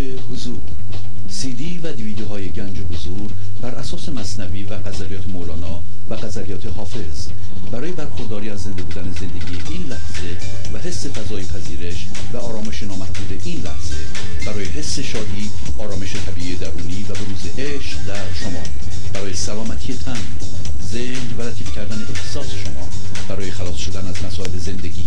حضور. سی دی و دیویدیوهای گنج حضور بر اساس مصنوی و غزلیات مولانا و غزلیات حافظ. برای برخورداری از زنده بودن زندگی این لحظه و حس فضای پذیرش و آرامش نامحدود این لحظه برای حس شادی آرامش طبیعی درونی و بروز عشق در شما. برای سلامتی تن ذهن و لطیف کردن احساس شما. برای خلاص شدن از مسائل زندگی.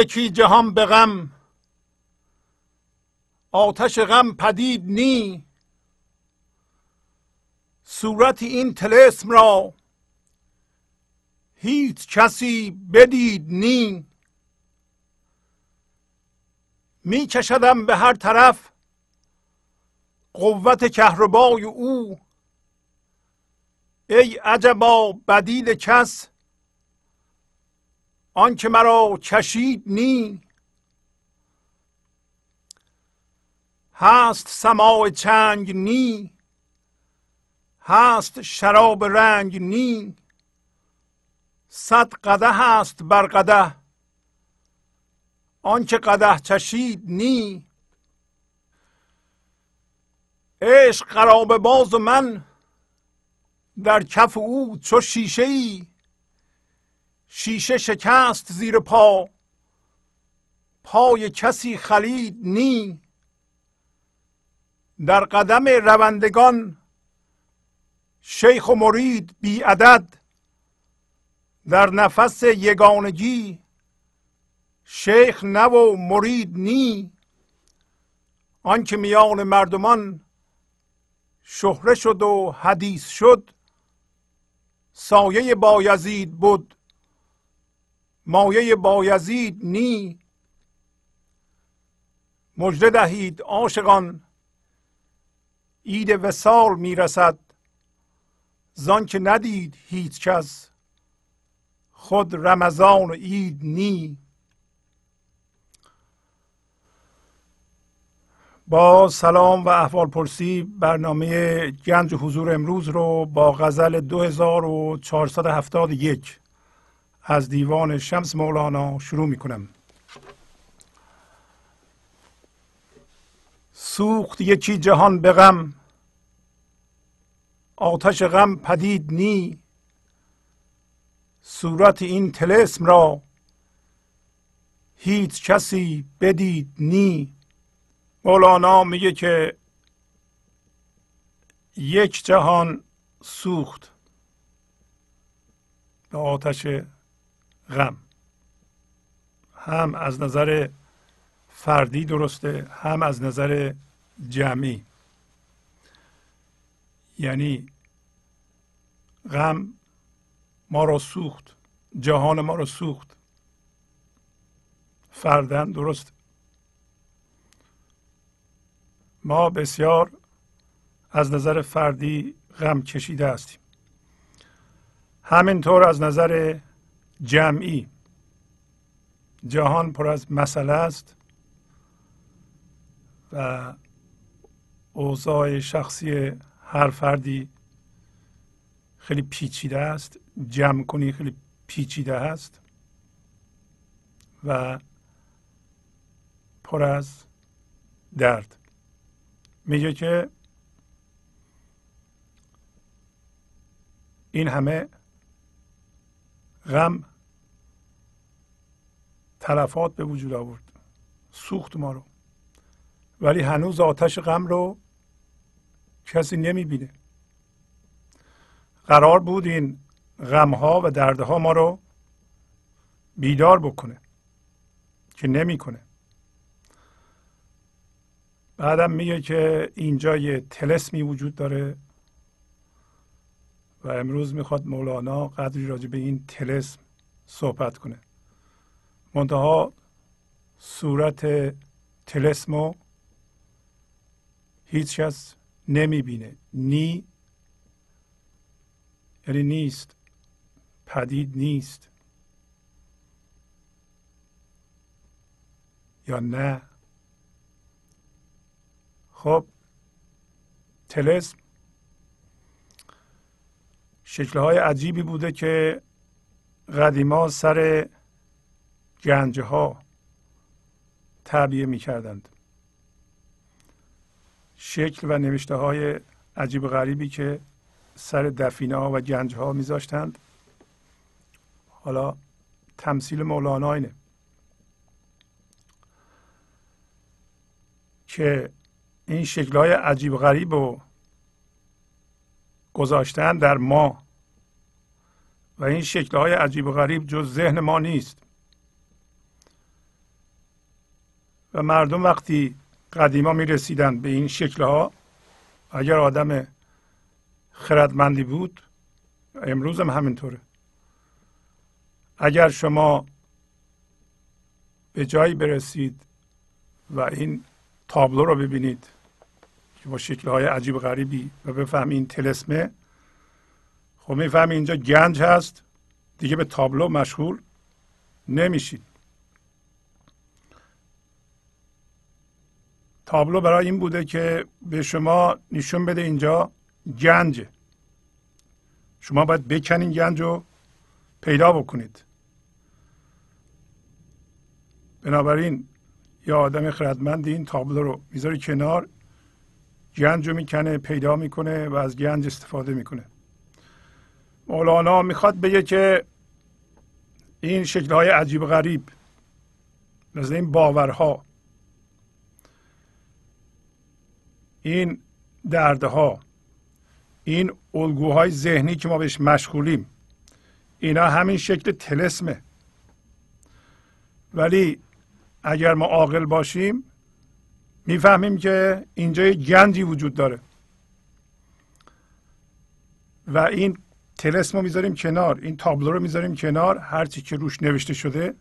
یکی جهان به غم. آتش غم پدید نی. صورت این تلسم را هیچ کسی بدید نی. می کشدم به هر طرف قوت کهربای او. ای عجبا بدیل کس آنکه مرا کشید نی. هست سماع چنگ نی. هست شراب رنگ نی. صد قده هست بر قده آنکه قده چشید نی. عشق قرابه باز من. در کف او چو شیشه ای شیشه شکست زیر پا. پای کسی خلید نی. در قدم روندگان شیخ و مرید بی عدد. در نفس یگانگی شیخ نه و مرید نی. آنکه میان مردمان شهره شد و حدیث شد سایه بایزید بود. مایه بایزید نی. مژده دهید عاشقان. عید وسال می‌رسد. زان که ندید هیچ کس. خود رمضان و عید نی. با سلام و احوال پرسی برنامه گنج حضور امروز رو با غزل 2471 از دیوان شمس مولانا شروع می کنم سوخت یکی جهان به غم آتش غم پدید نی. صورت این تلسم را هیچ کسی بدید نی. مولانا میگه که یک جهان سوخت به آتش غم. هم از نظر فردی درسته هم از نظر جمعی. یعنی غم ما را سوخت جهان ما را سوخت. فردن درست. ما بسیار از نظر فردی غم کشیده هستیم. همینطور از نظر جمعی. جهان پر از مسئله است و اوضاع شخصی هر فردی خیلی پیچیده است. جمع کنی خیلی پیچیده است و پر از درد. میگه که این همه غم تلفات به وجود آورد. سوخت ما رو. ولی هنوز آتش غم رو کسی نمی‌بینه. قرار بود این غم ها و دردها ما رو بیدار بکنه که نمی‌کنه. بعدم میگه که اینجا یه تلسمی وجود داره و امروز می‌خواد مولانا قدری راجع به این تلسم صحبت کنه. منتها صورت تلسمو هیچ کس نمی‌بینه. نی یعنی نیست. پدید نیست. یا نه. خب تلسم شکلهای عجیبی بوده که قدیما سر گنجه ها تعبیه می کردند شکل و نوشته های عجیب غریبی که سر دفینه ها و گنج ها میذاشتند. حالا تمثیل مولانا اینه. که این شکلهای عجیب غریب رو گذاشتن در ما. و این شکلهای عجیب غریب جز ذهن ما نیست. و مردم وقتی قدیما می رسیدن به این شکلها اگر آدم خردمندی بود امروز هم همینطوره. اگر شما به جایی برسید و این تابلو رو ببینید که با شکلهای عجیب غریبی و بفهمی این تلسمه خب می‌فهمی اینجا گنج هست دیگه به تابلو مشغول نمیشید. تابلو برای این بوده که به شما نشون بده اینجا گنجه شما باید بکنین گنج رو پیدا بکنید. بنابراین یا آدم خردمندی این تابلو رو می‌ذاره کنار گنج رو می‌کنه پیدا می‌کنه و از گنج استفاده می‌کنه. مولانا می‌خواد بگه که این شکلهای عجیب غریب مثل این باورها این دردها این الگوهای ذهنی که ما بهش مشغولیم اینا همین شکل تلسمه. ولی اگر ما عاقل باشیم می‌فهمیم که اینجا یه گنجی وجود داره. و این تلسم رو می‌ذاریم کنار این تابلو رو می‌ذاریم کنار هرچی که روش نوشته شده.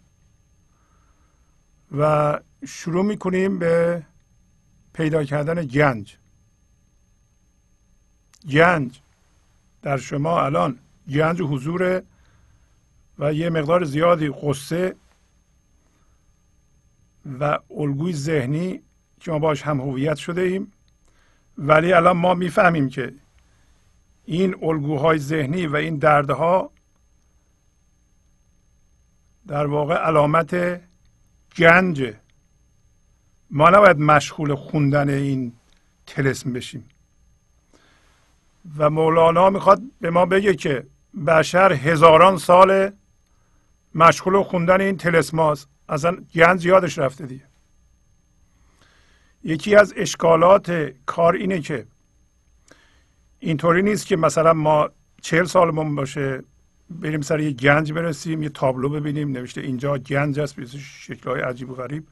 و شروع می‌کنیم به پیدا کردن گنج. گنج. در شما الان گنج حضور و یه مقدار زیادی قصه و الگوی ذهنی که ما باش هم هویت شده ایم. ولی الان ما می‌فهمیم که این الگوهای ذهنی و این دردها در واقع علامت گنج ما نباید مشغول خوندن این تلسم بشیم. و مولانا می‌خواد به ما بگه که بشر هزاران سال مشغول خوندن این تلسماست اصلا گنج یادش رفته دیگه. یکی از اشکالات کار اینه که اینطوری نیست که مثلا ما چهل سالمون باشه بریم سر یه گنج برسیم یه تابلو ببینیم نوشته اینجا گنج هست به شکلهای عجیب و غریب.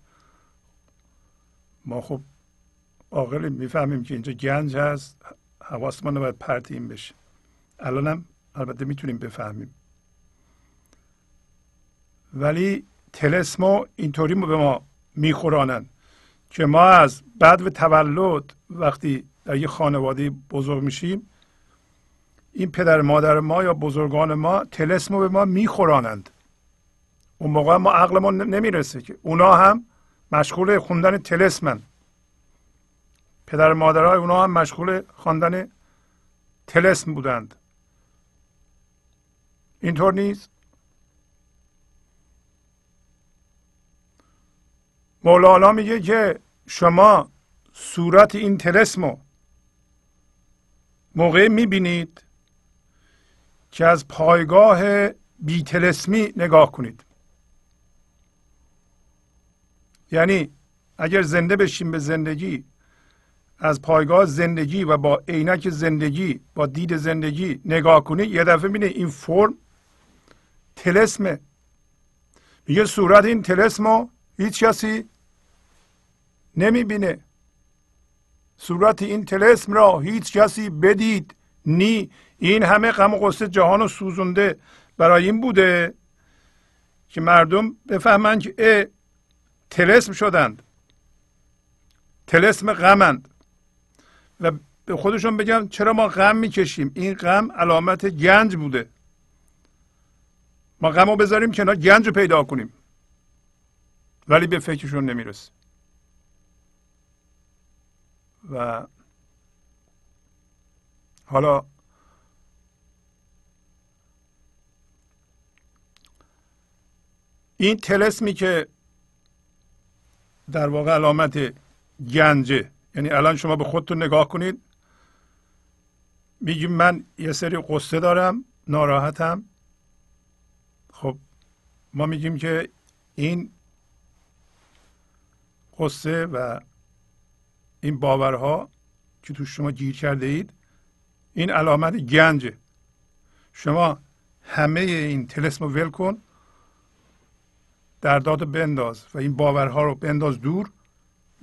ما خب عاقل می‌فهمیم که اینجا گنج هست حواسمون باید پرتیم بشه. الانم البته می‌تونیم بفهمیم. ولی تلسمو اینطوری به ما میخورانن که ما از بعد و تولد وقتی در یه خانواده بزرگ میشیم این پدر مادر ما یا بزرگان ما تلسمو به ما میخورانند. اون موقع ما عقلمون نمی‌رسه که اونا هم مشغول خوندن تلسمن. پدر مادرهای اونا هم مشغول خواندن تلسم بودند. اینطور نیست؟ مولانا میگه که شما صورت این تلسمو موقع می‌بینید که از پایگاه بیتلسمی نگاه کنید. یعنی اگر زنده بشیم به زندگی از پایگاه زندگی و با عینک زندگی با دید زندگی نگاه کنید یه دفعه بینه این فرم تلسمه. میگه صورت این تلسمو هیچ کسی نمی‌بینه. صورت این تلسم را هیچ کسی بدید. نی. این همه غم و غصه جهان و سوزونده. برای این بوده که مردم بفهمند که تلسم شدند. تلسم غمند. و به خودشون بگم چرا ما غم می‌کشیم؟ این غم علامت گنج بوده. ما غم رو بذاریم کنار گنج رو پیدا کنیم. ولی به فکرشون نمی‌رسه. و حالا این تلسمی که در واقع علامت گنجه یعنی الان شما به خودتون نگاه کنید. میگیم من یه سری قصه دارم ناراحتم. خب ما میگیم که این قصه و این باورها که تو شما گیر کرده اید این علامت گنجه. شما همه این تلسم ول کن. دردات بنداز و این باورها رو بنداز دور.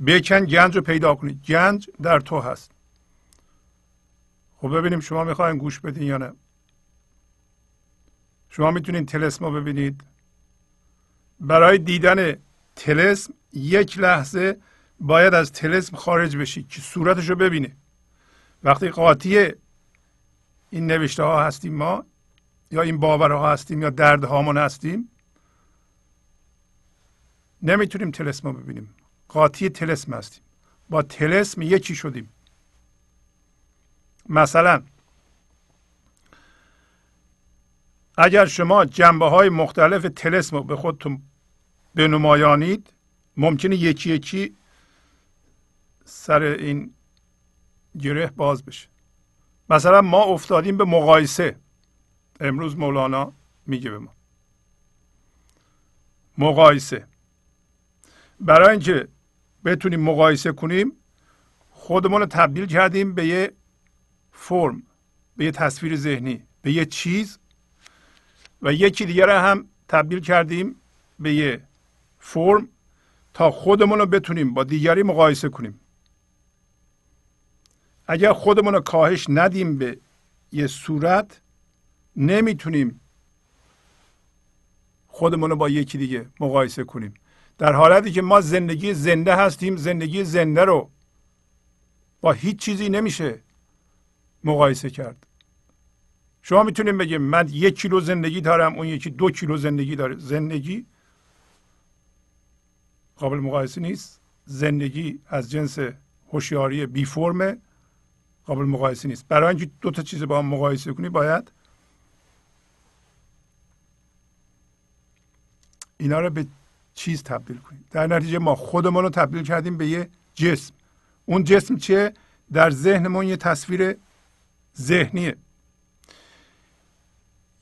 بکن گنج رو پیدا کنید گنج در تو هست. خب ببینیم شما می‌خواین گوش بدین یا نه. شما می‌تونید تلسم رو ببینید. برای دیدن تلسم یک لحظه باید از تلسم خارج بشی که صورتش رو ببینه وقتی قاطی این نوشته ها هستیم ما یا این باورها هستیم یا درد هامون هستیم نمی‌تونیم تلسم رو ببینیم. قاطی تلسم هستیم. با تلسم یکی شدیم؟ مثلا اگر شما جنبه های مختلف تلسم رو به خودتون بنمایانید ممکنه یکی یکی سر این گره باز بشه. مثلا ما افتادیم به مقایسه. امروز مولانا میگه به ما. مقایسه. برای اینکه بتونیم مقایسه کنیم خودمون رو تبدیل کردیم به یه فرم به یه تصویر ذهنی به یه چیز. و یکی دیگر هم تبدیل کردیم به یه فرم تا خودمون رو بتونیم با دیگری مقایسه کنیم. اگر خودمون رو کاهش ندیم به یه صورت نمی‌تونیم خودمون رو با یکی دیگه مقایسه کنیم. در حالتی که ما زندگی زنده هستیم زندگی زنده رو با هیچ چیزی نمیشه مقایسه کرد. شما می‌تونید بگیم من یک کیلو زندگی دارم اون یکی دو کیلو زندگی داره. زندگی قابل مقایسه نیست. زندگی از جنس هوشیاری بی فرمه قابل مقایسه نیست. برای اینکه دو تا چیز با هم مقایسه کنی باید اینا رو به چیز تبدیل کنیم. در نتیجه ما خودمون رو تبدیل کردیم به یه جسم. اون جسم چیه؟ در ذهنمون یه تصویر ذهنیه.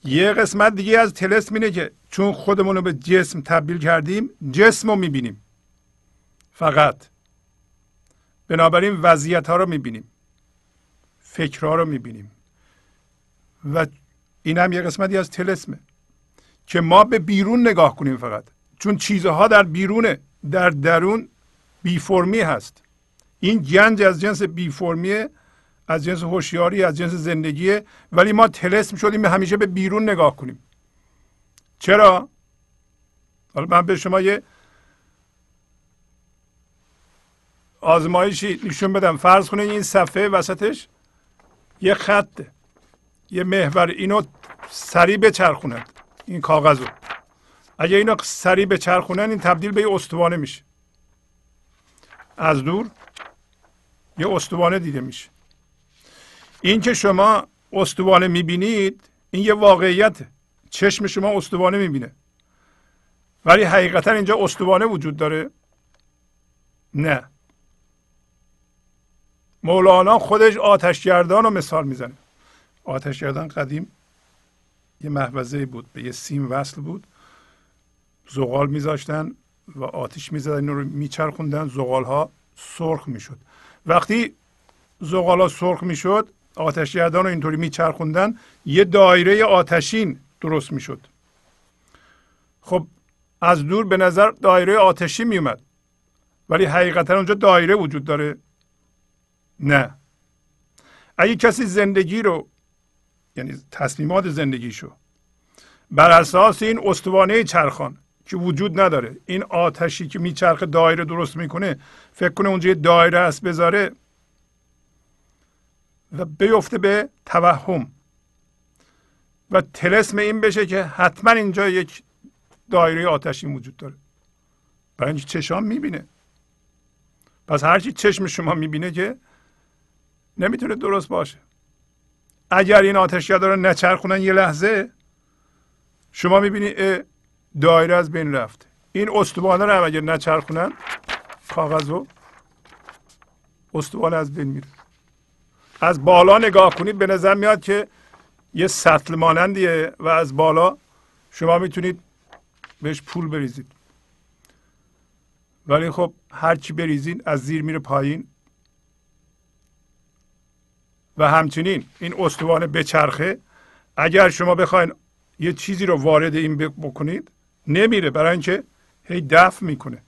یه قسمت دیگه از تلسم اینه که چون خودمون رو به جسم تبدیل کردیم جسم رو می‌بینیم. فقط. بنابراین وضعیت ها رو می‌بینیم. فکرها رو می‌بینیم. و این هم یه قسمتی از تلسمه که ما به بیرون نگاه کنیم فقط. چون چیزها در بیرونه در درون بی فرمی هست. این گنج از جنس بی فرمیه از جنس هوشیاری از جنس زندگیه ولی ما تلسم شدیم همیشه به بیرون نگاه کنیم. چرا؟ حالا من به شما یه آزمایشی نشون بدم. فرض کنید این صفحه وسطش یه خط یه محور اینو سریع بچرخوند این کاغذ رو اگه اینو سریع بچرخونن این تبدیل به یه استوانه میشه. از دور یه استوانه دیده میشه. این که شما استوانه می‌بینید این یه واقعیت. چشم شما استوانه می‌بینه. ولی حقیقتا اینجا استوانه وجود داره. نه. مولانا خودش آتشگردان رو مثال می‌زنه. آتشگردان قدیم یه محوزه بود به یه سیم وصل بود. زغال میذاشتن و آتش می‌زدن رو میچرخوندن زغال ها سرخ می‌شد. وقتی زغال ها سرخ می‌شد آتشگردان رو اینطوری میچرخوندن یه دایره آتشین درست می‌شد. خب از دور به نظر دایره آتشی میومد ولی حقیقتا اونجا دایره وجود داره. نه. اگه کسی زندگی رو یعنی تصمیمات زندگیشو بر اساس این استوانه چرخان که وجود نداره. این آتشی که میچرخه دایره درست می‌کنه فکر کنه اونجا یه دایره است بذاره و بیفته به توهم. و تلسم این بشه که حتما اینجا یک دایره آتشی وجود داره. برای اینکه چشام می‌بینه. پس هرچی چشم شما می‌بینه که نمی‌تونه درست باشه. اگر این آتشگاه رو نچرخونن یه لحظه شما می‌بینی دایره از بین رفت. این استوانه رو اگر نچرخونن کاغذ رو استوانه از بین میره. از بالا نگاه کنید به نظر میاد که یه سطل مانندیه و از بالا شما می‌تونید بهش پول بریزید. ولی خب هرچی بریزین از زیر میره پایین. و همچنین این استوانه بچرخه. اگر شما بخواین یه چیزی رو وارد این بکنید نمیره برای اینکه هی دفع می‌کنه.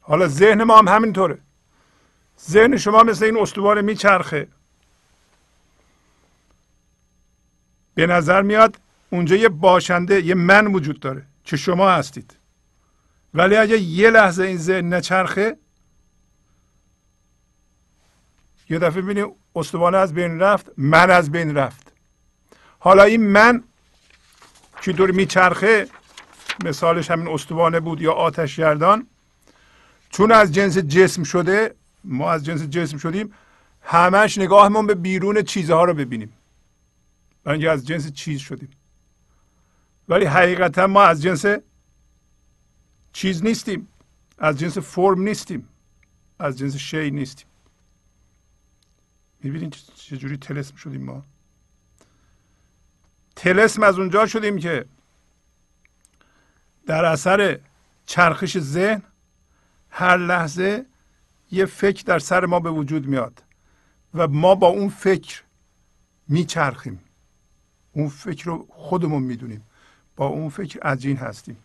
حالا ذهن ما هم همینطوره. ذهن شما مثل این استوانه میچرخه. به نظر میاد اونجا یه باشنده یه من وجود داره که شما هستید. ولی اگه یه لحظه این ذهن نچرخه یه دفعه ببینید استوانه از بین رفت من از بین رفت. حالا این من که دور میچرخه مثالش همین استوانه بود یا آتش گردان. چون از جنس جسم شده ما از جنس جسم شدیم همش نگاهمون به بیرون چیزها رو ببینیم. برای از جنس چیز شدیم. ولی حقیقتا ما از جنس چیز نیستیم. از جنس فرم نیستیم. از جنس شی نیستیم. می‌بینید چجوری تلسم شدیم ما؟ تلسم از اونجا شدیم که در اثر چرخش ذهن هر لحظه یه فکر در سر ما به وجود میاد و ما با اون فکر میچرخیم. اون فکر رو خودمون می‌دونیم. با اون فکر عجین هستیم.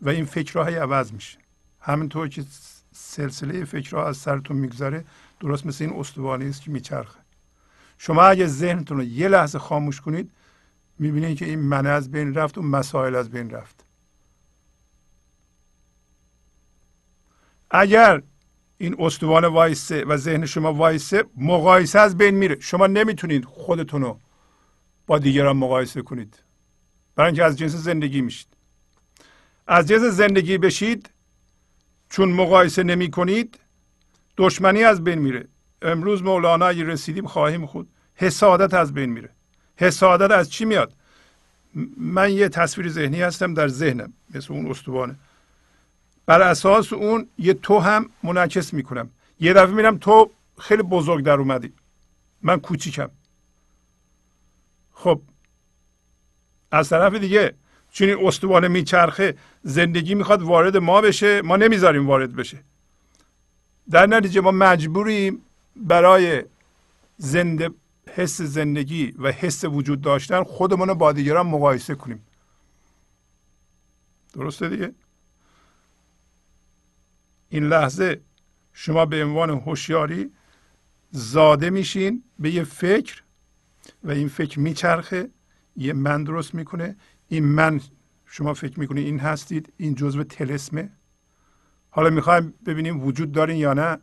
و این فکرهای عوض میشه. همینطور که سلسله فکرها از سرتون میگذره درست مثل این استوانه است که میچرخه. شما اگه ذهنتون رو یه لحظه خاموش کنید می‌بینید که این منه از بین رفت و مسائل از بین رفت. اگر این استوانه وایسه و ذهن شما وایسه مقایسه از بین میره. شما نمی‌تونید خودتون رو با دیگران مقایسه کنید. برای اینکه از جنس زندگی میشید. از جنس زندگی بشید چون مقایسه نمی کنید دشمنی از بین میره. امروز مولانا اگه رسیدیم خواهیم خود. حسادت از بین میره. حسادت از چی میاد؟ من یه تصویر ذهنی هستم در ذهنم مثل اون استوانه. بر اساس اون یه تو هم منعکس می‌کنم. یه دفعه میرم تو خیلی بزرگ در اومدی. من کوچیکم. خب از طرف دیگه چون این استوانه میچرخه زندگی می‌خواد وارد ما بشه ما نمی‌ذاریم وارد بشه. در نتیجه ما مجبوریم برای زنده حس زندگی و حس وجود داشتن خودمون رو با دیگران مقایسه کنیم. درسته دیگه؟ این لحظه شما به عنوان هوشیاری زاده میشین به یه فکر و این فکر میچرخه یه من درست می‌کنه. این من شما فکر می‌کنید این هستید این جزو تلسمه؟ حالا می‌خوایم ببینیم وجود دارین یا نه.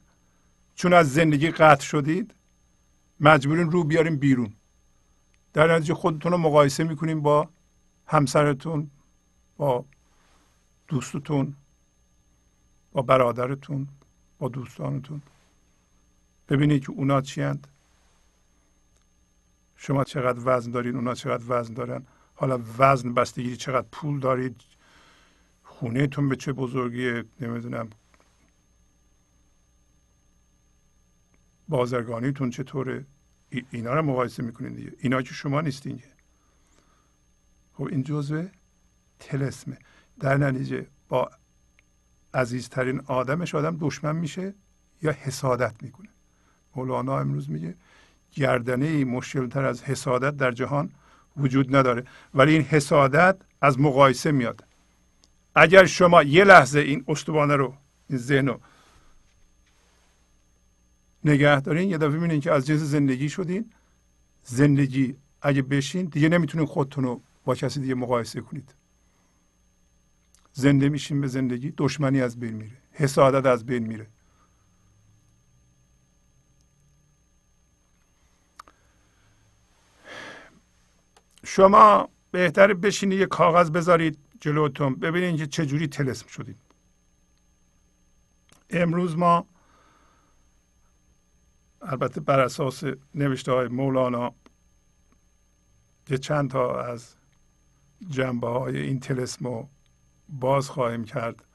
چون از زندگی قطع شدید مجبورین رو بیاریم بیرون. در نتیجه خودتون رو مقایسه می‌کنیم با همسرتون با دوستتون با برادرتون با دوستانتون. ببینید که اونا چی هند. شما چقدر وزن دارین اونا چقدر وزن دارن. حالا وزن بستگی چقدر پول دارید. خونهتون به چه بزرگی نمی‌دونم. بازرگانیتون چطوره؟ اینا رو مقایسه می‌کنین دیگه. اینا که شما نیستین که. خب این جزء تلسمه. در نتیجه با عزیزترین آدمش آدم دشمن میشه یا حسادت می‌کنه. مولانا امروز میگه گردنه ای مشکلتر از حسادت در جهان وجود نداره. ولی این حسادت از مقایسه میاد. اگر شما یه لحظه این استوانه رو این ذهن رو نگه دارین. یه دفعه می‌بینین که از جنس زندگی شدین. زندگی اگه بشین دیگه نمی‌تونین خودتون رو با کسی دیگه مقایسه کنید. زنده میشین به زندگی دشمنی از بین میره حسادت از بین میره. شما بهتر بشینید یه کاغذ بذارید جلوتون ببینید که چجوری تلسم شدید امروز ما البته بر اساس نوشته های مولانا یه چند تا از جنبه های این تلسم رو باز خواهیم کرد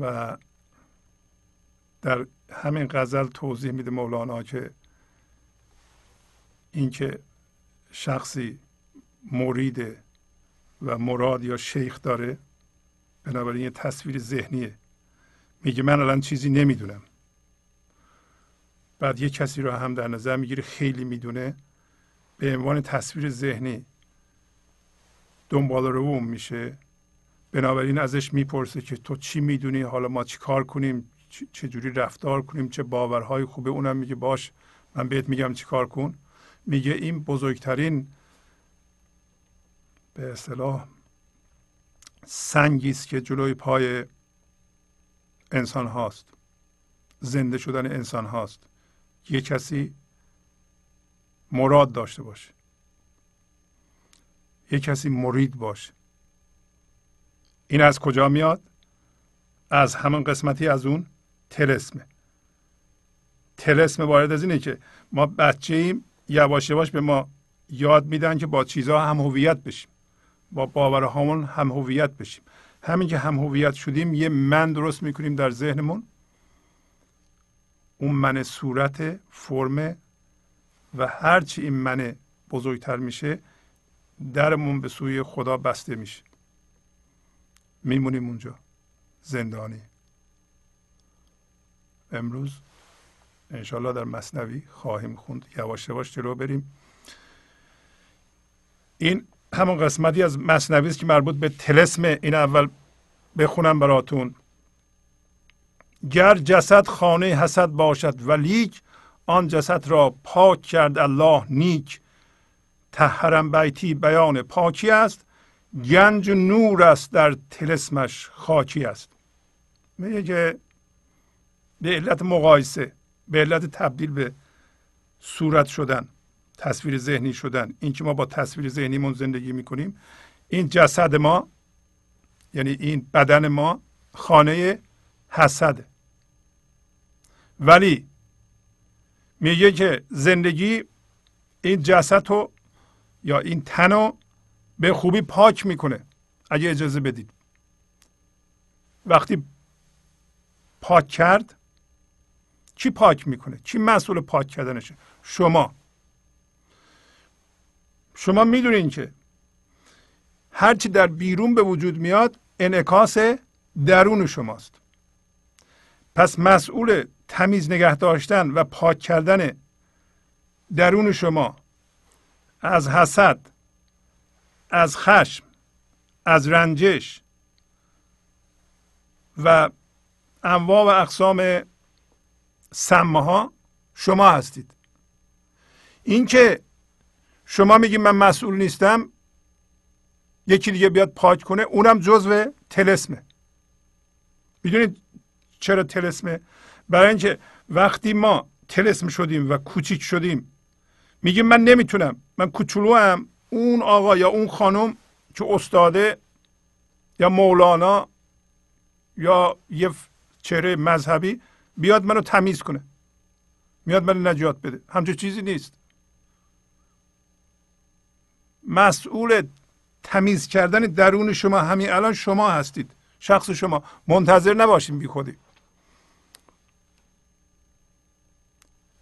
و در همین غزل توضیح میده مولانا که اینکه شخصی مرید و مراد یا شیخ داره بنابراین یه تصویر ذهنیه. میگه من الان چیزی نمی‌دونم. بعد یه کسی رو هم در نظر می‌گیره خیلی می‌دونه. به عنوان تصویر ذهنی دنبال رو میشه. بنابراین ازش می‌پرسه که تو چی می‌دونی؟ حالا ما چی کار کنیم؟ چه جوری رفتار کنیم؟ چه باورهای خوبه؟ اونم میگه باش من بهت میگم چی کار کن. میگه این بزرگترین به اصطلاح سنگی است که جلوی پای انسان هاست زنده شدن انسان هاست یه کسی مراد داشته باشه. یه کسی مرید باشه. این از کجا میاد؟ از همون قسمتی از اون تلسمه تلسم وارد از اینه که ما بچه ایم یواش یواش به ما یاد میدن که با چیزها هم هویت بشیم. با باورهامون هم هویت بشیم. همین که هم هویت شدیم یه من درست می‌کنیم در ذهنمون. اون من صورت فرم و هرچی این من بزرگتر میشه درمون به سوی خدا بسته میشه. میمونیم اونجا. زندانی. امروز انشالله در مصنوی خواهیم خوند. یواش یواش جلو بریم. این همون قسمتی از مصنوی است که مربوط به تلسم. این اول بخونم براتون. گر جسد خانه حسد باشد و لیک آن جسد را پاک کرد الله نیک. تحرم بیتی بیان پاکی است گنج نور است در تلسمش خاکی است. میگه که به علت مقایسه به علت تبدیل به صورت شدن تصویر ذهنی شدن. این که ما با تصویر ذهنیمون زندگی می‌کنیم این جسد ما یعنی این بدن ما خانه حسده ولی میگه که زندگی این جسد رو یا این تن رو به خوبی پاک می‌کنه اگه اجازه بدید. وقتی پاک کرد کی پاک می‌کنه؟ کی مسئول پاک کردنشه؟ شما. شما می‌دونین که هرچی در بیرون به وجود میاد انعکاس درون شماست. پس مسئول تمیز نگه داشتن و پاک کردن درون شما از حسد از خشم از رنجش و انواع و اقسام سمه شما هستید. اینکه شما میگید من مسئول نیستم یکی دیگه بیاد پاک کنه اونم جزو تلسمه. می‌دونید چرا تلسمه؟ برای اینکه وقتی ما تلسم شدیم و کوچیک شدیم میگیم من نمی‌تونم. من کوچولو هم اون آقا یا اون خانم که استاده یا مولانا یا یه چهره مذهبی بیاد منو تمیز کنه. میاد منو نجات بده. همچون چیزی نیست. مسئول تمیز کردن درون شما همین الان شما هستید. شخص شما. منتظر نباشیم بی خودی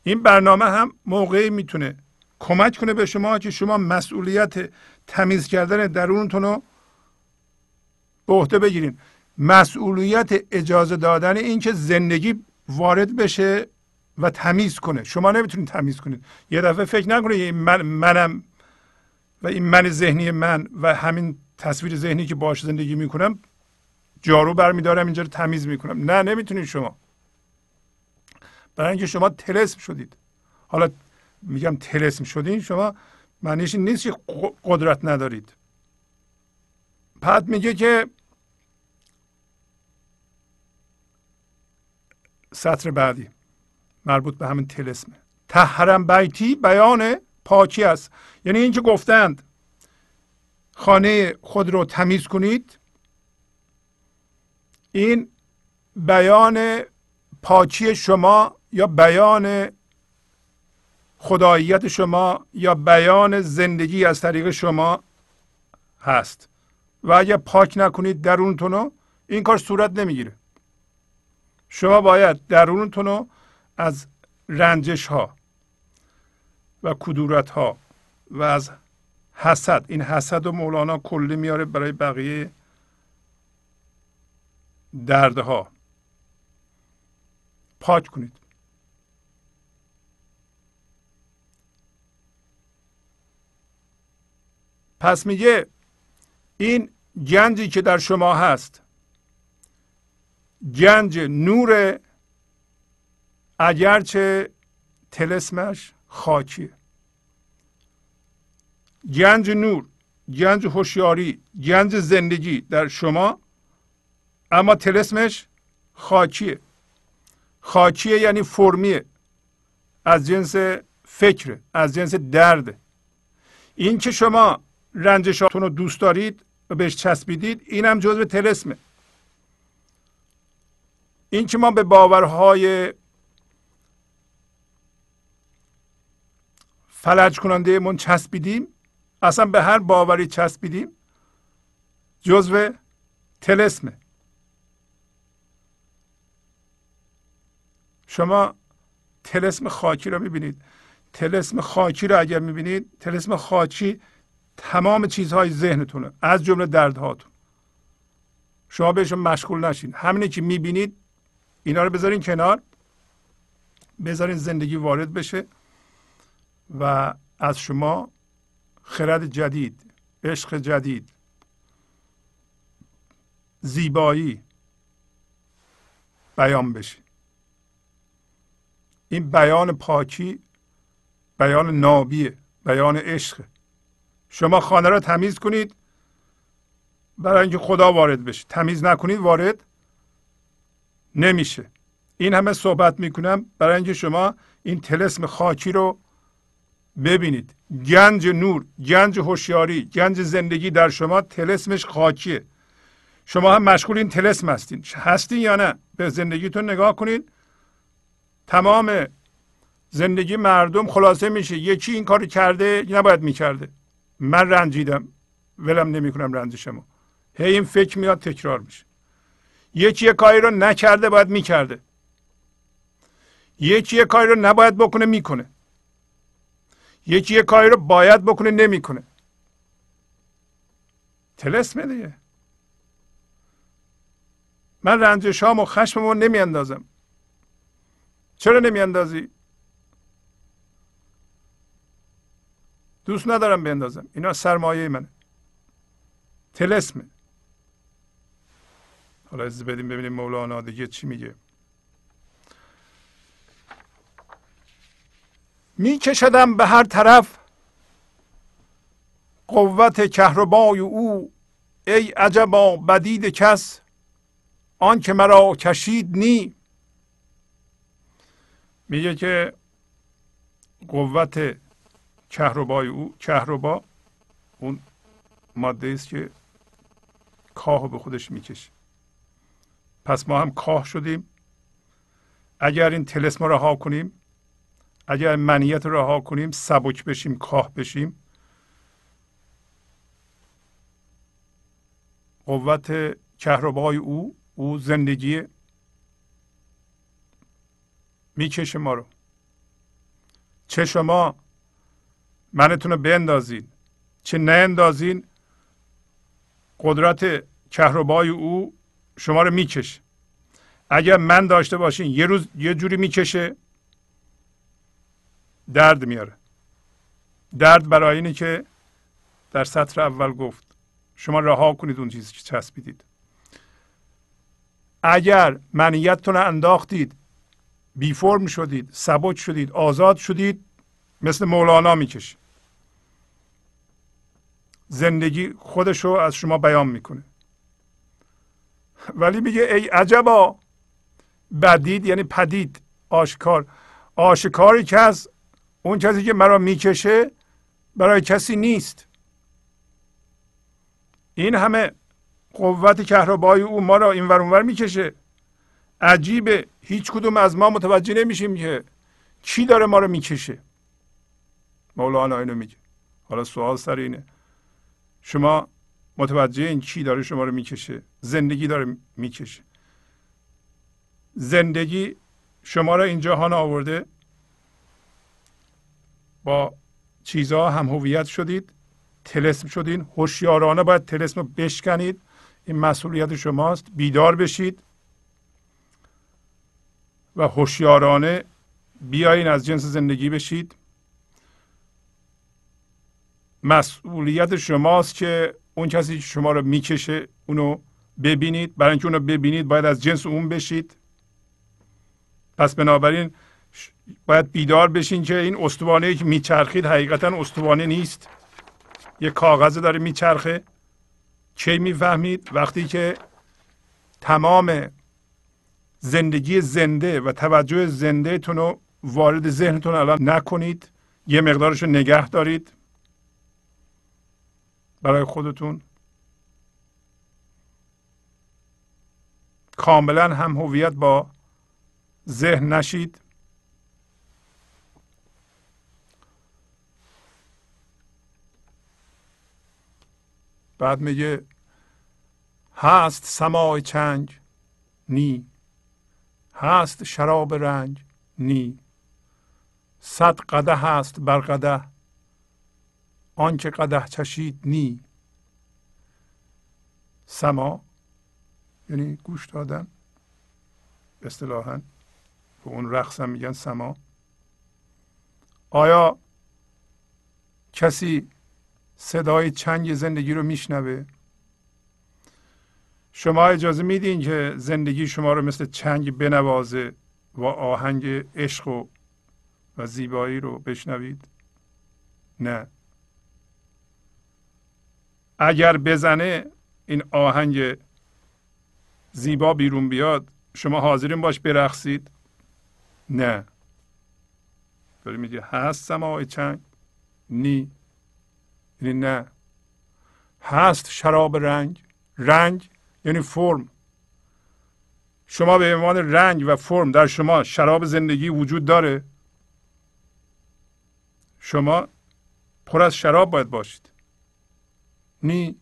این برنامه هم موقعی می‌تونه کمک کنه به شما که شما مسئولیت تمیز کردن درونتون رو به عهده بگیرین. مسئولیت اجازه دادن این که زندگی وارد بشه و تمیز کنه. شما نمی‌تونید تمیز کنید. یه دفعه فکر نکنید من منم و این من ذهنی من و همین تصویر ذهنی که باش زندگی می‌کنم جارو برمیدارم اینجا رو تمیز می‌کنم. نه نمی‌تونید شما. برای اینکه شما تلسم شدید. حالا میگم تلسم شدین شما معنیش نیست که قدرت ندارید. بعد میگه که سطر بعدی مربوط به همین تلسمه. تحرم بیتی بیان پاکی است. یعنی اینکه گفتند خانه خود رو تمیز کنید. این بیان پاکی شما یا بیان خداییت شما یا بیان زندگی از طریق شما هست. و اگر پاک نکنید درونتون رو این کار صورت نمی‌گیره. شما باید درونتون رو از رنجش ها و کدورت ها و از حسد این حسد و مولانا کلی میاره برای بقیه دردها. پاک کنید. پس میگه این گنجی که در شما هست گنج نور اگرچه تلسمش خاکیه. گنج نور گنج هوشیاری گنج زندگی در شما اما تلسمش خاکیه. خاکیه یعنی فرمیه از جنس فکر از جنس درد. این که شما رنجشاتون رو دوست دارید و بهش چسبیدید اینم جزء تلسمه. این که ما به باورهای فلج کننده من چسبیدیم اصلا به هر باوری چسبیدیم جزو تلسمه. شما تلسم خاکی رو می‌بینید. تلسم خاکی رو اگر می‌بینید تلسم خاکی تمام چیزهای ذهنتونه از جمله دردهاتون. شما بهشون مشغول نشین. همینه که می‌بینید اینا رو بذارین کنار. بذارین زندگی وارد بشه و از شما خرد جدید عشق جدید زیبایی بیان بشه. این بیان پاکی بیان نابیه بیان عشق. شما خانه را تمیز کنید. برای اینکه خدا وارد بشه. تمیز نکنید وارد نمیشه. این همه صحبت می‌کنم برای اینکه شما این تلسم خاکی رو ببینید. گنج نور گنج هوشیاری گنج زندگی در شما تلسمش خاکیه. شما هم مشغول این تلسم هستین. هستین یا نه؟ به زندگیتون نگاه کنید. تمام زندگی مردم خلاصه میشه. یکی این کار کرده نباید می‌کرده. من رنجیدم. ولم نمی‌کنم رنجشمو. هی این فکر میاد تکرار میشه. یکی یه کاری رو نکرده باید می‌کرده. یکی یه کاری رو نباید بکنه می‌کنه. یکی یه کاری رو باید بکنه نمی‌کنه. تلسمه دیگه من رنجشام و خشممو نمیاندازم. چرا نمیاندازی؟ دوست ندارم بندازم اینا سرمایه منه. تلسمه حالا از بدیم ببینیم مولانا دیگه چی میگه. میکشدم به هر طرف قوت کهربای او ای عجبا بدید کس آن که مرا کشید نی. میگه که قوت کهربای او کهربا اون ماده است که کاه به خودش می‌کشه. پس ما هم کاه شدیم. اگر این تلسم رها کنیم اگر منیت رها کنیم سبک بشیم کاه بشیم قوت کهربای او او زندگی می‌کشه ما رو. چه شما منتون رو بندازین چه اندازین قدرت کهربای او شما رو می‌کشه. اگر من داشته باشین یه روز یه جوری می‌کشه درد میاره. درد برای اینه که در سطر اول گفت شما رها کنید اون چیزی که چسبیدید. اگر منیتتون انداختید بی فرم شدید سبک شدید آزاد شدید مثل مولانا می‌کشه. زندگی خودش رو از شما بیان می‌کنه. ولی میگه ای عجبا بدید یعنی پدید آشکار. آشکاری که از اون کسی که مرا می‌کشه برای کسی نیست. این همه قوت کهربایی او ما را این اونور می‌کشه. عجیبه هیچ کدوم از ما متوجه نمیشیم که چی داره ما رو می‌کشه. مولانا اینو میگه. حالا سوال سر اینه. شما متوجه این چی داره شما رو می‌کشه؟ زندگی داره می‌کشه. زندگی شما را این جهان آورده. با چیزها هم هویت شدید. تلسم شدین. هوشیارانه باید تلسم رو بشکنید. این مسئولیت شماست. بیدار بشید. و هوشیارانه بیاین از جنس زندگی بشید. مسئولیت شماست که اون کسی شما رو می‌کشه اونو ببینید. برای اینکه اونو ببینید باید از جنس اون بشید. پس بنابراین باید بیدار بشین که این استوانه که میچرخید حقیقتا استوانه نیست. یه کاغذ داره میچرخه. کی می‌فهمید؟ وقتی که تمام زندگی زنده و توجه زنده رو وارد ذهنتون الان نکنید. یه مقدارش رو نگه دارید. برای خودتون. کاملا هم هویت با ذهن نشید. بعد میگه هست سماع چنگ نی. هست شراب رنگ نی. صد قده هست بر قده. آنچه قده چشید نی. سما یعنی گوش دادن اصطلاحا به اون رقص میگن سما. آیا کسی صدای چنگ زندگی رو میشنوه؟ شما اجازه میدین که زندگی شما رو مثل چنگ بنوازه و آهنگ عشق و, و زیبایی رو بشنوید؟ نه. اگر بزنه این آهنگ زیبا بیرون بیاد شما حاضرین باش برقصید؟ نه. داری میگه هست سماع چنگ؟ نی. یعنی نه. هست شراب رنگ؟ رنگ یعنی فرم. شما به عنوان رنگ و فرم در شما شراب زندگی وجود داره. شما پر از شراب باید باشید. نی.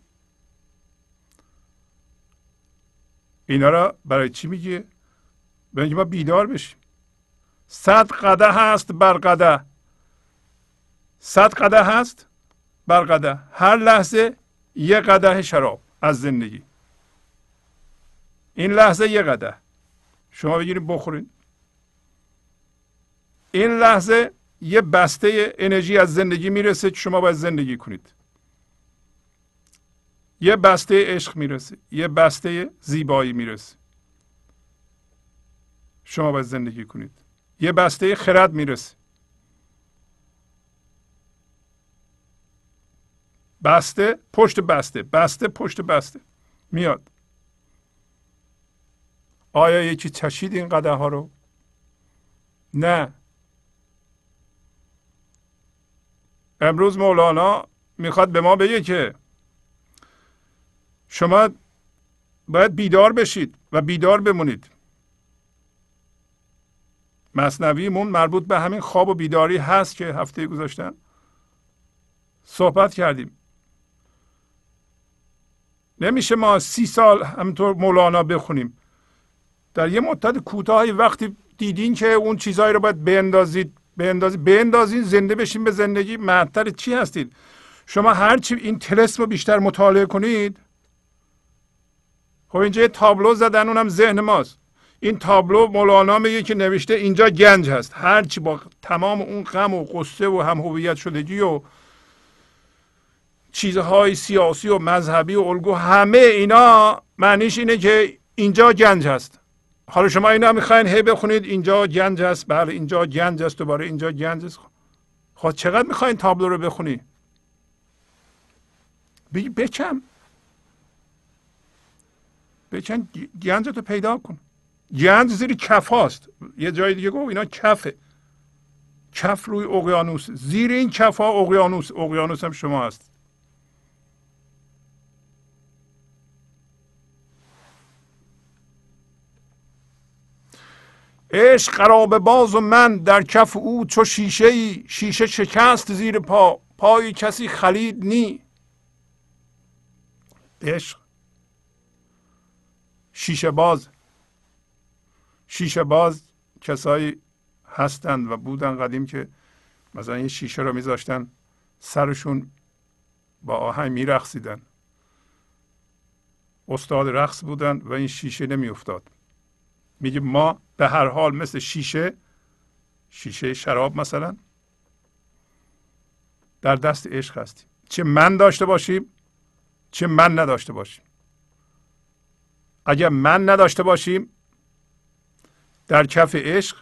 اینا را برای چی میگه به اینکه ما بیدار بشیم. صد قده هست بر قده صد قده هست بر قده هر لحظه یه قده شراب از زندگی. این لحظه یه قده شما بگیرید بخورید. این لحظه یه بسته انرژی از زندگی می‌رسه که شما باید زندگی کنید. یه بسته عشق می‌رسه یه بسته زیبایی می‌رسه. شما باید زندگی کنید. یه بسته خرد می‌رسه. بسته پشت بسته بسته پشت بسته میاد. آیا یکی چشید این قده ها رو؟ نه. امروز مولانا می‌خواد به ما بگه که شما باید بیدار بشید و بیدار بمونید. مصنویمون مربوط به همین خواب و بیداری هست که هفته گذاشتن صحبت کردیم. نمیشه ما سی سال همینطور مولانا بخونیم. در یه مدت کوتاهی وقتی دیدین که اون چیزهایی رو باید بندازید بندازید بندازید زنده بشین به زندگی. معطل چی هستید؟ شما هرچی این تلسم رو بیشتر مطالعه کنید خب اینجا یه تابلو زدن اونم ذهن ماست. این تابلو مولانا میگه که نوشته اینجا گنج هست. هرچی با تمام اون غم و قصه و هم هویت شدگی و چیزهای سیاسی و مذهبی و الگو همه اینا معنیش اینه که اینجا گنج هست. حالا شما اینا می‌خواین هی بخونید اینجا گنج هست. بله اینجا گنج هست دوباره اینجا گنج هست. خب چقدر می‌خواین تابلو رو بخونی؟ بگی بچم بچن گنج رو پیدا کن. گنج زیر کف هاست یه جای دیگه گفت اینا کفه. کف روی اقیانوس. زیر این کف ها اقیانوس. اقیانوس هم شما هست. عشق قراب باز و من در کف او چو شیشه ای شیشه شکست زیر پا. پای کسی خلید نی. عشق. شیشه باز. شیشه باز کسایی هستند و بودن قدیم که مثلا یه شیشه رو میذاشتن سرشون با آهنگ میرقصیدن. استاد رقص بودن و این شیشه نمیافتاد. میگه ما به هر حال مثل شیشه شیشه شراب مثلا در دست عشق هستیم. چه من داشته باشیم چه من نداشته باشیم. اگر من نداشته باشیم در کف عشق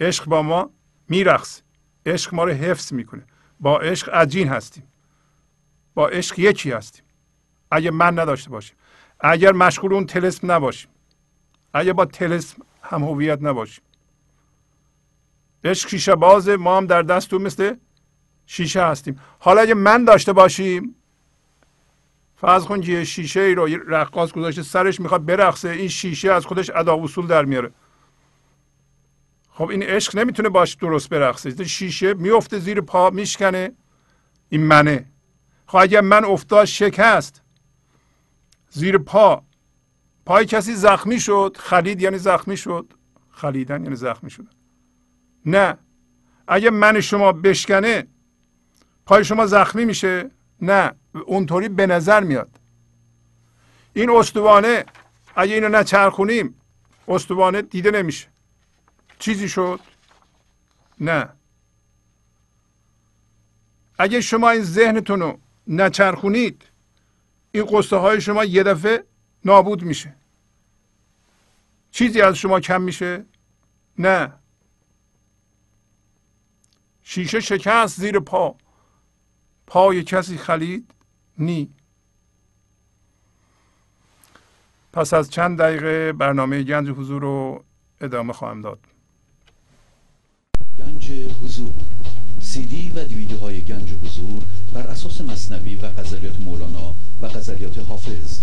عشق با ما میرقص. عشق ما رو حفظ می‌کنه. با عشق عجین هستیم. با عشق یکی هستیم. اگر من نداشته باشیم. اگر مشغول اون تلسم نباشیم. اگر با تلسم هم هویت نباشیم. عشق شیشه باز ما هم در دست تو مثل شیشه هستیم. حالا اگه من داشته باشیم فرض کن که شیشه ای رو رقاص گذاشته سرش می‌خواد برقصه این شیشه از خودش ادا وصول در میاره. خب این عشق نمی‌تونه باش درست برقصه. شیشه میفته زیر پا میشکنه. این منه. خب اگر من افتاد شکست. زیر پا. پای کسی زخمی شد. خلید یعنی زخمی شد. خلیدن یعنی زخمی شدن. نه. اگه من شما بشکنه پای شما زخمی میشه. نه اونطوری به نظر میاد. این استوانه اگه اینو نچرخونیم استوانه دیده نمیشه. چیزی شد؟ نه. اگه شما این ذهنتون رو نچرخونید این قصه های شما یه دفعه نابود میشه. چیزی از شما کم میشه؟ نه. شیشه شکست زیر پا. پای کسی خلید نی. پس از چند دقیقه برنامه گنج حضور رو ادامه خواهم داد. گنج حضور. سی دی و دیویدیو های گنج حضور بر اساس مصنوی و غزلیات مولانا و غزلیات حافظ.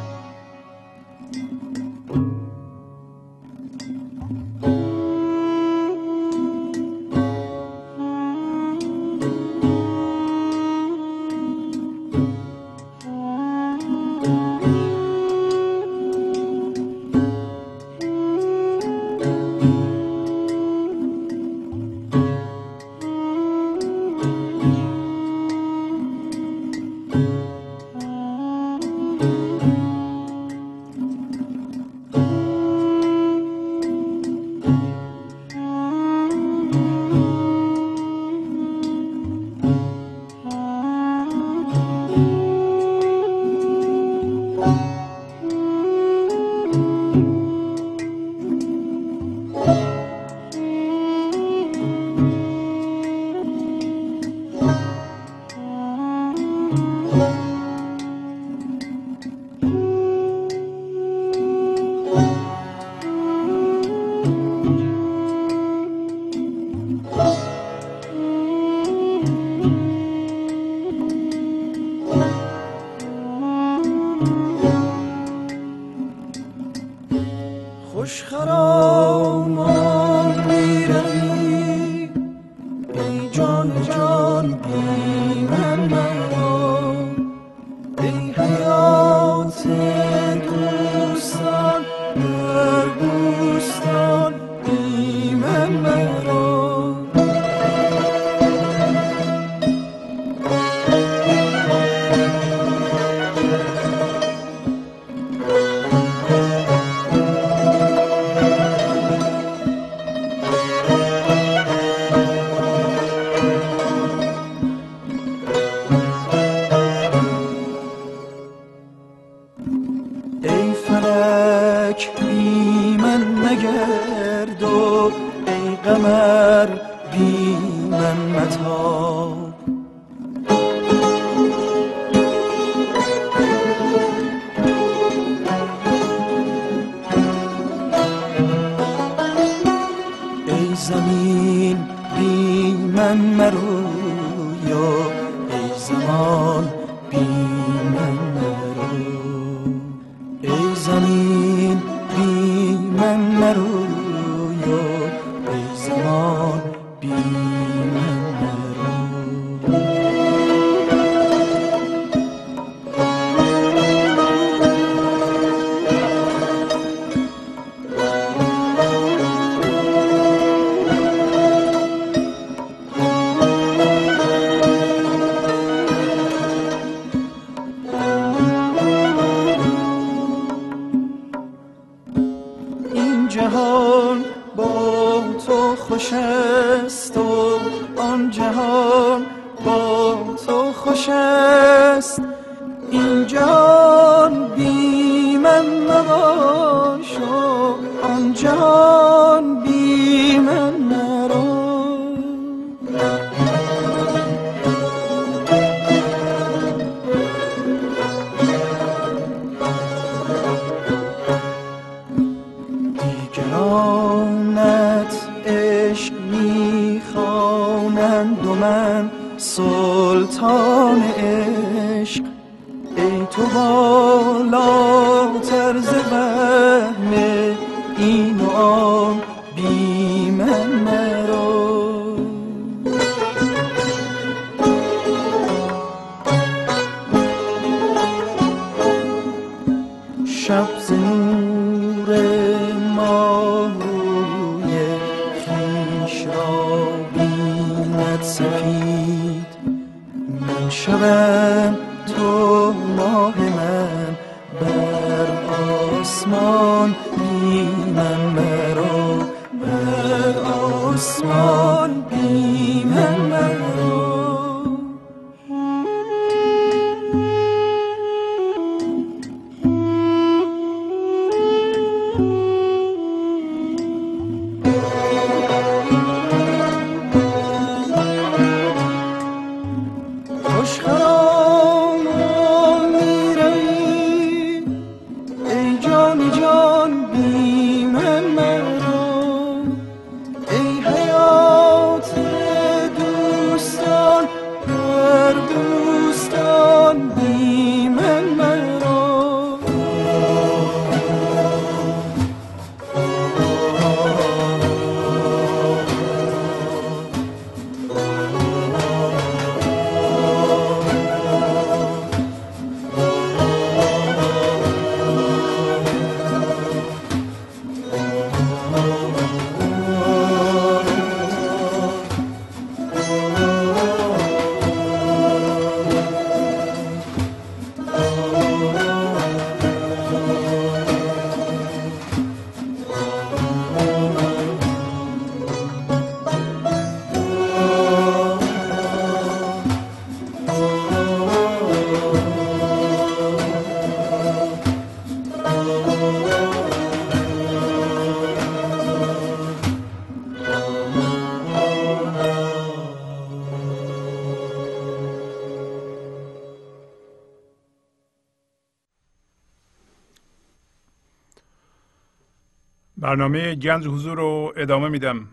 برنامه گنج حضور رو ادامه میدم.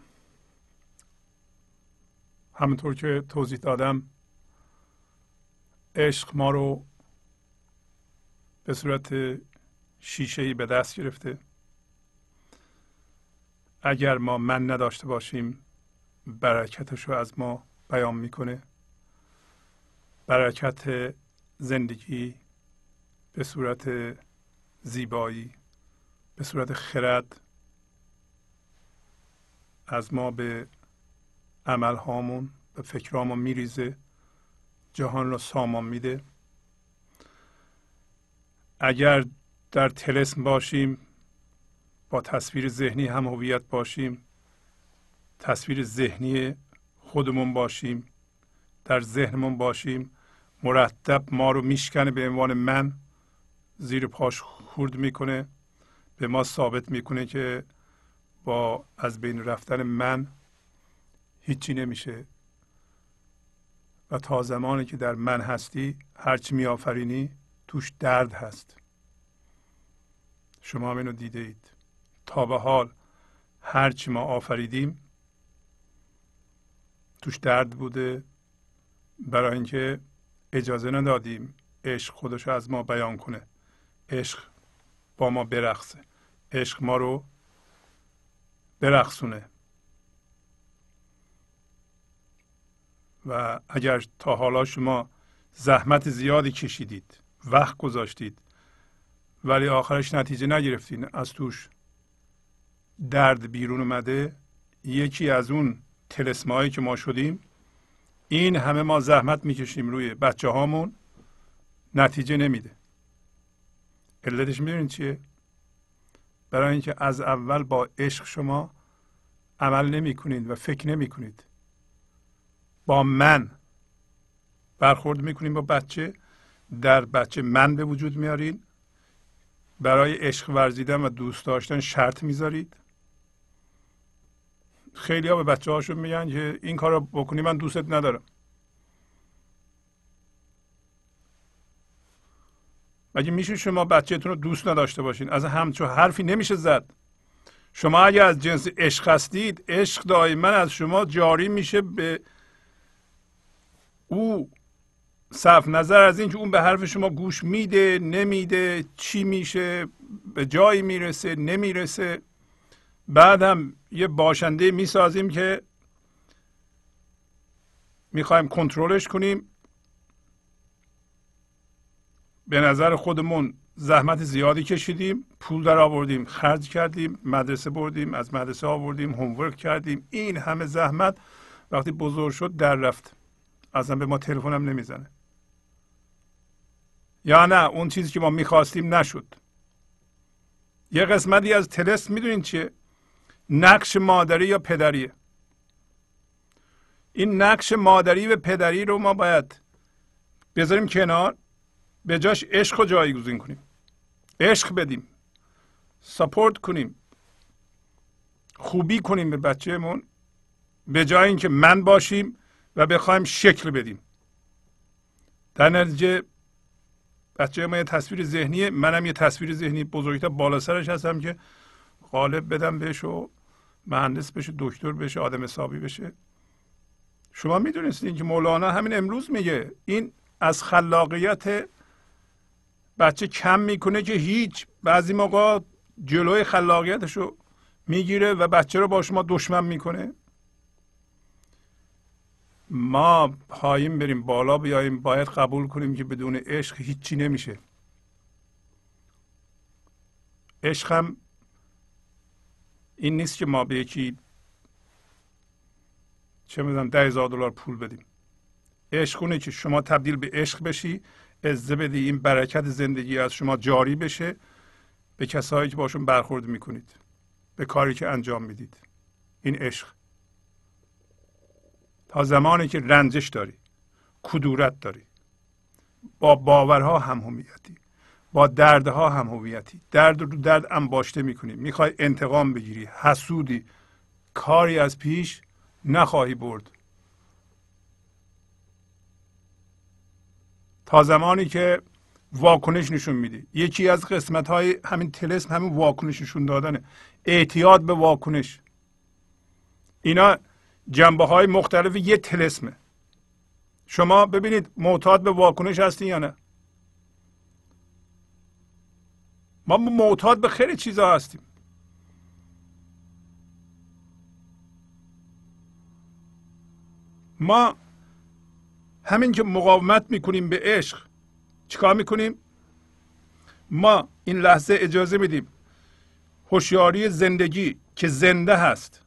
همونطور که توضیح دادم عشق ما رو به صورت شیشه ای به دست گرفته. اگر ما من نداشته باشیم برکتش رو از ما بیان می‌کنه. برکت زندگی به صورت زیبایی به صورت خرد از ما به عمل هامون به فکرامون میریزه جهان را سامان میده. اگر در تلسم باشیم با تصویر ذهنی هم هویت باشیم تصویر ذهنی خودمون باشیم در ذهنمون باشیم مرتب ما رو میشکنه به عنوان من زیر پاش خورد می‌کنه به ما ثابت می‌کنه که با از بین رفتن من هیچی نمیشه. و تا زمانی که در من هستی هرچی میآفرینی توش درد هست. شما هم اینو دیده اید. تا به حال هرچی ما آفریدیم توش درد بوده. برای اینکه اجازه ندادیم عشق خودش از ما بیان کنه. عشق با ما برقصه. عشق ما رو برقصونه. و اگر تا حالا شما زحمت زیادی کشیدید وقت گذاشتید ولی آخرش نتیجه نگرفتین از توش درد بیرون اومده یکی از اون تلسمایی که ما شدیم این همه ما زحمت می‌کشیم روی بچه هامون نتیجه نمیده. علتش می‌دونید چیه؟ برای اینکه از اول با عشق شما عمل نمی کنید و فکر نمی کنید با من برخورد می‌کنیم با بچه در بچه من به وجود میارین. برای عشق ورزیدن و دوست داشتن شرط می‌ذارید. خیلی ها به بچه هاشون میگن که این کار رو بکنی من دوستت ندارم. مگه میشه شما بچهتون رو دوست نداشته باشین؟ از همچو حرفی نمیشه زد. شما اگر از جنس عشق هستید عشق دائما از شما جاری میشه به او. صرف نظر از اینکه اون به حرف شما گوش میده نمیده چی میشه به جایی می‌رسه نمی‌رسه. بعد هم یه باشنده می‌سازیم که می‌خوایم کنترلش کنیم. به نظر خودمون زحمت زیادی کشیدیم پول در آوردیم خرج کردیم مدرسه بردیم از مدرسه آوردیم هومورک کردیم. این همه زحمت وقتی بزرگ شد در رفت. اصلا به ما تلفن هم نمی‌زنه. یا نه اون چیزی که ما می‌خواستیم نشد. یه قسمتی از تلس می‌دونین چیه؟ نقش مادری یا پدریه این نقش مادری و پدری رو ما باید بذاریم کنار. به جاش عشق رو جایگزین کنیم. عشق بدیم. سپورت کنیم. خوبی کنیم به بچهمون. به جای اینکه من باشیم و بخوایم شکل بدیم. در نتیجه بچه ما یه تصویر ذهنی منم یه تصویر ذهنی بزرگتر بالا سرش هستم که غالب بدم بهش و مهندس بشه دکتر بشه آدم حسابی بشه. شما می‌دونستین که مولانا همین امروز میگه این از خلاقیت بچه کم می‌کنه که هیچ. بعضی موقع جلوی خلاقیتش رو می‌گیره و بچه رو با شما دشمن می‌کنه. ما پایین بریم بالا بیاییم باید قبول کنیم که بدون عشق هیچی نمیشه. عشق هم این نیست که ما به یکی چه می‌دونم ده هزار دلار پول بدیم. عشق اونه که شما تبدیل به عشق بشی عزه بدی این برکت زندگی از شما جاری بشه. به کسایی که باشون برخورد می‌کنید به کاری که انجام می‌دید. این عشق. تا زمانی که رنجش داری کدورت داری. با باورها هم هویتی. با دردها هم هویتی. درد رو درد انباشته می‌کنی. می‌خوای انتقام بگیری. حسودی. کاری از پیش نخواهی برد. تا زمانی که واکنش نشون میدی. یکی از قسمت های همین تلسم همین واکنش نشون دادنه. اعتیاد به واکنش. اینا جنبه های مختلف یه تلسمه. شما ببینید معتاد به واکنش هستین یا نه. ما معتاد به خیلی چیزها هستیم. ما همین که مقاومت می‌کنیم به عشق چیکار می‌کنیم؟ ما این لحظه اجازه میدیم. هوشیاری زندگی که زنده هست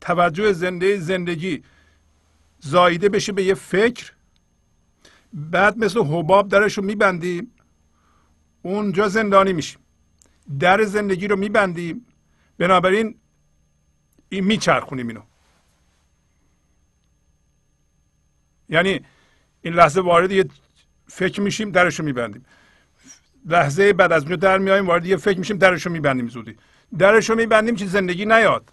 توجه زنده زندگی زایده بشه به یه فکر. بعد مثل حباب درش رو میبندیم اونجا زندانی میشیم. در زندگی رو میبندیم بنابراین این میچرخونیم اینو. یعنی این لحظه وارد یه فکر میشیم درش رو میبندیم. لحظه بعد از اونجا در میایم وارد یه فکر میشیم درش رو میبندیم زودی. درش رو میبندیم که زندگی نیاد.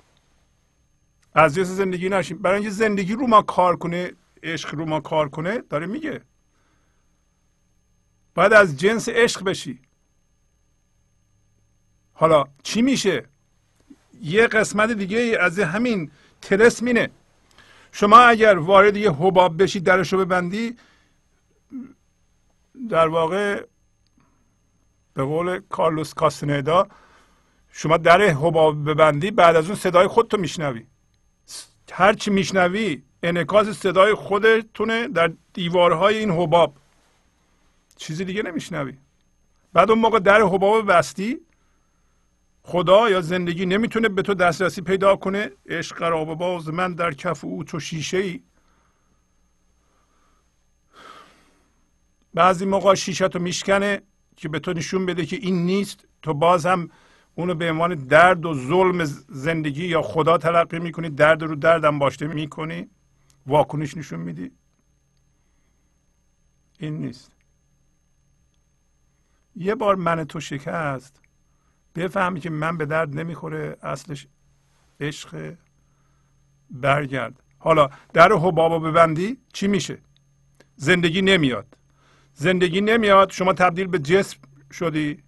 از جنس زندگی نشیم. برای اینکه زندگی رو ما کار کنه عشق رو ما کار کنه داره میگه. باید از جنس عشق بشی. حالا چی میشه؟ یه قسمت دیگه از همین تلسمینه شما اگر وارد یه حباب بشی درش رو ببندی در واقع به قول کارلوس کاستنیدا شما در حباب ببندی بعد از اون صدای خودتو میشنوی. هر چی میشنوی انعکاس صدای خودتونه در دیوارهای این حباب. چیزی دیگه نمیشنوی. بعد اون موقع در حباب بستی خدا یا زندگی نمی‌تونه به تو دسترسی پیدا کنه؟ عشق قراب باز من در کف او تو شیشه ای بعضی موقع شیشه تو میشکنه که به تو نشون بده که این نیست. تو باز هم اونو به عنوان درد و ظلم زندگی یا خدا تلقی می‌کنی درد رو دردم باشته می‌کنی. واکنش نشون میدی. این نیست. یه بار من تو شکست. بفهمی که من به درد نمی‌خوره اصلش عشق برگرد. حالا در حبابا ببندی چی میشه؟ زندگی نمیاد. زندگی نمیاد شما تبدیل به جسم شدی.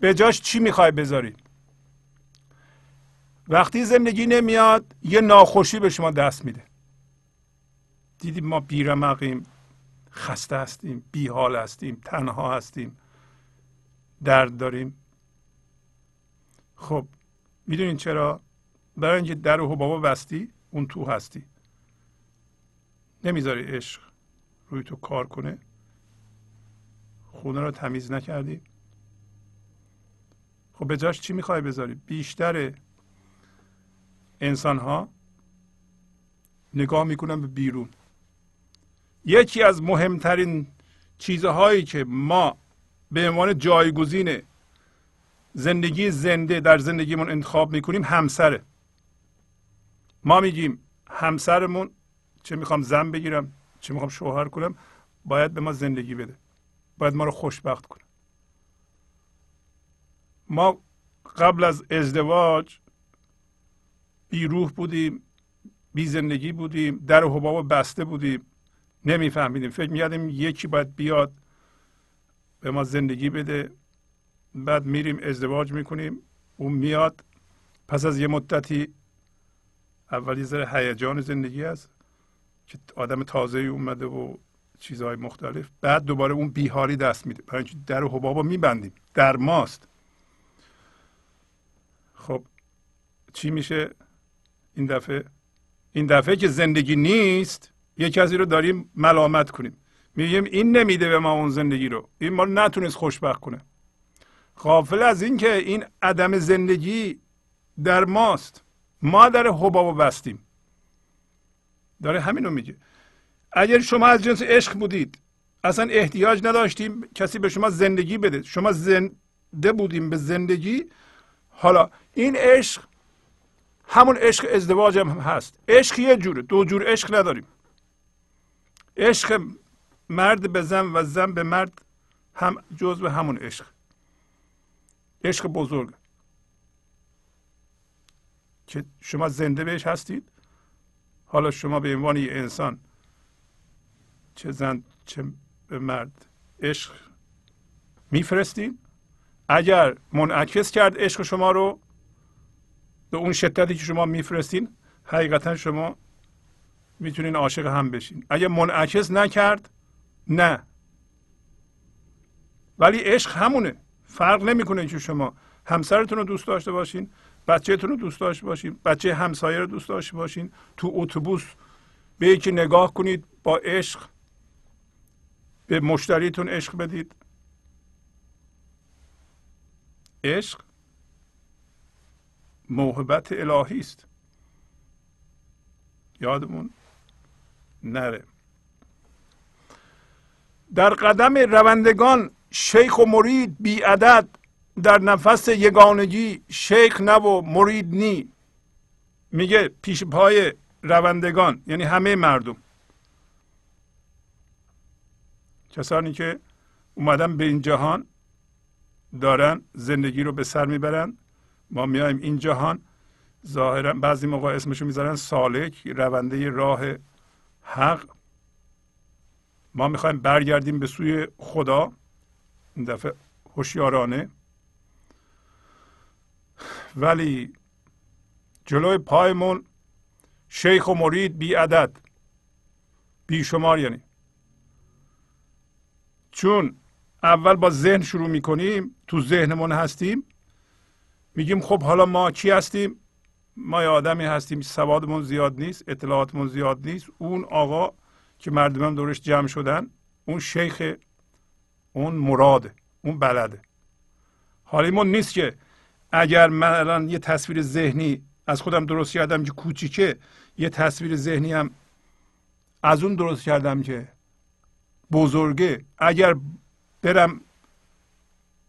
به جاش چی می‌خوای بذاری؟ وقتی زندگی نمیاد یه ناخوشی به شما دست میده. دیدیم ما بیرمقیم خسته هستیم بیحال هستیم تنها هستیم درد داریم. خب می‌دونین چرا؟ برای اینکه در و بابا بستی اون تو هستی. نمی‌ذاری عشق روی تو کار کنه. خونه رو تمیز نکردی. خب به جاش چی می‌خوای بذاری؟ بیشتر انسان ها نگاه می‌کنن به بیرون. یکی از مهمترین چیزهایی که ما به عنوان جایگزین زندگی زنده در زندگیمون انتخاب می‌کنیم همسره. ما میگیم همسرمون چه می‌خوام زن بگیرم چه می‌خوام شوهر کنم باید به ما زندگی بده. باید ما رو خوشبخت کنه. ما قبل از ازدواج بی روح بودیم بی زندگی بودیم در حباب بسته بودیم. نمیفهمیدیم. فکر میادیم یکی باید بیاد به ما زندگی بده. بعد میریم ازدواج می‌کنیم. اون میاد پس از یه مدتی اولی ذره هیجان زندگی است که آدم تازه اومده و چیزهای مختلف. بعد دوباره اون بیحالی دست میده. برای اینکه در حباب میبندیم. در ماست. خب چی میشه؟ این دفعه این دفعه که زندگی نیست یه کسی رو داریم ملامت کنیم. میگیم این نمیده به ما اون زندگی رو. این ما رو نتونست خوشبخت کنه. غافل از این که این عدم زندگی در ماست. ما در حباب بستیم. داره همین رو میگه. اگر شما از جنس عشق بودید اصلا احتیاج نداشتیم کسی به شما زندگی بده. شما زنده بودیم به زندگی. حالا این عشق همون عشق ازدواج هم هست. عشق یه جوره دو جور عشق نداریم. عشق مرد به زن و زن به مرد هم جزء همون عشق. عشق بزرگ. که شما زنده بهش هستید؟ حالا شما به عنوان یه انسان چه زن چه مرد عشق میفرستید؟ اگر منعکس کرد عشق شما رو به اون شدتی که شما میفرستین حقیقتا شما می‌تونین عاشق هم بشین. اگر منعکس نکرد نه. ولی عشق همونه. فرق نمی‌کنه که شما همسرتون رو دوست داشته باشین بچهتون رو دوست داشته باشین بچه همسایه رو دوست داشته باشین تو اتوبوس به یکی نگاه کنید با عشق به مشتریتون عشق بدید. عشق موهبت الهی است. یادمون نره. در قدم روندگان شیخ و مرید بی عدد در نفس یگانگی شیخ نه و مرید نی. میگه پیش پای روندگان یعنی همه مردم. کسانی که اومدن به این جهان دارن زندگی رو به سر می‌برن. ما میایم این جهان ظاهرا بعضی موقع اسمشو می‌ذارن سالک رونده راه حق. ما می‌خوایم برگردیم به سوی خدا. این دفعه هوشیارانه. ولی جلوی پایمون شیخ و مرید بی عدد بی شمار یعنی. چون اول با ذهن شروع می‌کنیم تو ذهنمون هستیم. میگیم خب حالا ما کی هستیم؟ ما یه آدمی هستیم سوادمون زیاد نیست اطلاعاتمون زیاد نیست. اون آقا که مردم دورش جمع شدن اون شیخ اون مراده اون بلده. حالیمون نیست که اگر من الان یه تصویر ذهنی از خودم درست کردم که کوچیکه یه تصویر ذهنی هم از اون درست کردم که بزرگه اگر برم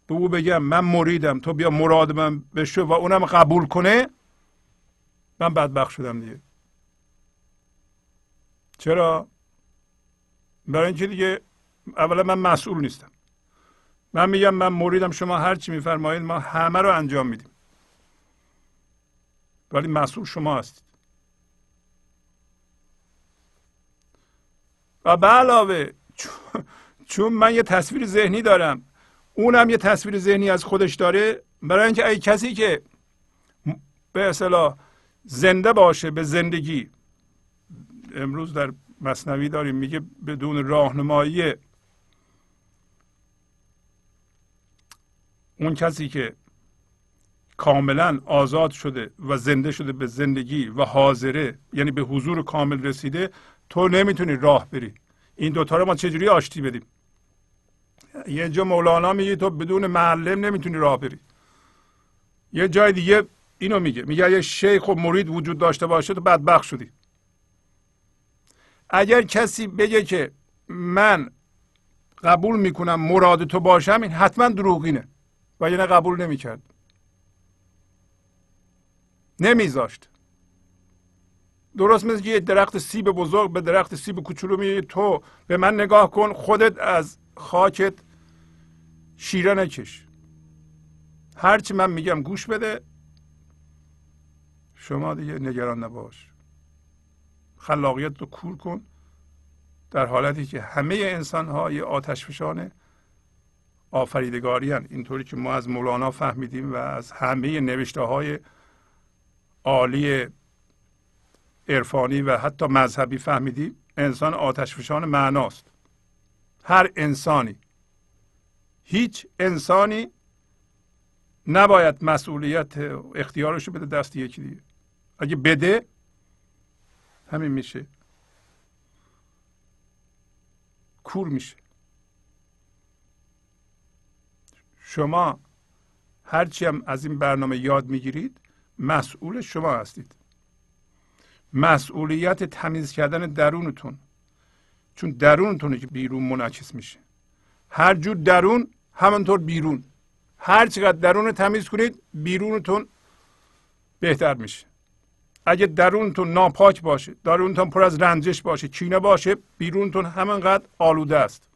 به او بگم من مریدم تو بیا مراد من بشو و اونم قبول کنه من بدبخت شدم دیگه. چرا؟ برای اینکه دیگه اولا من مسئول نیستم. من میگم من مریدم شما هر چی میفرمایید ما همه رو انجام میدیم. ولی مسئول شما هستید. و به علاوه چون من یه تصویر ذهنی دارم اونم یه تصویر ذهنی از خودش داره برای اینکه ای کسی که به اصطلاح زنده باشه به زندگی امروز در مصنوی داریم میگه بدون راهنمایی اون کسی که کاملا آزاد شده و زنده شده به زندگی و حاضره یعنی به حضور کامل رسیده تو نمی‌تونی راه بری. این دوتا رو ما چجوری آشتی بدیم؟ یه جا مولانا میگه تو بدون معلم نمی‌تونی راه بری. یه جای دیگه اینو میگه. میگه یه شیخ و مرید وجود داشته باشه تو بدبخت شدی. اگر کسی بگه که من قبول می‌کنم مراد تو باشم این حتما دروغینه. و یعنی قبول نمی‌کرد. نمیذاشت. درست مثل یه درخت سیب بزرگ به درخت سیب کوچولو میگه تو به من نگاه کن خودت از خاکت شیره نکش. هرچی من میگم گوش بده. شما دیگه نگران نباش. خلاقیت رو کور کن. در حالتی که همه انسان های آتش فشان آفریدگاری هن. اینطوری که ما از مولانا فهمیدیم و از همه نوشته های عالی عرفانی و حتی مذهبی فهمیدیم انسان آتش فشان معناست. هر انسانی هیچ انسانی نباید مسئولیت اختیارش رو بده دست یکی دیگه. اگه بده همین میشه. کور میشه. شما هرچی هم از این برنامه یاد می‌گیرید مسئول شما هستید. مسئولیت تمیز کردن درونتون چون درونتونه که بیرون منعکس میشه. هر جور درون همانطور بیرون. هر چقدر درون تمیز کنید بیرونتون بهتر میشه. اگه درونتون ناپاک باشه درونتون پر از رنجش باشه کینه باشه بیرونتون همانقدر آلوده است.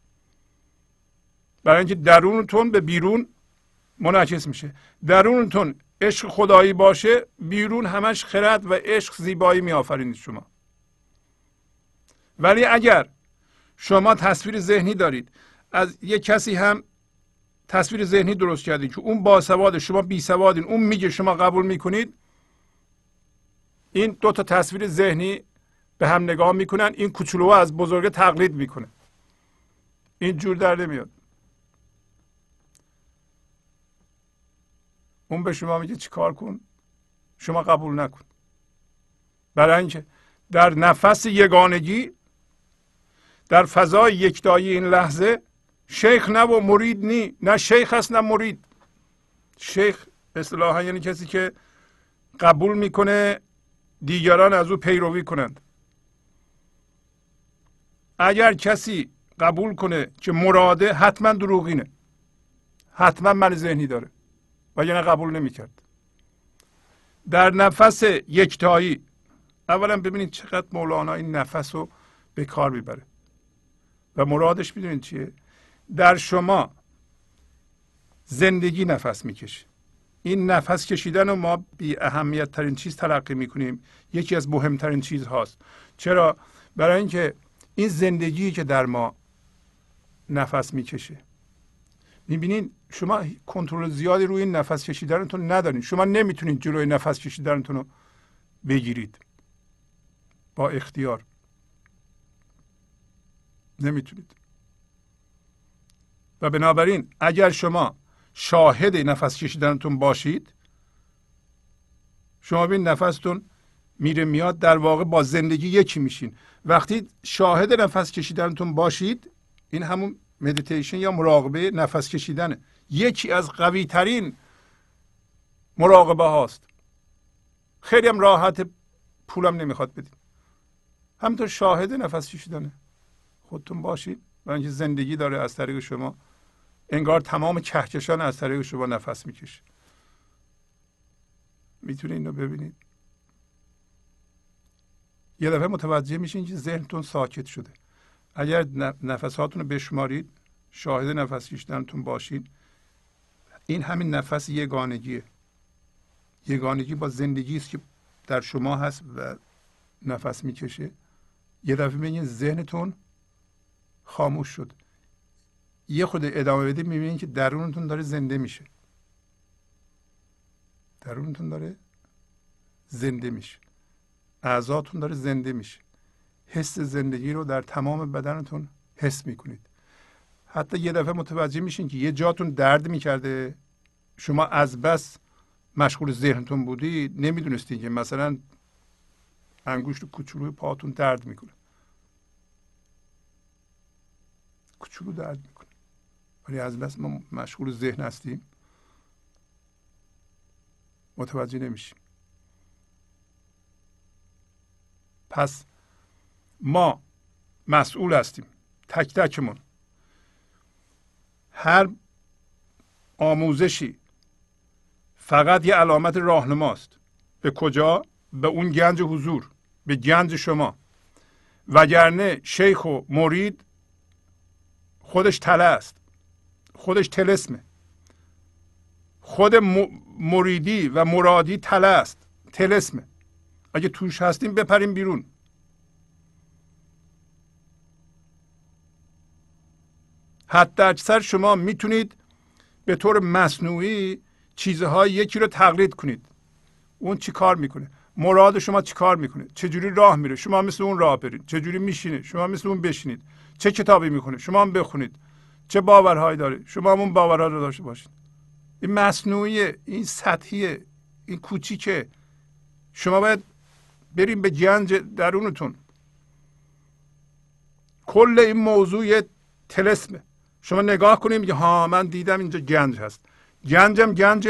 برای اینکه درونتون به بیرون منعکس میشه. درونتون عشق خدایی باشه بیرون همش خرد و عشق زیبایی میآفرینید شما. ولی اگر شما تصویر ذهنی دارید از یک کسی هم تصویر ذهنی درست کردید که اون باسواد شما بی سوادین اون میگه شما قبول می‌کنید این دو تا تصویر ذهنی به هم نگاه می‌کنن این کوچولو از بزرگ تقلید می‌کنه. این جور در نمیاد. اون به شما میگه چیکار کن؟ شما قبول نکن. برای اینکه در نفس یگانگی در فضای یکتایی این لحظه شیخ نه و مرید نی نه شیخ هست نه مرید. شیخ اصطلاحا یعنی کسی که قبول می‌کنه دیگران از او پیروی کنند. اگر کسی قبول کنه که مراده حتما دروغینه. حتما من ذهنی داره. و یعنی قبول نمی‌کرد. در نفس یکتایی اولا ببینید چقدر مولانا این نفس رو به کار می‌بره. و مرادش می‌دونید چیه؟ در شما زندگی نفس می‌کشه. این نفس کشیدن رو ما بی اهمیت ترین چیز تلقی می‌کنیم. یکی از مهمترین چیز هاست. چرا؟ برای اینکه این زندگی که در ما نفس می‌کشه. می‌بینین شما کنترل زیادی روی نفس کشیدنتون ندارین. شما نمی‌تونید جلوی نفس کشیدنتون رو بگیرید. با اختیار. نمی‌تونید. و بنابراین اگر شما شاهد نفس کشیدنتون باشید شما بین نفستون میره میاد در واقع با زندگی یکی میشین. وقتی شاهد نفس کشیدنتون باشید این همون مدیتیشن یا مراقبه نفس کشیدنه یکی از قوی ترین مراقبه هاست. خیلی هم راحت پولم نمی‌خواد بدید همینطور شاهد نفس کشیدنه. خودتون باشید. و اینکه زندگی داره از طریق شما. انگار تمام کهکشان از طریق شما نفس می‌کشه. می‌تونید اینو ببینید. یه دفعه متوجه میشین که ذهنتون ساکت شده. اگر نفساتون رو بشمارید شاهد نفس کشیدنتون باشید. این همین نفس یگانگیه. یگانگی با زندگی است که در شما هست و نفس می‌کشه. یه دفعه ببینید ذهنتون خاموش شد. یه خود ادامه بدید می‌بینید که درونتون داره زنده میشه. درونتون داره زنده میشه. اعضاتون داره زنده میشه. حس زندگی رو در تمام بدنتون حس می‌کنید. حتی یه دفعه متوجه میشین که یه جاتون درد می‌کرده. شما از بس مشغول ذهنتون بودی نمی‌دونستین که مثلا انگشت کوچولوی پاتون درد می‌کنه. کوچولو درد می‌کنه. ولی از بس ما مشغول ذهن هستیم. متوجه نمیشیم پس ما مسئول هستیم. تک تکمون. هر آموزشی فقط یه علامت راهنماست. به کجا؟ به اون گنج حضور. به گنج شما. وگرنه شیخ و مرید خودش تله است. خودش تلسمه. خود مریدی و مرادی تله است. تلسمه. اگه توش هستیم بپریم بیرون. حتی اکثر شما می‌تونید به طور مصنوعی چیزهای یکی رو تقلید کنید. اون چی کار می‌کنه؟ مراد شما چی کار می‌کنه؟ چجوری راه میره؟ شما مثل اون راه برید. چجوری میشینه شما مثل اون بشینید. چه کتابی می‌کنه شما هم بخونید. چه باورهایی داره شما هم اون باورها رو داشته باشید. این مصنوعی این سطحی این کوچیکه. شما باید بریم به گنج درونتون. کل این موضوع تلسمه. شما نگاه کنیم میگه ها من دیدم اینجا گنج هست. گنجم گنج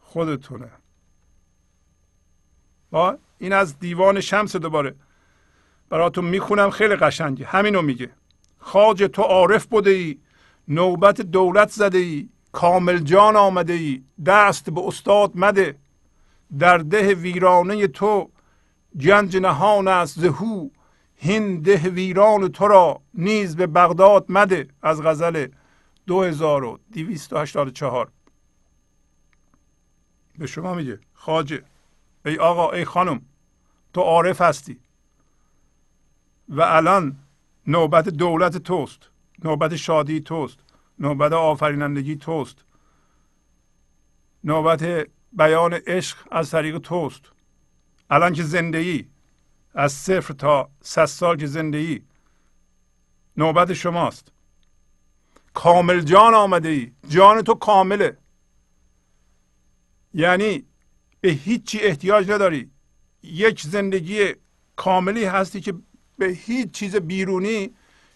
خودتونه. با این از دیوان شمس دوباره. براتون می‌خونم خیلی قشنگه. همینو میگه. خاج تو عارف بوده ای نوبت دولت زده ای کامل جان آمده ای دست به استاد مده. در ده ویرانه تو گنج نهان است زهو. هین ده ویران تو را نیز به بغداد مده از غزل 2284 به شما میگه خاجه ای آقا ای خانم تو عارف هستی و الان نوبت دولت توست نوبت شادی توست نوبت آفرینندگی توست نوبت بیان عشق از طریق توست. الان که زندگی از صفر تا صد سال که زندگی نوبت شماست. کامل جان آمده ای. جان تو کامله. یعنی به هیچی احتیاج نداری. یک زندگی کاملی هستی که به هیچ چیز بیرونی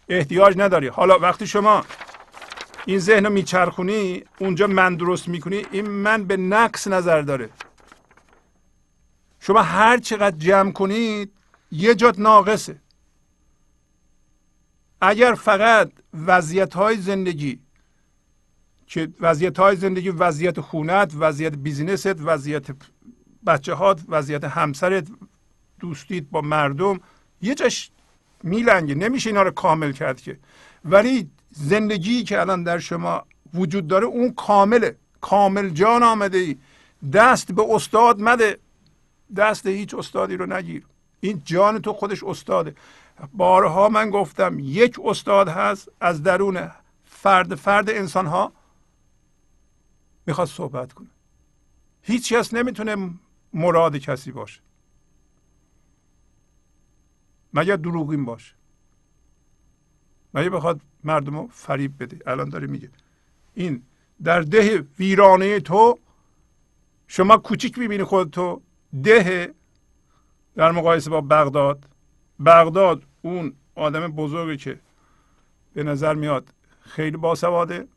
احتیاج نداری. حالا وقتی شما این ذهن رو میچرخونی اونجا من درست می‌کنی این من به نقص نظر داره. شما هر چقدر جمع کنید یه جات ناقصه. اگر فقط وضعیت های زندگی که وضعیت های زندگی وضعیت خونت وضعیت بیزینست وضعیت بچه هات وضعیت همسرت دوستیت با مردم یه جاش میلنگه. نمیشه اینا رو کامل کرد که. ولی زندگی که الان در شما وجود داره اون کامله. کامل جان آمده ای دست به استاد مده. دست هیچ استادی رو نگیر. این جان تو خودش استاده. بارها من گفتم یک استاد هست از درون فرد فرد انسان ها می‌خواد صحبت کنه. هیچ کس نمی‌تونه مراد کسی باشه. مگر دروغین باشه. مگر بخواد مردم رو فریب بده. الان داره میگه. این در ده ویرانه تو شما کوچیک می‌بینی خودتو. ده در مقایسه با بغداد بغداد اون آدم بزرگی که به نظر میاد خیلی باسواده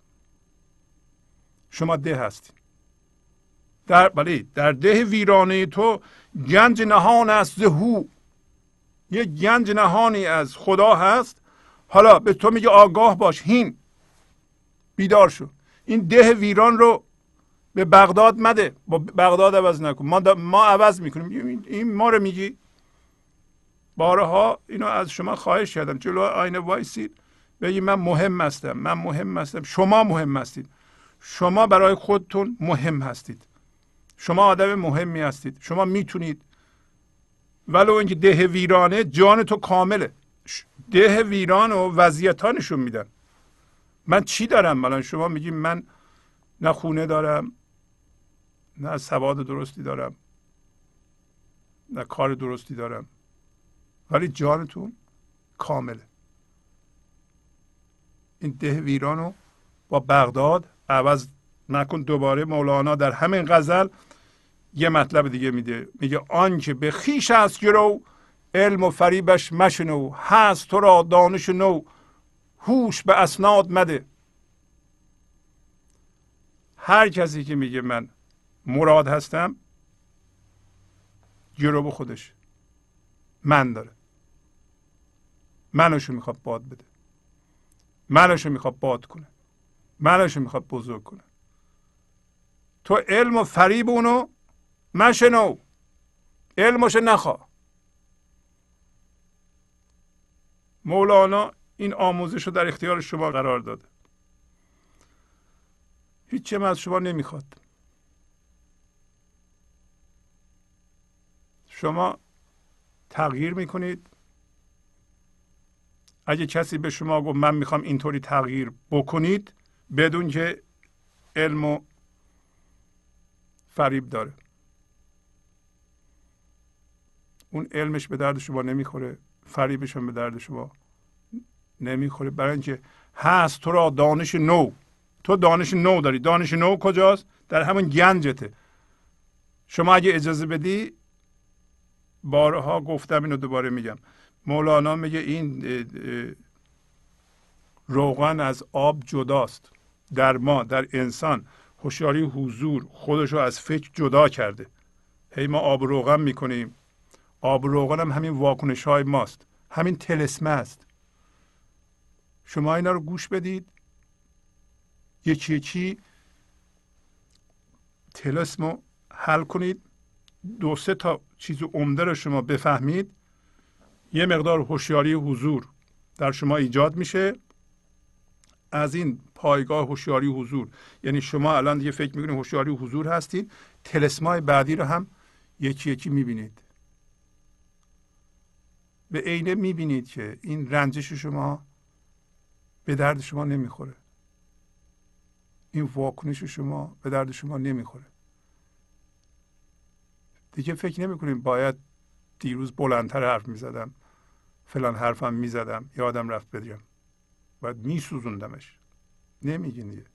شما ده هستی. در بله در ده ویرانه تو گنج نهان است زهو یه گنج نهانی از خدا هست. حالا به تو میگه آگاه باش هین بیدار شو. این ده ویران رو به بغداد مده. با بغداد عوض نکن. ما, ما عوض می‌کنیم. این ما رو میگی. بارها اینو از شما خواهش کردم. جلو آینه وایسید بگی من مهم هستم. من مهم هستم. شما مهم هستید. شما برای خودتون مهم هستید. شما آدم مهمی هستید. شما می‌تونید. ولو اینکه ده ویرانه جان تو کامله. ده ویران و وضعیت نشون میدن. من چی دارم؟ الان شما میگی من نه خونه دارم نه سواد درستی دارم نه کار درستی دارم ولی جانتون کامله. این ده ویران رو با بغداد عوض نکن. دوباره مولانا در همین غزل یه مطلب دیگه میده. میگه آنکه به خیش است گرو علم و فریبش مشنو. هست تو را دانش نو هوش به اسناد مده. هر کسی که میگه من مراد هستم به خودش. من داره. منشو می‌خواد باد بده. منشو می‌خواد باد کنه. منشو می‌خواد بزرگ کنه. تو علم و فریب اونو مشنو. علمشو نخوا. مولانا این آموزش رو در اختیار شما قرار داده. هیچ از شما نمی‌خواد. شما تغییر می‌کنید. اگه کسی به شما گفت من می‌خوام اینطوری تغییر بکنید بدون که علم و فریب داره. اون علمش به درد شما نمی‌خوره فریبش هم به درد شما نمی‌خوره. برای اینکه هست تو را دانش نو. تو دانش نو داری. دانش نو کجاست؟ در همون گنجته. شما اگه اجازه بدی بارها گفتم اینو دوباره میگم. مولانا میگه این روغن از آب جداست. در ما در انسان هوشیاری حضور خودش رو از فکر جدا کرده. هی ما آب روغن می‌کنیم. آب روغن هم همین واکنش های ماست. همین تلسمه است. شما اینا رو گوش بدید. یکی یکی تلسم رو حل کنید. دو سه تا چیز عمده رو شما بفهمید. یه مقدار هوشیاری حضور در شما ایجاد میشه. از این پایگاه هوشیاری حضور یعنی شما الان دیگه فکر می‌کنید هوشیاری حضور هستید تلسمای بعدی رو هم یکی یکی می‌بینید. به عینه می‌بینید که این رنجش شما به درد شما نمی‌خوره. این واکنش شما به درد شما نمی‌خوره. دیگه فکر نمی‌کنیم باید دیروز بلندتر حرف می‌زدم. فلان حرفم می‌زدم. یادم رفت بدیم باید میسوزوندمش. نمیگین دیگه.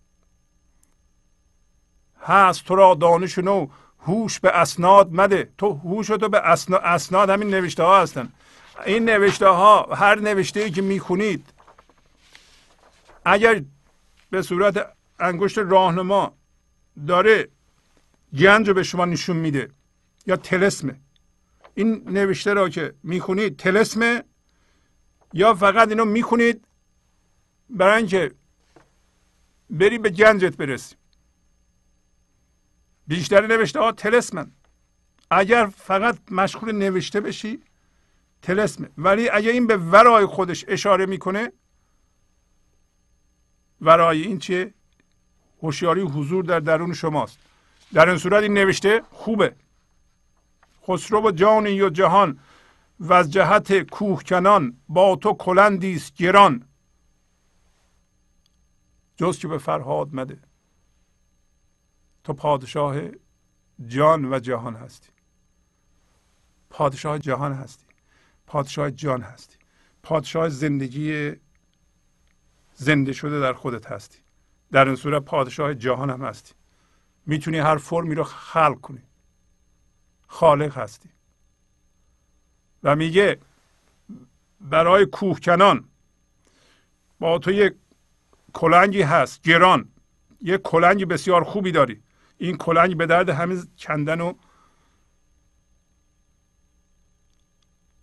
هست تو را دانش نو. هوش به اسناد مده. تو هوش تو به اسناد, اسناد همین نوشته ها هستن. این نوشته ها هر نوشته ای که می‌خونید اگر به صورت انگشت راهنما داره گنج رو به شما نشون میده. یا تلسمه. این نوشته را که می‌خونید تلسمه یا فقط اینو می‌خونید برای اینکه بری به گنجت برسی بیشتر نوشته ها تلسمن. اگر فقط مشغول نوشته بشی تلسمه. ولی اگر این به ورای خودش اشاره می‌کنه ورای این چیه؟ هوشیاری حضور در درون شماست. در این صورت این نوشته خوبه. خسرو و جانی و جهان و از جهت کوهکنان با تو کلندی است گران. جز که به فرهاد مده. تو پادشاه جان و جهان هستی. پادشاه جهان هستی. پادشاه جان هستی. پادشاه زندگی زنده شده در خودت هستی. در این صورت پادشاه جهان هم هستی. می‌تونی هر فرمی رو خلق کنی. خالق هستی. و میگه برای کوهکنان با تو یک کلنگی هست گران. یک کلنگ بسیار خوبی داری. این کلنگ به درد همین کندن و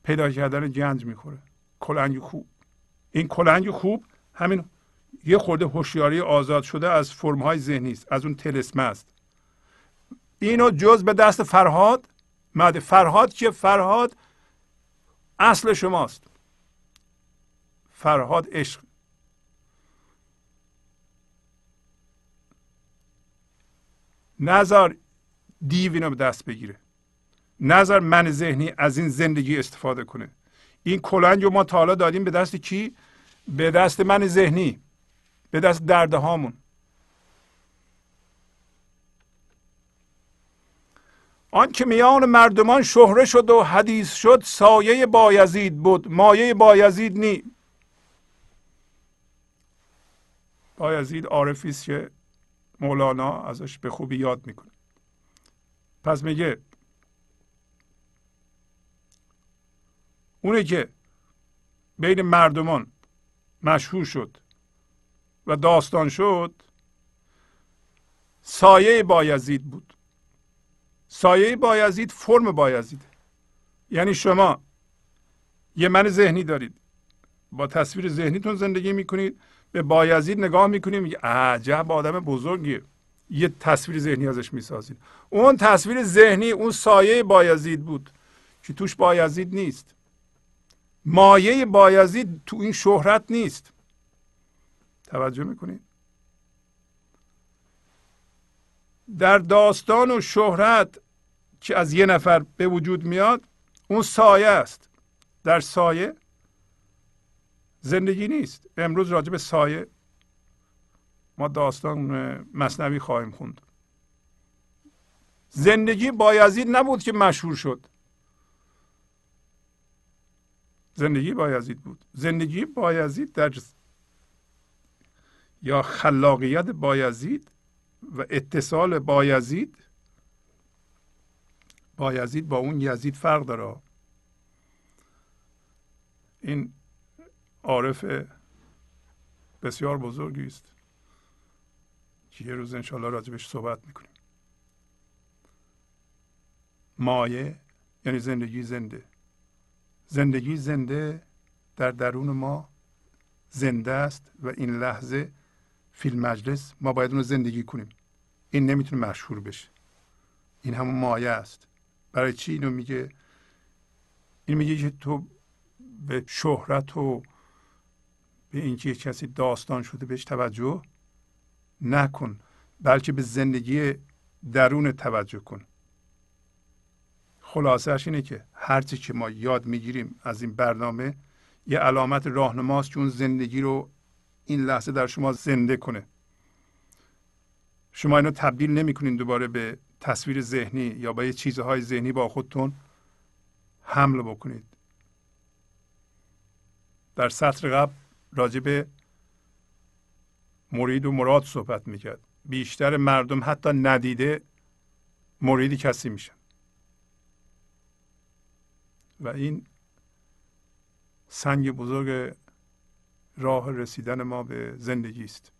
پیدا کردن گنج می‌خوره. کلنگ خوب. این کلنگ خوب همین یه خورده هوشیاری آزاد شده از فرمهای ذهنی است از اون تلسمه است. اینو جز به دست فرهاد مد فرهاد که فرهاد اصل شماست. فرهاد عشق. نظر دیو اینو به دست بگیره. نظر من ذهنی از این زندگی استفاده کنه. این کلنگ رو ما تا حالا دادیم به دست کی؟ به دست من ذهنی. به دست درده هامون. آن که میان مردمان شهره شد و حدیث شد سایه بایزید بود مایه بایزید نی بایزید عارفی است که مولانا ازش به خوبی یاد می‌کنه. پس میگه اونه که بین مردمان مشهور شد و داستان شد سایه بایزید بود. سایه بایزید فرم بایزید. یعنی شما یه من ذهنی دارید. با تصویر ذهنیتون زندگی می‌کنید به بایزید نگاه می‌کنید میگه عجب آدم بزرگیه. یه تصویر ذهنی ازش می‌سازید. اون تصویر ذهنی اون سایه بایزید بود که توش بایزید نیست. مایه بایزید تو این شهرت نیست. توجه می‌کنید؟ در داستان و شهرت که از یه نفر به وجود میاد اون سایه است. در سایه زندگی نیست. امروز راجع به سایه ما داستان مصنوی خواهیم خوند. زندگی بایزید نبود که مشهور شد. زندگی بایزید بود. زندگی بایزید در یا خلاقیت بایزید و اتصال بایزید بایزید با اون یزید فرق داره. این عارف بسیار بزرگی است. که یه روز انشاءالله راجبش صحبت می‌کنیم. مایه یعنی زندگی زنده. زندگی زنده در درون ما زنده است و این لحظه فیلم مجلس ما باید اون زندگی کنیم. این نمی‌تونه مشهور بشه. این همون مایه است. برای چی اینو میگه؟ این میگه که تو به شهرت و به اینکه کسی داستان شده بهش توجه نکن بلکه به زندگی درون توجه کن. خلاصش اینه که هرچی که ما یاد می‌گیریم از این برنامه یه علامت راهنماست که اون زندگی رو این لحظه در شما زنده کنه. شما اینو تبدیل نمی‌کنین دوباره به تصویر ذهنی یا به چیزهای ذهنی با خودتون حمل بکنید. در سطر قبل راجع به مرید و مراد صحبت می‌کرد. بیشتر مردم حتی ندیده مریدی کسی میشن. و این سنگ بزرگ راه رسیدن ما به زندگی است.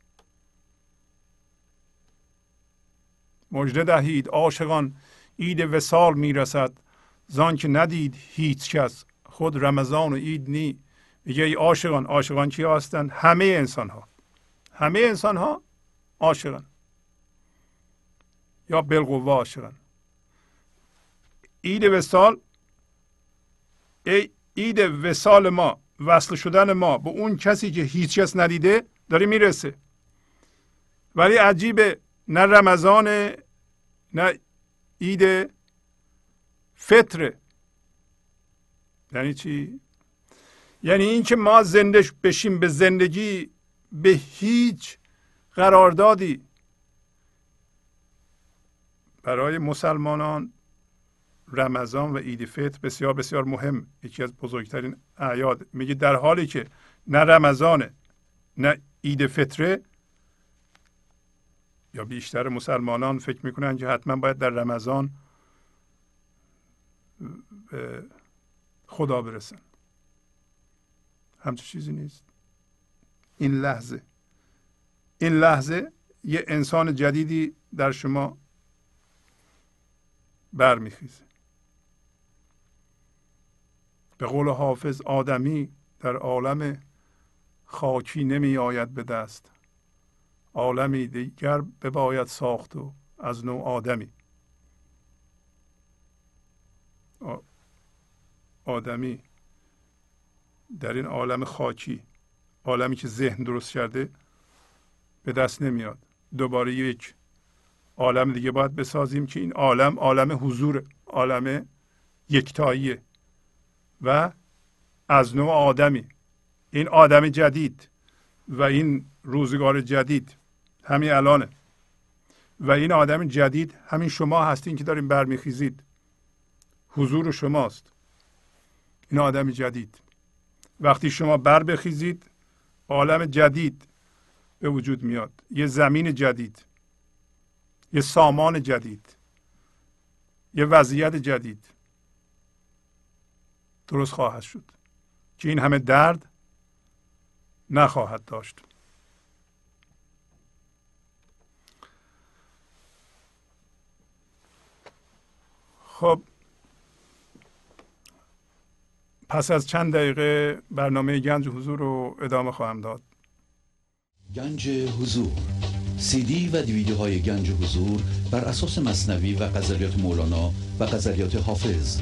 مژده دهید عاشقان عید وسال می‌رسد. زان که ندید هیچ کس خود رمضان و عید نی. میگه ای عاشقان عاشقان چی هستند همه انسان ها همه انسان ها عاشقان. یا بالقوه عاشقان. عید وسال ای عید وسال ما وصل شدن ما به اون کسی که هیچ کس ندیده داره می‌رسه. ولی عجیبه نه رمضان نه عید فطره یعنی چی؟ یعنی اینکه ما زنده بشیم به زندگی به هیچ قراردادی برای مسلمانان رمضان و عید فطر بسیار بسیار مهم. یکی از بزرگترین اعیاد. میگه در حالی که نه رمضانه نه عید فطره یا بیشتر مسلمانان فکر می‌کنن که حتما باید در رمضان به خدا برسن. همچه چیزی نیست. این لحظه. این لحظه یه انسان جدیدی در شما برمیخیزه. به قول حافظ آدمی در عالم خاکی نمی آید به دست. عالمی دیگر بباید ساخت و از نوع آدمی. آدمی در این عالم خاکی عالمی که ذهن درست کرده به دست نمیاد. دوباره یک عالم دیگه باید بسازیم که این عالم عالم حضور عالم یکتاییه. و از نوع آدمی. این آدم جدید و این روزگار جدید همین الانه. و این آدم جدید همین شما هستین که دارین برمیخیزید. حضور شماست. این آدم جدید. وقتی شما بر بخیزید عالم جدید به وجود میاد. یه زمین جدید یه سامان جدید یه وضعیت جدید. درست خواهد شد. که این همه درد نخواهد داشت. خب پس از چند دقیقه برنامه گنج حضور رو ادامه خواهم داد. گنج حضور سی دی و دیویدیو های گنج حضور بر اساس مصنوی و غزلیات مولانا و غزلیات حافظ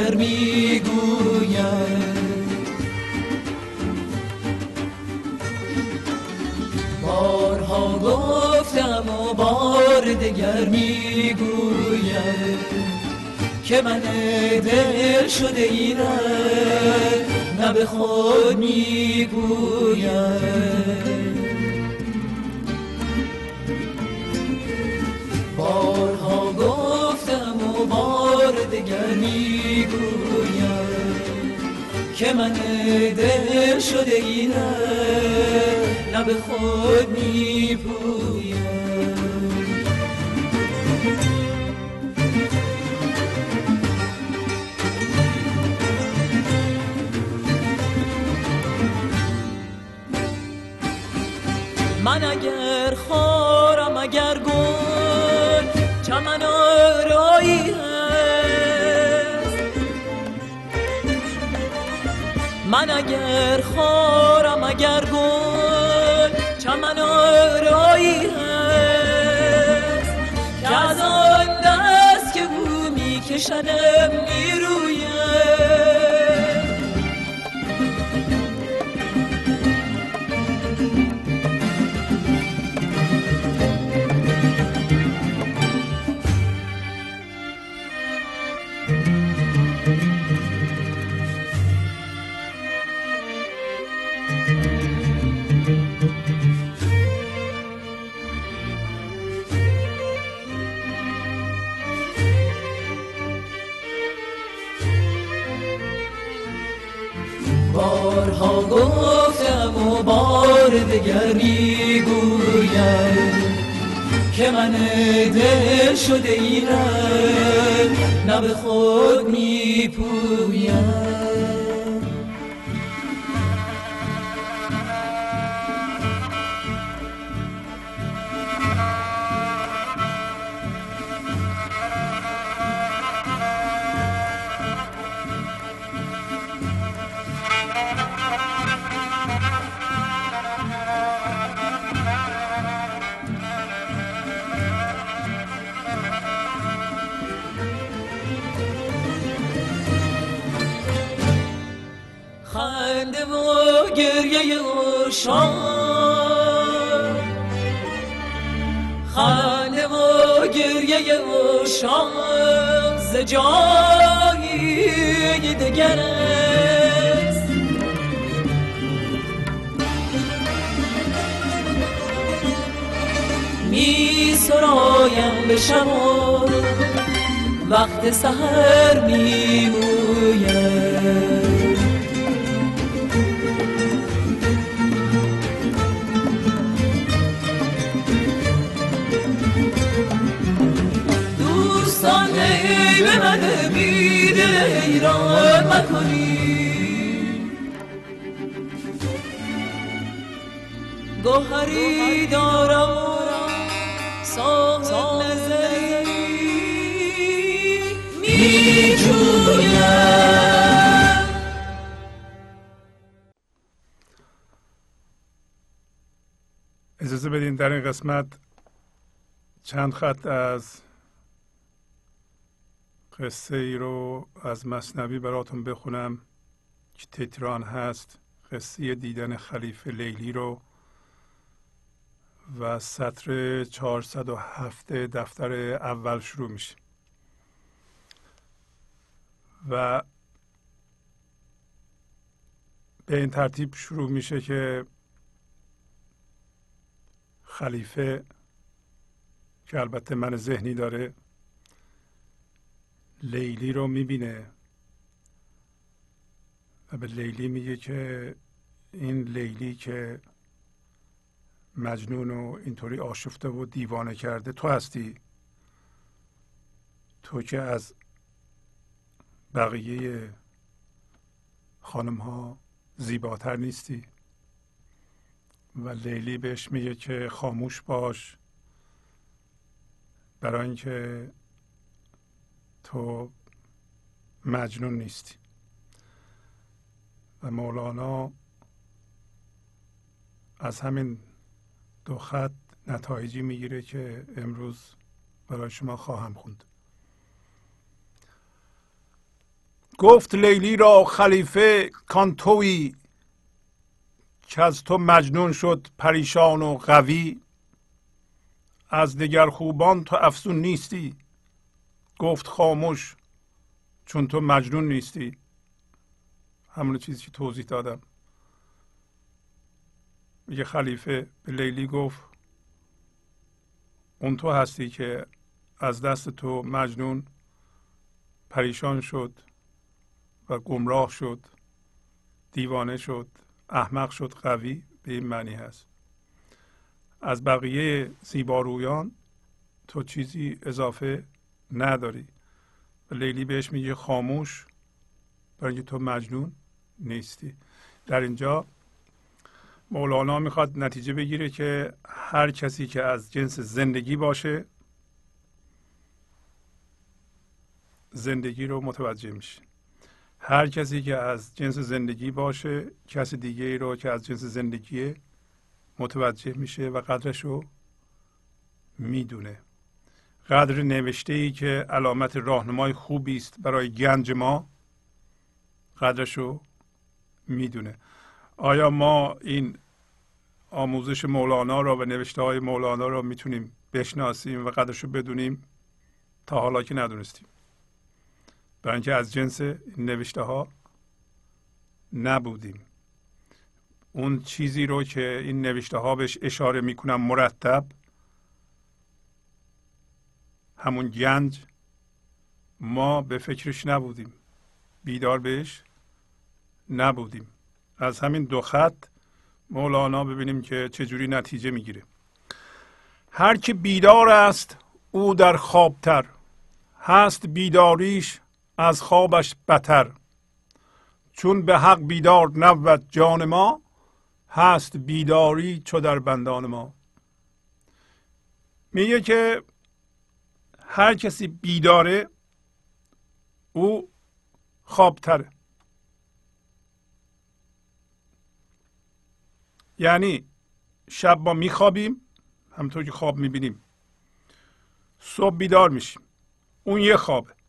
بار قسمت چند خط از قصه ای رو از مصنوی براتون بخونم که تتران هست. قصه دیدن خلیفه لیلی رو و سطر 407 دفتر اول شروع میشه. و به این ترتیب شروع میشه که خلیفه که البته من ذهنی داره لیلی رو می‌بینه و به لیلی میگه که این لیلی که مجنون و اینطوری آشفته و دیوانه کرده تو هستی؟ تو که از بقیه خانم ها زیباتر نیستی؟ و لیلی بهش میگه که خاموش باش برای اینکه تو مجنون نیستی. و مولانا از همین دو خط نتایجی می‌گیره که امروز برای شما خواهم خوند. گفت لیلی را خلیفه کانتوی که از تو مجنون شد پریشان و قوی. از دیگر خوبان تو افسون نیستی. گفت خاموش چون تو مجنون نیستی. همون چیزی که توضیح دادم. میگه خلیفه به لیلی گفت اون تو هستی که از دست تو مجنون پریشان شد و گمراه شد دیوانه شد. احمق شد قوی به این معنی هست. از بقیه زیبارویان تو چیزی اضافه نداری. و لیلی بهش میگه خاموش برای اینکه تو مجنون نیستی. در اینجا مولانا می‌خواد نتیجه بگیره که هر کسی که از جنس زندگی باشه زندگی رو متوجه میشه. هر کسی که از جنس زندگی باشه کسی دیگه ای رو که از جنس زندگی متوجه میشه و قدرش رو می‌دونه. قدر نوشته ای که علامت راهنمای خوبی است برای گنج ما قدرش رو می‌دونه. آیا ما این آموزش مولانا را و نوشته های مولانا را می‌تونیم بشناسیم و قدرش رو بدونیم؟ تا حالا که ندونستیم. برای اینکه از جنس نوشته ها نبودیم. اون چیزی رو که این نوشته ها بهش اشاره می‌کنن مرتب همون گنج ما به فکرش نبودیم. بیدار بهش نبودیم. از همین دو خط مولانا ببینیم که چجوری نتیجه می‌گیره. هر که بیدار است او در خوابتر. هست بیداریش از خوابش بتر. چون به حق بیدار نبود جان ما هست بیداری چو در بندان ما. میگه که هر کسی بیداره او خوابتره. یعنی شب ما میخوابیم همونطور که خواب می‌بینیم. صبح بیدار میشیم. اون یه خوابه.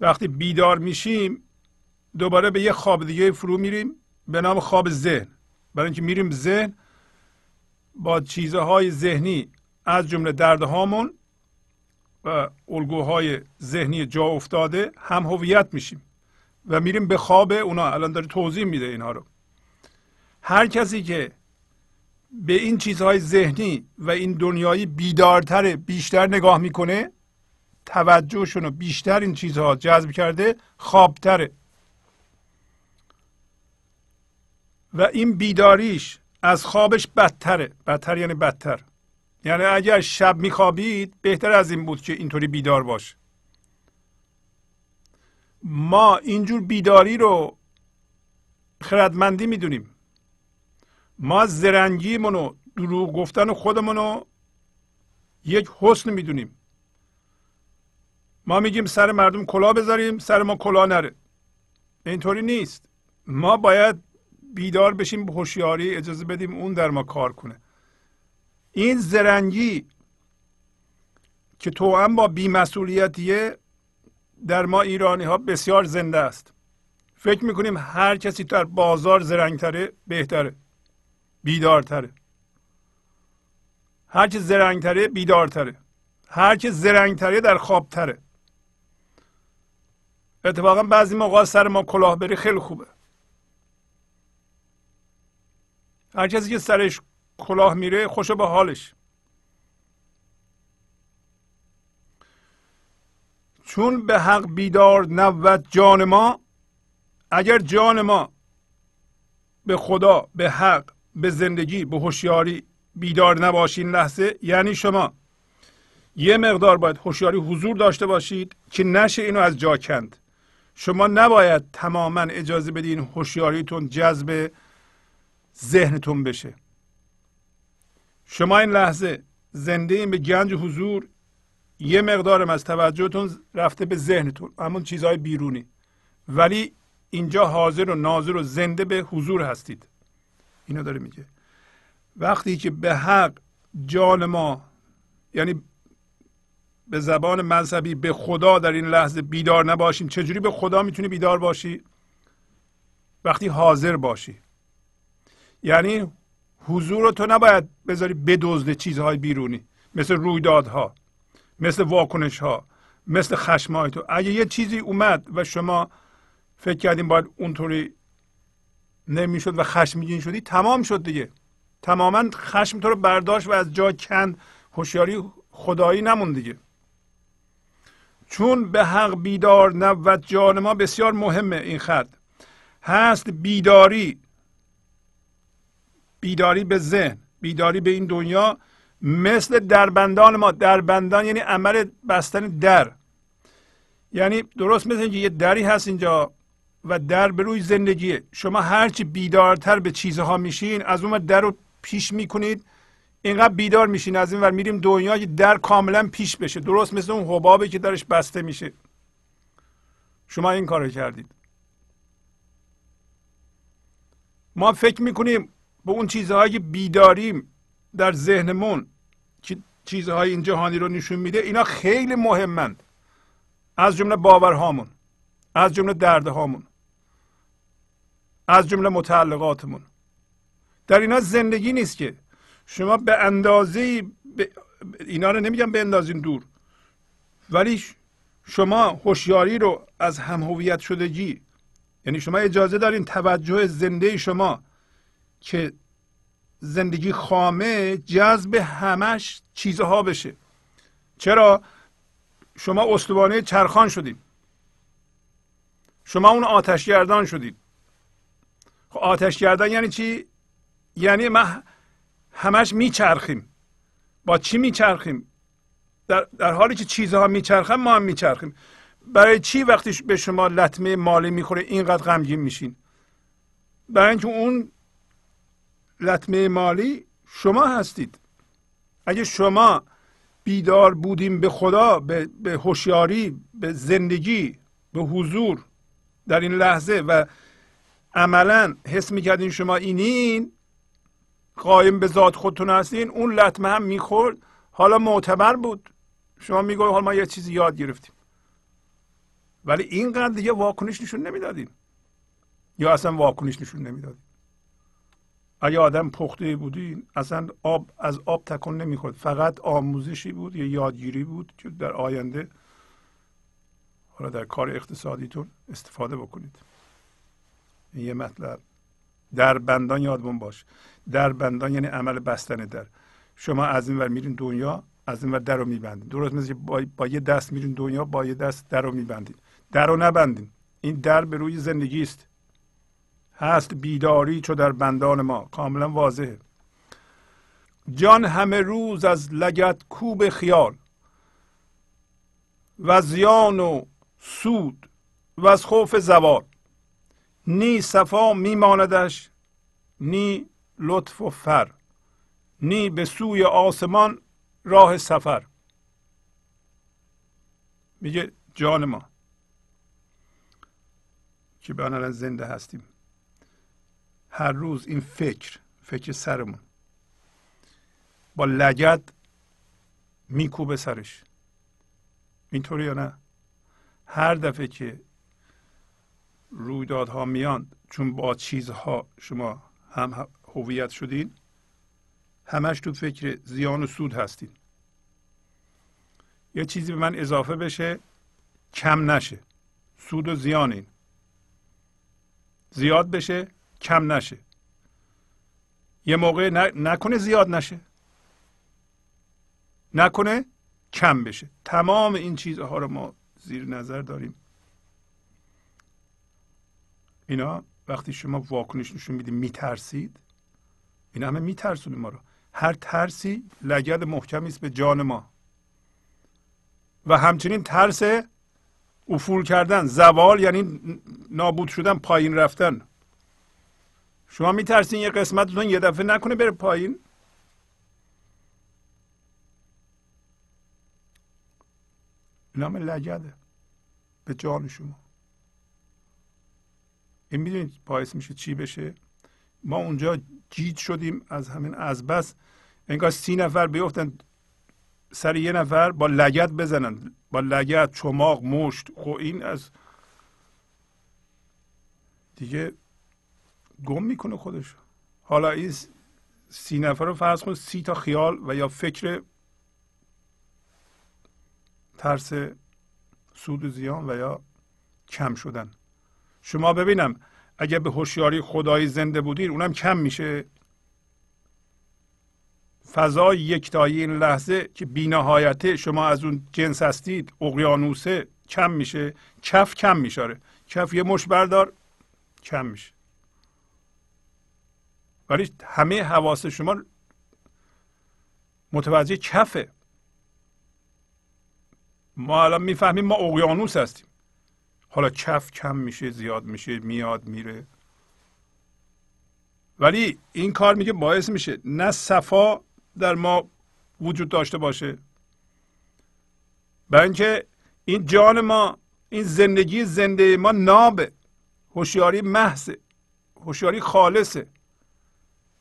وقتی بیدار میشیم دوباره به یه خواب دیگه فرو میریم به نام خواب ذهن. برای اینکه میریم ذهن با چیزهای ذهنی از جمله دردهامون و الگوهای ذهنی جا افتاده هم هویت میشیم و میریم به خواب اونا. الان داره توضیح میده اینها رو. هر کسی که به این چیزهای ذهنی و این دنیایی بیدارتر بیشتر نگاه می‌کنه توجهشون رو بیشتر این چیزها جذب کرده خوابتره. و این بیداریش از خوابش بدتره. بدتر یعنی بدتر. یعنی اگر شب میخوابید بهتر از این بود که اینطوری بیدار باشه ما اینجور بیداری رو خردمندی می‌دونیم. ما زرنگیمون و دروغ گفتن خودمون رو یک حسن می‌دونیم. ما میگیم سر مردم کلا بذاریم سر ما کلا نره. اینطوری نیست. ما باید بیدار بشیم به هوشیاری اجازه بدیم اون در ما کار کنه. این زرنگی که تو هم با بیمسئولیتیه در ما ایرانی ها بسیار زنده است. فکر می‌کنیم هر کسی در بازار زرنگتره بهتره بیدارتره. هر که زرنگتره بیدارتره. هر که زرنگتره در خوابتره. اتفاقا بعضی موقع سر ما کلاه بری خیلی خوبه. هر کسی که سرش کلاه میره خوشو به حالش. چون به حق بیدار نبود جان ما اگر جان ما به خدا به حق به زندگی به هوشیاری بیدار نباشین لحظه یعنی شما یه مقدار باید هوشیاری حضور داشته باشید که نشه اینو از جا کند. شما نباید تماما اجازه بدین هوشیاریتون جذب ذهنتون بشه. شما این لحظه زنده این به گنج حضور. یه مقدارم از توجهتون رفته به ذهنتون همون چیزهای بیرونی. ولی اینجا حاضر و ناظر و زنده به حضور هستید. اینو داره میگه. وقتی که به حق جان ما یعنی به زبان مذهبی به خدا در این لحظه بیدار نباشیم. چجوری به خدا می‌تونی بیدار باشی؟ وقتی حاضر باشی. یعنی حضور تو نباید بذاری بدزده چیزهای بیرونی مثل رویدادها مثل واکنش ها مثل خشمهای تو. اگه یه چیزی اومد و شما فکر کردیم باید اونطوری نمی‌شد و خشمگین شدی تمام شد دیگه. تماما خشم تو رو برداشت و از جا کند. هوشیاری خدایی نمون دیگه. چون به حق بیدار نبود جان ما بسیار مهمه این خط. هست بیداری. بیداری به ذهن بیداری به این دنیا مثل دربندان ما. دربندان یعنی عمل بستن در. یعنی درست مثل اینکه یه دری هست اینجا و در به روی زندگیه. شما هرچی بیدارتر به چیزها میشین از اون در رو پیش می‌کنید. اینقدر بیدار میشین از این ور میریم دنیا در کاملا پیش بشه. درست مثل اون حبابی که درش بسته میشه. شما این کار کردید. ما فکر می‌کنیم به اون چیزهایی که بیداریم در ذهنمون که چیزهای این جهانی رو نشون میده اینا خیلی مهمند. از جمله باورهامون از جمله دردهامون از جمله متعلقاتمون. در اینا زندگی نیست که شما به اندازه اینا رو نمیگم به اندازین دور. ولی شما هوشیاری رو از هم هویت شدگی یعنی شما اجازه دارین توجه زنده شما که زندگی خامه جذب همش چیزها بشه. چرا؟ شما استوانه چرخان شدید شما اون آتشگردان شدید خب آتشگردان یعنی چی؟ یعنی ما همش میچرخیم. با چی میچرخیم؟ در, در حالی که چیزها میچرخن ما هم میچرخیم. برای چی وقتی به شما لطمه مالی می‌خوره اینقدر غمگین میشین؟ برای اینکه اون لطمه مالی شما هستید. اگه شما بیدار بودیم به خدا به, به هوشیاری به زندگی به حضور در این لحظه و عملا حس می‌کردین شما اینین قایم به ذات خودتون هستین اون لطمه هم می‌خورد. حالا معتبر بود. شما می‌گوید حالا ما یه چیزی یاد گرفتیم. ولی اینقدر دیگه واکنش نشون نمی‌دادیم یا اصلا واکنش نشون نمی‌دادیم اگه آدم پخته بودین اصلا آب از آب تکن نمی‌خورد. فقط آموزشی بود یا یادگیری بود که در آینده حالا در کار اقتصادیتون استفاده بکنید. این یه مطلب. در بندان یادمون باش. در بندان یعنی عمل بستن در. شما از این ور میرین دنیا از این ور در رو میبندین. درست مثل با, با یه دست میرین دنیا با یه دست در رو میبندین. در رو نبندین. این در به روی زندگی است. هست بیداری چو در بندان ما. کاملا واضحه. جان همه روز از لگت کوب خیال. و زیان و سود و از خوف زوال. نی صفا میماندش نی لطف و فر. نی به سوی آسمان راه سفر. میگه جان ما که به زنده هستیم. هر روز این فکر فکر سرمون با لگد میکوبه سرش. اینطوری یا نه؟ هر دفعه که رویدادها میان چون با چیزها شما هم هویت شدین. همش تو فکر زیان و سود هستین. یه چیزی به من اضافه بشه کم نشه. سود و زیان این زیاد بشه کم نشه. یه موقع نکنه زیاد نشه. نکنه کم بشه. تمام این چیزها رو ما زیر نظر داریم. اینا وقتی شما واکنش نشون می‌دید میترسید این همه میترسونه ما رو. هر ترسی لگد محکمی است به جان ما. و همچنین ترس افول کردن زوال یعنی نابود شدن پایین رفتن. شما میترسین یه قسمتتون یه دفعه نکنه بره پایین؟ نام لگده به جان شما. این می‌دونید باعث میشه چی بشه؟ ما اونجا جید شدیم از همین از بس انگار سی نفر بیفتن سر یه نفر با لگت بزنن. با لگت چماق مشت. خب این از دیگه گم می‌کنه خودش. حالا این سی نفر رو فرض کن سی تا خیال و یا فکر ترس سود و زیان و یا کم شدن. شما ببینم اگر به هوشیاری خدایی زنده بودید اونم کم میشه. فضای یکتایی این لحظه که بینهایته شما از اون جنس هستید اقیانوسه کم میشه. کف کم میشاره. کف یه مش بردار کم میشه. ولی همه حواس شما متوجه کفه. ما الان می‌فهمیم ما اقیانوس هستیم. حالا کف کم میشه زیاد میشه میاد میره. ولی این کار میگه باعث میشه نه صفا در ما وجود داشته باشه اینکه این جان ما این زندگی زنده ما نابه هوشیاری محضه هوشیاری خالصه.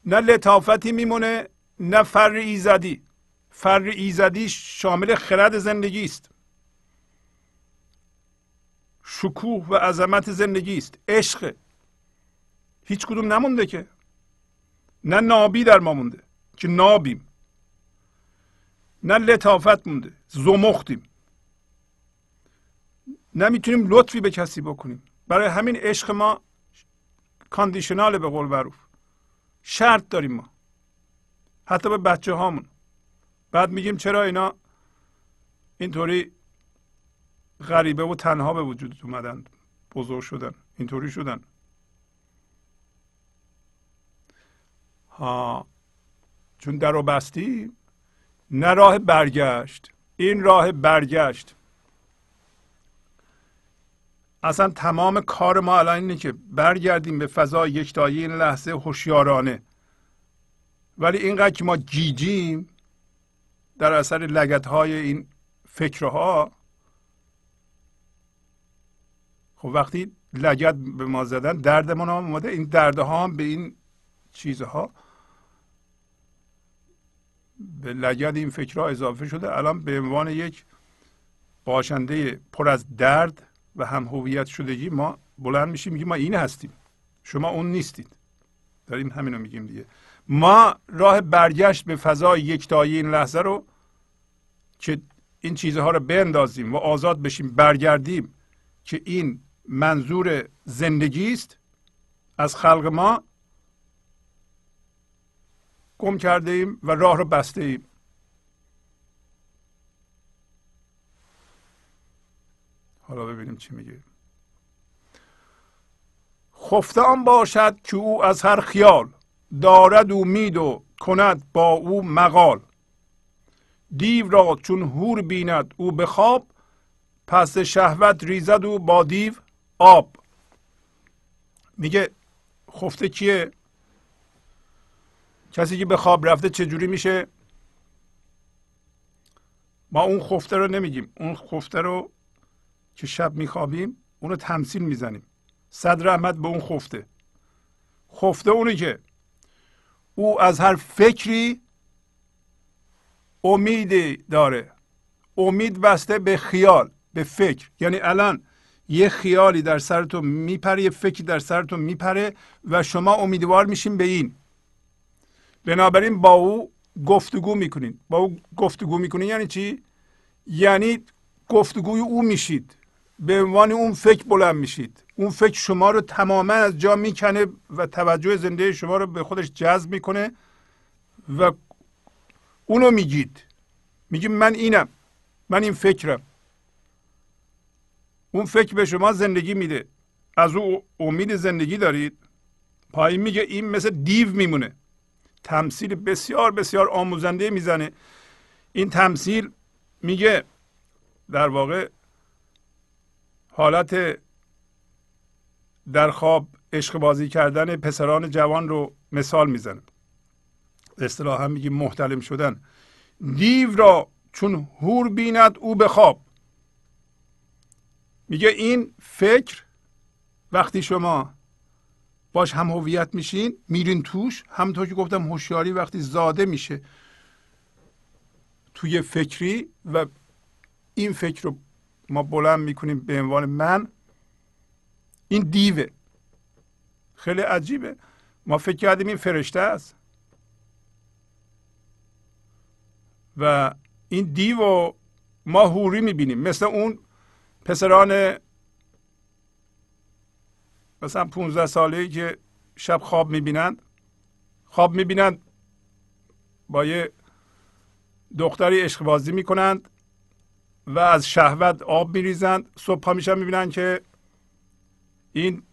نه لطافتی میمونه نه فر ایزدی. فر ایزدی شامل خرد زندگی است. شکوه و عظمت زندگی است. عشق. هیچ کدوم نمونده که. نه نابی در ما مونده که نابیم. نه لطافت مونده زمختیم. نمی‌تونیم لطفی به کسی بکنیم. برای همین عشق ما کاندیشنال به قول معروف. شرط داریم ما. حتی به بچه هامون بعد میگیم چرا اینا اینطوری غریبه و تنها به وجود اومدن. بزرگ شدن. اینطوری شدن. ها. چون در رو بستیم نه راه برگشت. این راه برگشت. اصلا تمام کار ما الان اینه که برگردیم به فضای یکتایی این لحظه هوشیارانه. ولی اینقدر که ما جیجیم در اثر لگت های این فکرها خب وقتی لگت به ما زدن دردمان هم اومده. این دردها هم به این چیزها به لگد این فکرها اضافه شده. الان به عنوان یک باشنده پر از درد و هم هویت شدگی ما بلند میشیم میگیم ما این هستیم. شما اون نیستید. داریم همین رو میگیم دیگه. ما راه برگشت به فضای یکتایی این لحظه رو که این چیزها رو بندازیم و آزاد بشیم برگردیم که این منظور زندگی است؟ از خلق ما گم کرده ایم و راه رو بسته ایم. حالا ببینیم چی میگه. خفته آن باشد که او از هر خیال دارد امید و کند با او مقال. دیو را چون هور بیند او به خواب پس شهوت ریزد او با دیو. آب. میگه خفته کیه؟ کسی که به خواب رفته چجوری میشه؟ ما اون خفته رو نمیگیم. اون خفته رو که شب میخوابیم اونو تمثیل می‌زنیم. صد رحمت به اون خفته. خفته اونی که او از هر فکری امید داره. امید بسته به خیال به فکر. یعنی الان یه خیالی در سرتون میپره یه فکری در سرتون میپره و شما امیدوار میشین به این. بنابراین با او گفتگو می‌کنین. با او گفتگو می‌کنین یعنی چی؟ یعنی گفتگوی او میشید. به عنوان اون فکر بلند میشید. اون فکر شما رو تماما از جا می‌کنه و توجه زنده شما رو به خودش جذب می‌کنه و اونو میگید. میگیم من اینم. من این فکرم. اون فکر به شما زندگی میده. از او امید زندگی دارید. پایین میگه این مثل دیو میمونه. تمثیل بسیار بسیار آموزنده می‌زنه. این تمثیل میگه در واقع حالت در خواب عشق بازی کردن پسران جوان رو مثال می‌زنه. اصطلاحا میگیم محتلم شدن. دیو را چون هور بیند او به خواب. میگه این فکر وقتی شما باش هم هویت میشین میرین توش همونطور که گفتم هوشیاری وقتی زاده میشه توی فکری و این فکر رو ما بلند می‌کنیم به عنوان من این دیوه. خیلی عجیبه. ما فکر کردیم این فرشته است. و این دیو ما هوری می‌بینیم. مثل اون پسران مثلا 15 ساله که شب خواب می‌بینند خواب می‌بینند با یه دختری عشق بازی می‌کنند و از شهوت آب میریزند. صبح ها میشن می‌بینند که این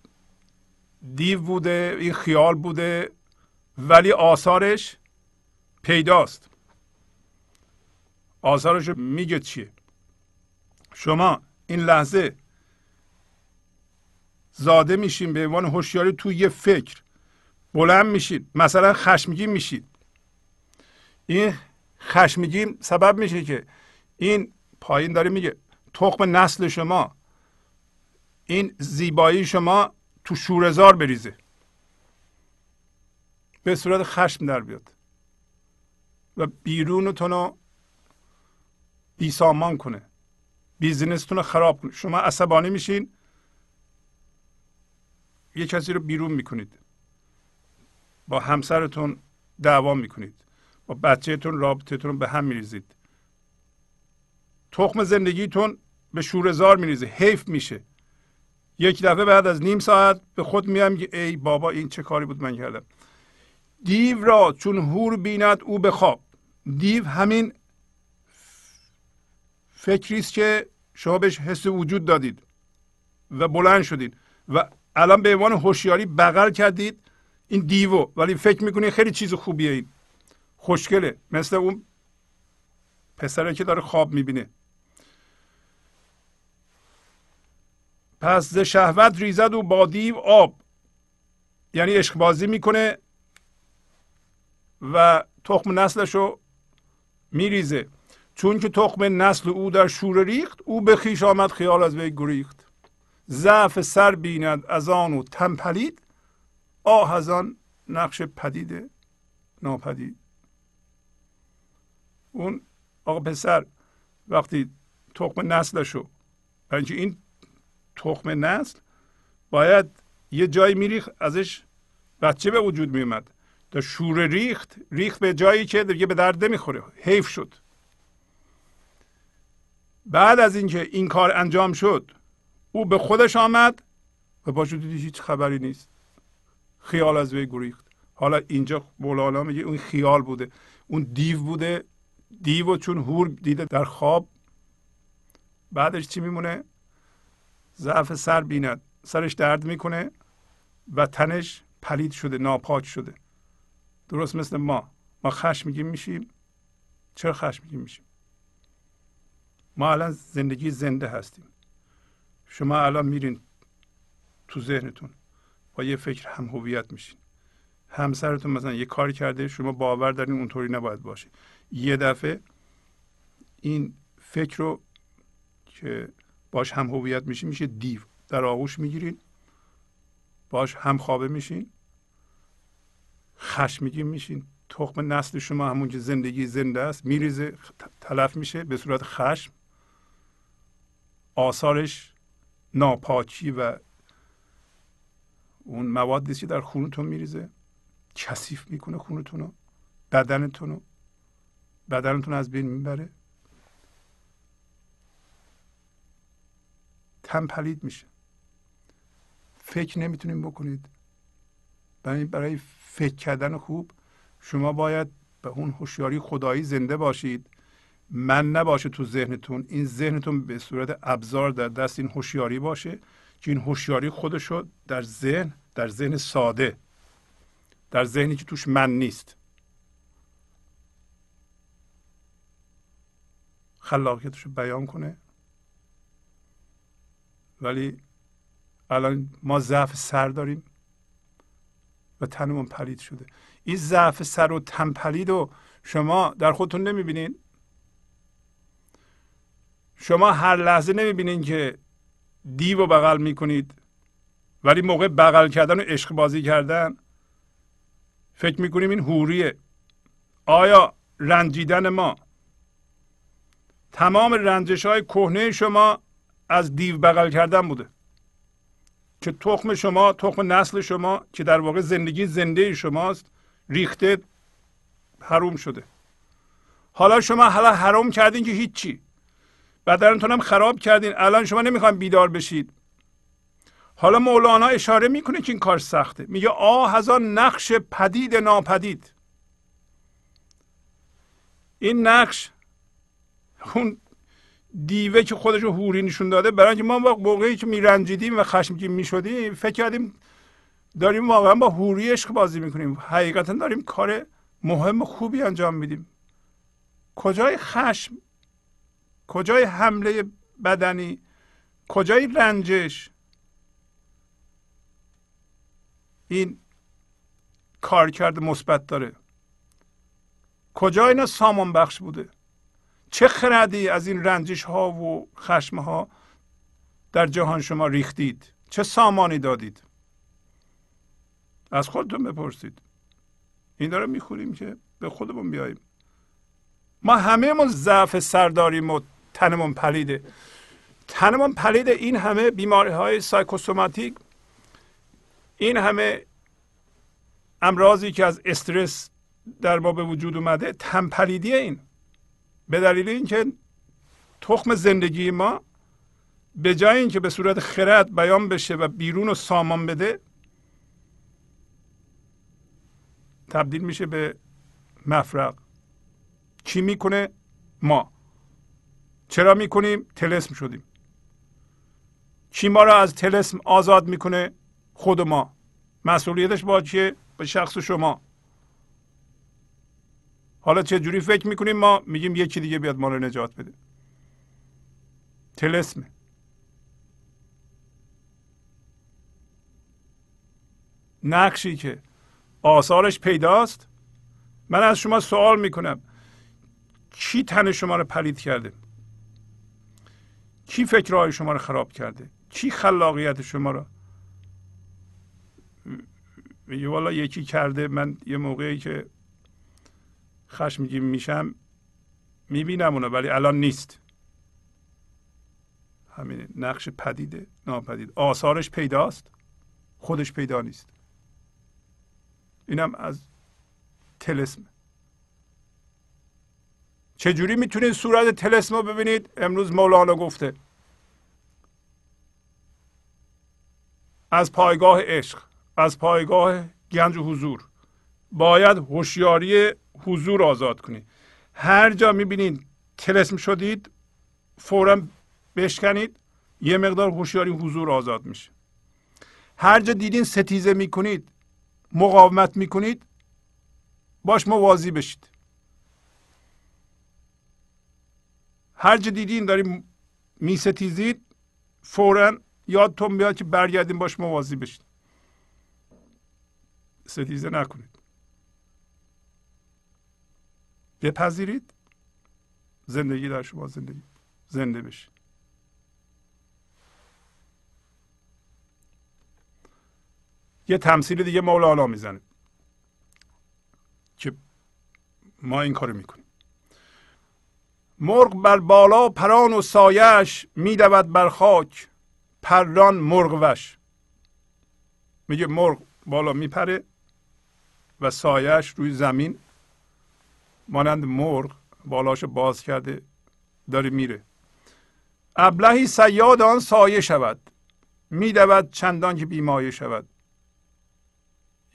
دیو بوده این خیال بوده ولی آثارش پیداست. آثارش میگه چیه؟ شما این لحظه زاده میشین به عنوان هوشیاری تو یه فکر. بلند میشید. مثلا خشمگین میشید. این خشمگین سبب میشه که این پایین داره میگه تخم نسل شما این زیبایی شما تو شورزار بریزه. به صورت خشم در بیاد. و بیرونتون رو بیسامان کنه. بیزینستون رو خراب کنه شما عصبانی میشین. یه کسی رو بیرون می‌کنید. با همسرتون دعوا می‌کنید. با بچهتون رابطتون رو به هم میریزید. تخم زندگیتون به شورزار میریزه. حیف میشه. یک دفعه بعد از نیم ساعت به خود میام که ای بابا این چه کاری بود من کردم. دیو را چون هور بیند او به خواب. دیو همین فکری است که شما بهش حس وجود دادید و بلند شدید و الان به عنوان هوشیاری بغل کردید. این دیو ولی فکر می‌کنید خیلی چیز خوبیه این. خوشگله. مثل اون پسره که داره خواب می‌بینه. پس ز شهوت ریزد و با دیو آب. یعنی عشق بازی می‌کنه و تخم نسلش رو میریزه. چون که تخم نسل او در شور ریخت او به خیش آمد خیال از وی گریخت. ضعف سر بیند از آن و تنپلید آه از آن نقش پدید ناپدید. اون آقا پسر وقتی تخم نسلشو برای این تخم نسل باید یه جایی میریخ ازش بچه به وجود میومد در شور ریخت ریخت به جایی که دیگه به درد نمی‌خوره. حیف شد. بعد از اینکه این کار انجام شد او به خودش آمد و با دیدی هیچ خبری نیست. خیال از وی گریخت. حالا اینجا مولانا میگه اون خیال بوده. اون دیو بوده. دیو چون هور دیده در خواب بعدش چی میمونه؟ ضعف سر بیند. سرش درد می‌کنه و تنش پلید شده ناپاک شده. درست مثل ما. ما خشمگین میشیم. چرا خشمگین میشیم؟ ما الان زندگی زنده هستیم. شما الان میرین تو ذهنتون. با یه فکر هم هویت میشین. همسرتون مثلا یه کاری کرده شما باور دارین اونطوری نباید باشه. یه دفعه این فکر رو که باش هم هویت میشین میشه دیو. در آغوش می‌گیرین باش هم خوابه میشین خشمگین میشین. تخم نسل شما همون که زندگی زنده است میریزه تلف میشه به صورت خشم. آثارش ناپاکی و اون موادی که در خونتون میریزه. کثیف می‌کنه خونتون رو بدنتون رو بدنتون از بین می‌بره. تن پلید میشه. فکر نمی‌تونیم بکنید. برای برای فکر کردن خوب شما باید به اون هوشیاری خدایی زنده باشید. من نباشه تو ذهنتون. این ذهنتون به صورت ابزار در دست این هوشیاری باشه که این هوشیاری خودشو در ذهن در ذهن ساده در ذهنی که توش من نیست. خلاقیتش رو بیان کنه. ولی الان ما ضعف سر داریم و تنمون پلید شده. این ضعف سر و تن پلید رو شما در خودتون نمی‌بینین. شما هر لحظه نمی‌بینین که دیو رو بغل می‌کنید ولی موقع بغل کردن و عشق بازی کردن فکر می‌کنیم این هوریه آیا رنجیدن ما تمام رنجش های کهنه شما از دیو بغل کردن بوده؟ که تخم شما تخم نسل شما که در واقع زندگی زنده شماست ریخته حروم شده. حالا شما حالا حرام کردین که هیچی. بدنتون هم خراب کردین. الان شما نمی‌خواین بیدار بشید. حالا مولانا اشاره می‌کنه که این کار سخته. میگه آه از آن نقش پدید ناپدید. این نقش اون دیوه که خودش رو هوری نشون داده برای اینکه ما موقعی که میرنجیدیم و خشمگین می‌شدیم فکر کردیم داریم واقعا با هوری عشق بازی می‌کنیم. حقیقتا داریم کار مهم خوبی انجام میدیم. کجای خشم؟ کجای حمله بدنی؟ کجای رنجش؟ این کارکرد مثبت داره. کجا اینا سامان بخش بوده؟ چه خردی از این رنجش ها و خشم ها در جهان شما ریختید؟ چه سامانی دادید؟ از خودتون بپرسید. این داره می‌خوریم که به خودمون بیاییم. ما همه من ضعف سر داریم و تنمون پلیده تنمون پلیده این همه بیماری های سایکوسوماتیک این همه امراضی که از استرس در ما به وجود اومده تنپلیدی این. به دلیل اینکه تخم زندگی ما به جای اینکه به صورت خرد بیان بشه و بیرون رو سامان بده تبدیل میشه به مفرق. چی می‌کنه؟ ما. چرا می‌کنیم؟ تلسم شدیم. چی ما را از تلسم آزاد می‌کنه؟ خود ما. مسئولیتش با چیه؟ به شخص شما. حالا چه جوری فکر می‌کنیم ما؟ میگیم یکی دیگه بیاد ما رو نجات بده. تلسمه نقشی که آثارش پیداست. من از شما سوال می‌کنم. کی تن شما رو پلید کرده؟ کی فکرهای شما رو خراب کرده؟ کی خلاقیت شما رو؟ میگه والا یکی کرده من یه موقعی که خشمگین میشم می‌بینم اونو ولی الان نیست. همین نقش پدیده ناپدید. آثارش پیداست خودش پیدا نیست. اینم از تلسم. چجوری می‌تونید صورت تلسم رو ببینید؟ امروز مولانا گفته. از پایگاه عشق از پایگاه گنج و حضور. باید هوشیاری حضور آزاد کنید هر جا می‌بینید تلسم شدید فورا بشکنید یه مقدار هوشیاری حضور آزاد میشه. هر جا دیدین ستیزه می‌کنید مقاومت می‌کنید باش موازی بشید. هر دیدین داریم میستیزید فورا یادتون بیاد که برگردیم باش موازی بشید ستیزه نکنید. بپذیرید. زندگی در شما زندگی. زنده بشید یه تمثیل دیگه مولانا می‌زنه که ما این کارو می‌کنیم. مرغ بر بالا پران و سایش میدود بر خاک پران مرغ وش. میگه مرغ بالا میپره و سایش روی زمین. مانند مرغ بالاشو باز کرده داره میره. ابلهی سیاد آن سایه شود. میدود چندان که بیمایه شود.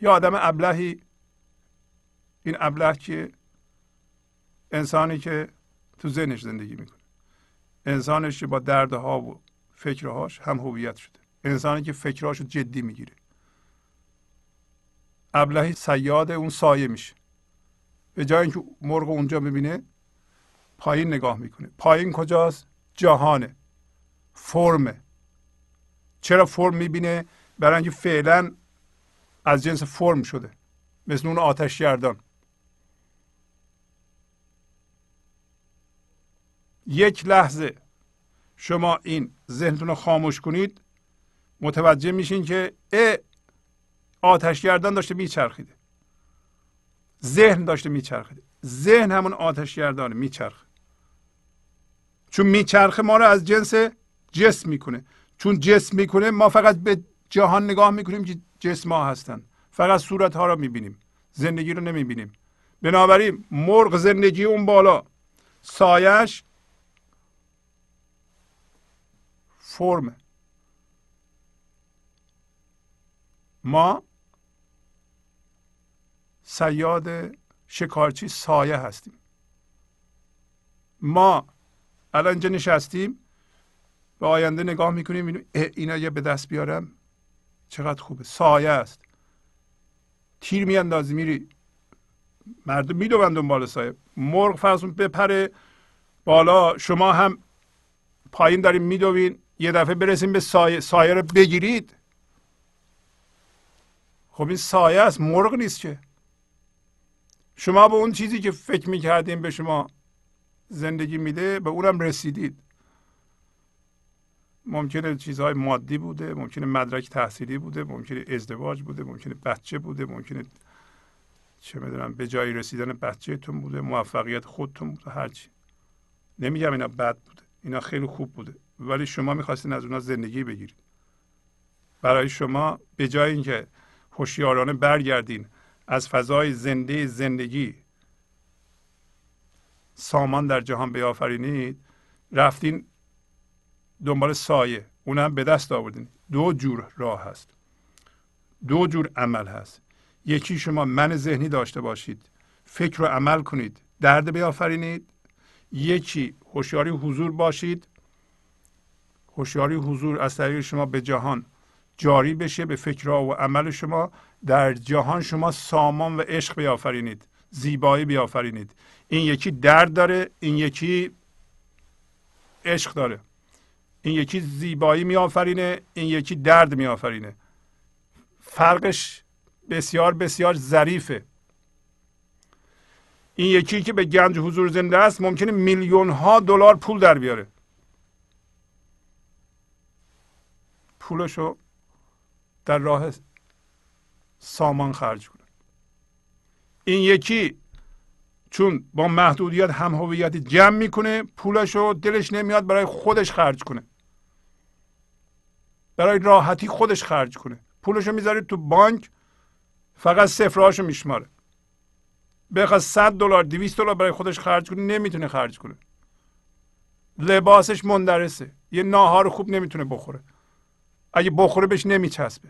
یا آدم ابلهی این ابله که انسانی که تو ذهنش زندگی می‌کنه. انسانش که با دردها و فکرهاش هم هویت شده. انسانی که فکرهاش جدی می‌گیره. ابلهی سیاد اون سایه میشه. به جای اینکه مرغ اونجا ببینه پایین نگاه می‌کنه. پایین کجاست؟ جهانه. فرمه. چرا فرم می‌بینه؟ برای اینکه فعلا از جنس فرم شده. مثل اون آتش گردان یک لحظه. شما این ذهنتون رو خاموش کنید. متوجه میشین که ا آتشگردان داشته میچرخیده. ذهن داشته میچرخیده. ذهن همون آتشگردانه میچرخه. چون میچرخه ما رو از جنس جسم می‌کنه. چون جسم می‌کنه ما فقط به جهان نگاه می‌کنیم که جسم ها هستن. فقط صورت ها رو می‌بینیم. زندگی رو نمی‌بینیم. بنابراین مرغ زندگی اون بالا. سایش فرم ما سیاد شکارچی سایه هستیم. ما الان اینجا نشستیم به آینده نگاه می‌کنیم اینا یه به دست بیارم چقدر خوبه. سایه است. تیر میاندازی میری. مردم می‌دوند دنبال سایه. مرغ فرض بپره بالا شما هم پایین داریم میدوین. یه دفعه برسیم به سایه سایه رو بگیرید. خب این سایه است مرغ نیست که. شما به اون چیزی که فکر می‌کردیم به شما زندگی میده به اونم رسیدید. ممکنه چیزهای مادی بوده ممکنه مدرک تحصیلی بوده ممکنه ازدواج بوده ممکنه بچه بوده ممکنه چه می‌دونم به جایی رسیدن بچهتون بوده موفقیت خودتون بوده هرچی. نمیگم اینا بد بوده اینا خیلی خوب بوده. ولی شما می‌خواستین از اونا زندگی بگیرید برای شما به جای اینکه هوشیارانه برگردین از فضای زنده زندگی سامان در جهان بیافرینید رفتین دنبال سایه. اون هم به دست آوردین. دو جور راه هست. دو جور عمل هست. یکی شما من ذهنی داشته باشید. فکر و عمل کنید. درد بیافرینید. یکی هوشیاری حضور باشید. هوشیاری حضور از طریق شما به جهان جاری بشه به فکرها و عمل شما. در جهان شما سامان و عشق بیافرینید زیبایی بیافرینید. این یکی درد داره این یکی عشق داره. این یکی زیبایی میآفرینه این یکی درد میآفرینه. فرقش بسیار بسیار ظریفه. این یکی که به گنج حضور زنده است ممکنه میلیون ها دلار پول در بیاره. پولشو در راه سامان خرج کنه. این یکی چون با محدودیت هم هویت جمع می‌کنه پولشو دلش نمیاد برای خودش خرج کنه. برای راحتی خودش خرج کنه. پولشو می‌ذاره تو بانک فقط صفرهاشو میشماره. بخواد 100 دلار 200 دلار برای خودش خرج کنه نمی‌تونه خرج کنه. لباسش مندرسه. یه ناهار خوب نمی‌تونه بخوره. اگه بخوره بهش نمیچسبه.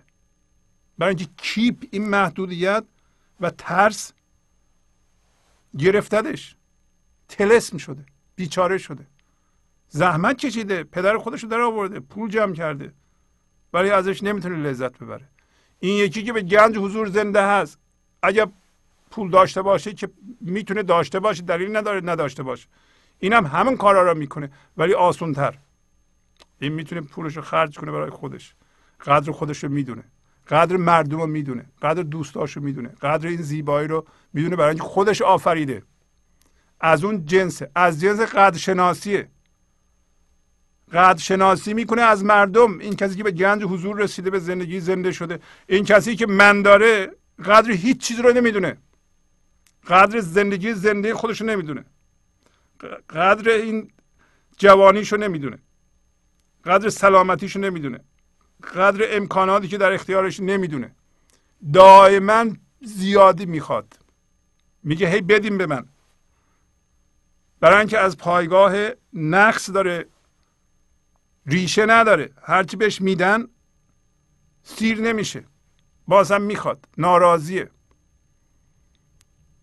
برای اینکه کیپ این محدودیت و ترس گرفتدش تلسم شده بیچاره شده. زحمت کشیده پدر خودش رو در آورده پول جمع کرده. ولی ازش نمی‌تونه لذت ببره. این یکی که به گنج حضور زنده هست. اگر پول داشته باشه که می‌تونه داشته باشه دلیل نداره نداشته باشه. اینم هم همون کارا رو می‌کنه. ولی آسون تر این می‌تونه پولش رو خرج کنه برای خودش. قدر خودش رو می‌دونه. قدر مردم رو می‌دونه. قدر دوستاش رو می‌دونه. قدر این زیبایی رو می‌دونه برای اینکه خودش آفریده. از اون جنسه از جنس قدر شناسیه می‌کنه از مردم. این کسی که به گنج حضور رسیده به زندگی زنده شده این کسی که من داره قدر هیچ چیز رو نمی‌دونه. قدر زندگی زنده خودش رو نمی‌دونه. قدر این جوانیشو نمی‌دونه. قدر سلامتیشو نمی‌دونه. قدر امکاناتی که در اختیارش نمی‌دونه. دائما زیادی می‌خواد. میگه هی بدیم به من. برای اینکه از پایگاه نقص داره ریشه نداره. هرچی بهش میدن سیر نمیشه. بازم می‌خواد. ناراضیه.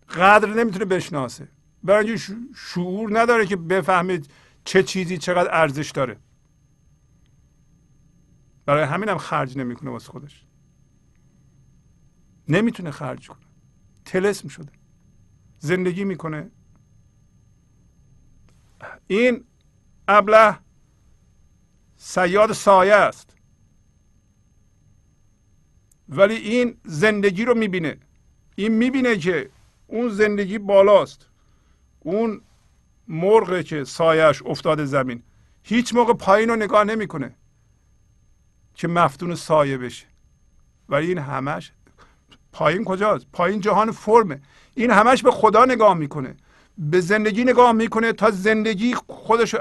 قدر نمی‌تونه بشناسه. برای شعور نداره که بفهمید چه چیزی چقدر ارزش داره. برای همین هم خرج نمی‌کنه واسه خودش. نمی‌تونه خرج کنه. تلسم شده. زندگی می‌کنه. این ابله سیاد سایه است. ولی این زندگی رو می‌بینه. این می‌بینه که اون زندگی بالاست. اون مرغ که سایش افتاده زمین. هیچ موقع پایین رو نگاه نمی‌کنه. که مفتون سایه بشه. ولی این همش پایین کجاست؟ پایین جهان فرمه. این همش به خدا نگاه می‌کنه. به زندگی نگاه می‌کنه تا زندگی خودش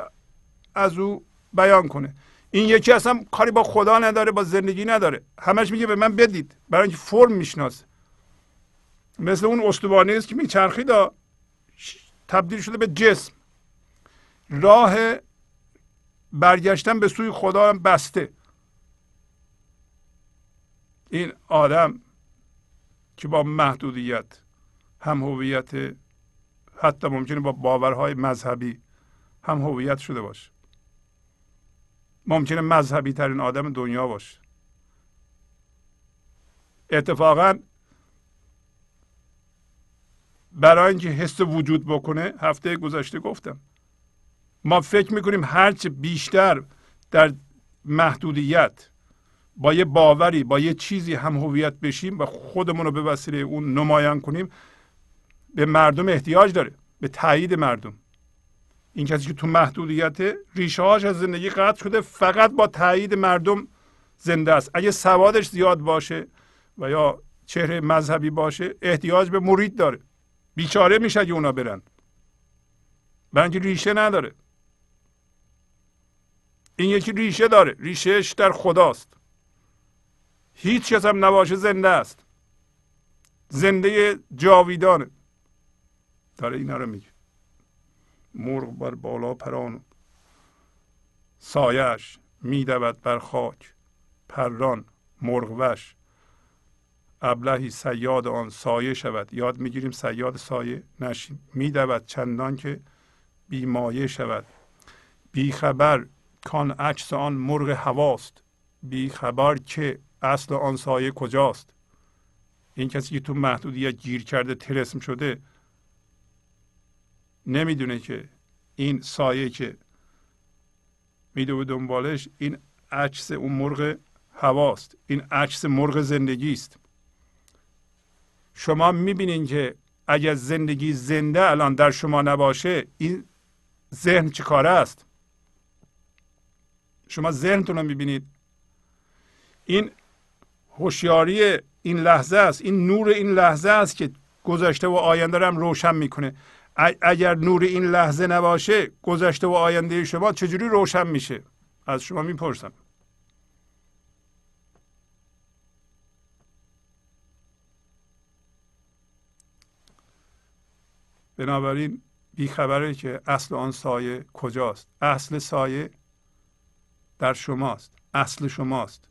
از او بیان کنه. این یکی اصلا کاری با خدا نداره با زندگی نداره. همش میگه به من بدید. برای اینکه فرم می‌شناسه. مثل اون استوانه است که میچرخید تبدیل شده به جسم. راه برگشتن به سوی خدا هم بسته. این آدم که با محدودیت هم هویت حتی ممکنه با باورهای مذهبی هم هویت شده باشه. ممکنه مذهبی ترین آدم دنیا باشه. اتفاقا برای اینکه حس وجود بکنه هفته گذشته گفتم. ما فکر می‌کنیم هرچه بیشتر در محدودیت با یه باوری با یه چیزی هم هویت بشیم و خودمون رو به وسیله اون نمایان کنیم به مردم احتیاج داره به تایید مردم. این کسی که تو محدودیت ریشه هاش از زندگی قطع شده فقط با تایید مردم زنده است. اگه سوادش زیاد باشه و یا چهره مذهبی باشه احتیاج به مرید داره. بیچاره میشه اگه اونا برن. برای ریشه نداره. این یکی ریشه داره. ریشهش در خداست. هیچ کس هم نباشه زنده است. زنده جاویدانه داره اینا رو میگه. مرغ بر بالا پران. سایش میدود بر خاک. پران مرغ وش. ابلهی سیاد آن سایه شود. یاد می‌گیریم سیاد سایه نشیم میدود چندان که بیمایه شود. بیخبر کان عکس آن مرغ هواست. بیخبر که اصل آن سایه کجاست؟ این کسی که تو محدودیت گیر کرده ترسم شده نمی‌دونه که این سایه که میدو به دنبالش این عکس اون مرغ هواست این عکس مرغ زندگی است شما می‌بینین که اگر زندگی زنده الان در شما نباشه این ذهن چه کاره است؟ شما ذهنتون رو می‌بینید. این هوشیاری این لحظه است این نور این لحظه است که گذشته و آینده رو هم روشن می‌کنه. اگر نور این لحظه نباشه گذشته و آینده شما چجوری روشن میشه؟ از شما می‌پرسم. بنابراین بیخبره که اصل آن سایه کجاست؟ اصل سایه در شماست. اصل شماست.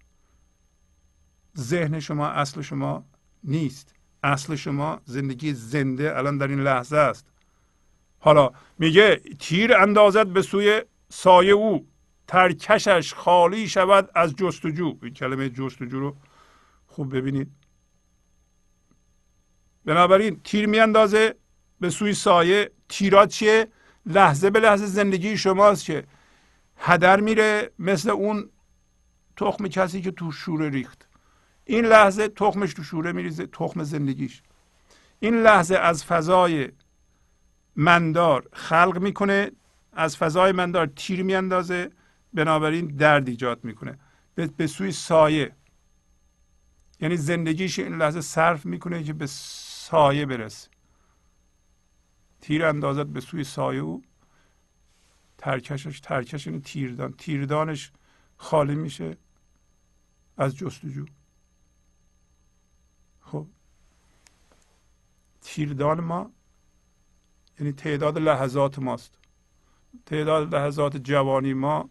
ذهن شما اصل شما نیست. اصل شما زندگی زنده الان در این لحظه است. حالا میگه تیر اندازد به سوی سایه او ترکشش خالی شود از جستجو. این کلمه جستجو رو خوب ببینید. بنابراین تیر میاندازه به سوی سایه. تیرات چیه؟ لحظه به لحظه زندگی شماست که هدر میره مثل اون تخم کسی که تو شوره ریخت. این لحظه تخمش تو شوره میریزه تخم زندگیش. این لحظه از فضای مندار خلق می‌کنه از فضای مندار تیر میاندازه بنابراین درد ایجاد می‌کنه. به سوی سایه. یعنی زندگیش این لحظه صرف می‌کنه که به سایه برسه. تیر اندازت به سوی سایه او. ترکشش ترکش این تیردان. تیردانش خالی میشه از جستجو خب تیردان ما یعنی تعداد لحظات ماست. تعداد لحظات جوانی ما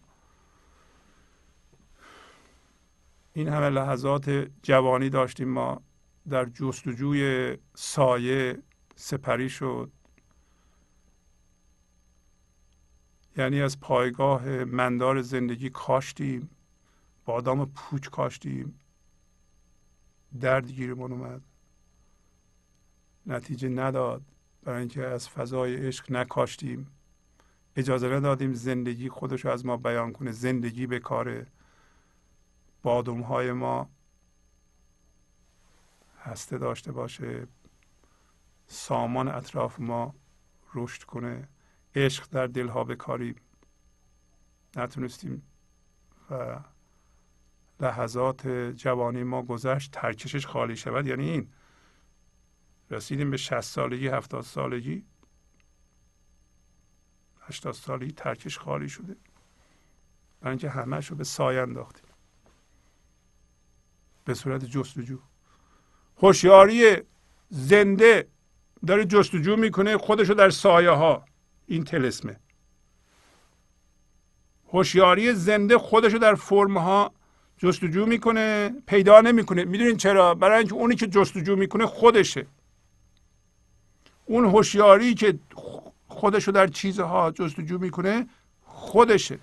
این همه لحظات جوانی داشتیم ما. در جستجوی سایه سپری شد. یعنی از پایگاه مندار زندگی کاشتیم. بادام پوچ کاشتیم. درد گیرمون اومد. نتیجه نداد برای اینکه از فضای عشق نکاشتیم. اجازه ندادیم زندگی خودش رو از ما بیان کنه. زندگی به کار بادوم های ما هسته داشته باشه. سامان اطراف ما رشد کنه. عشق در دلها بکاریم نتونستیم و لحظات جوانی ما گذشت. ترکشش خالی شود. یعنی این رسیدیم به 60 سالگی 70 سالگی. 80 سالگی ترکش خالی شده. برای اینکه همهش رو به سایه انداختیم. به صورت جستجو. هوشیاری زنده داره جستجو می‌کنه خودشو در سایه ها این تلسمه. هوشیاری زنده خودشو در فرم ها جستجو می‌کنه پیدا نمی‌کنه. می‌دونین چرا؟ برای اینکه اونی که جستجو می‌کنه خودشه. اون هوشیاری که خودشو در چیزها جستجو می‌کنه خودشه.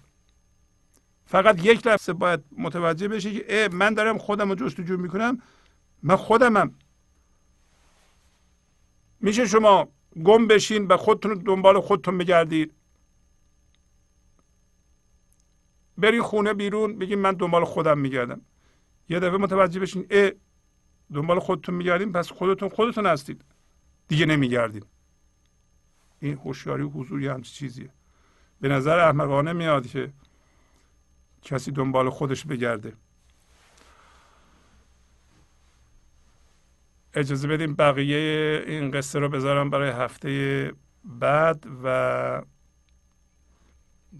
فقط یک لحظه باید متوجه بشه که من دارم خودم رو جستجو می‌کنم. من خودمم میشه شما گم بشین و خودتون دنبال خودتون بگردید بری خونه بیرون بگین من دنبال خودم میگردم. یه دفعه متوجه بشین اه دنبال خودتون میگردیم پس خودتون خودتون هستید. دیگه نمیگردید این هوشیاری و حضوری همچی چیزیه. به نظر احمقانه میاد که کسی دنبال خودش بگرده. اجازه بدیم بقیه این قصه رو بذارم برای هفته بعد و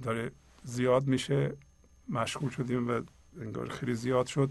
داره زیاد میشه. مشغول شدیم و انگار خیلی زیاد شد.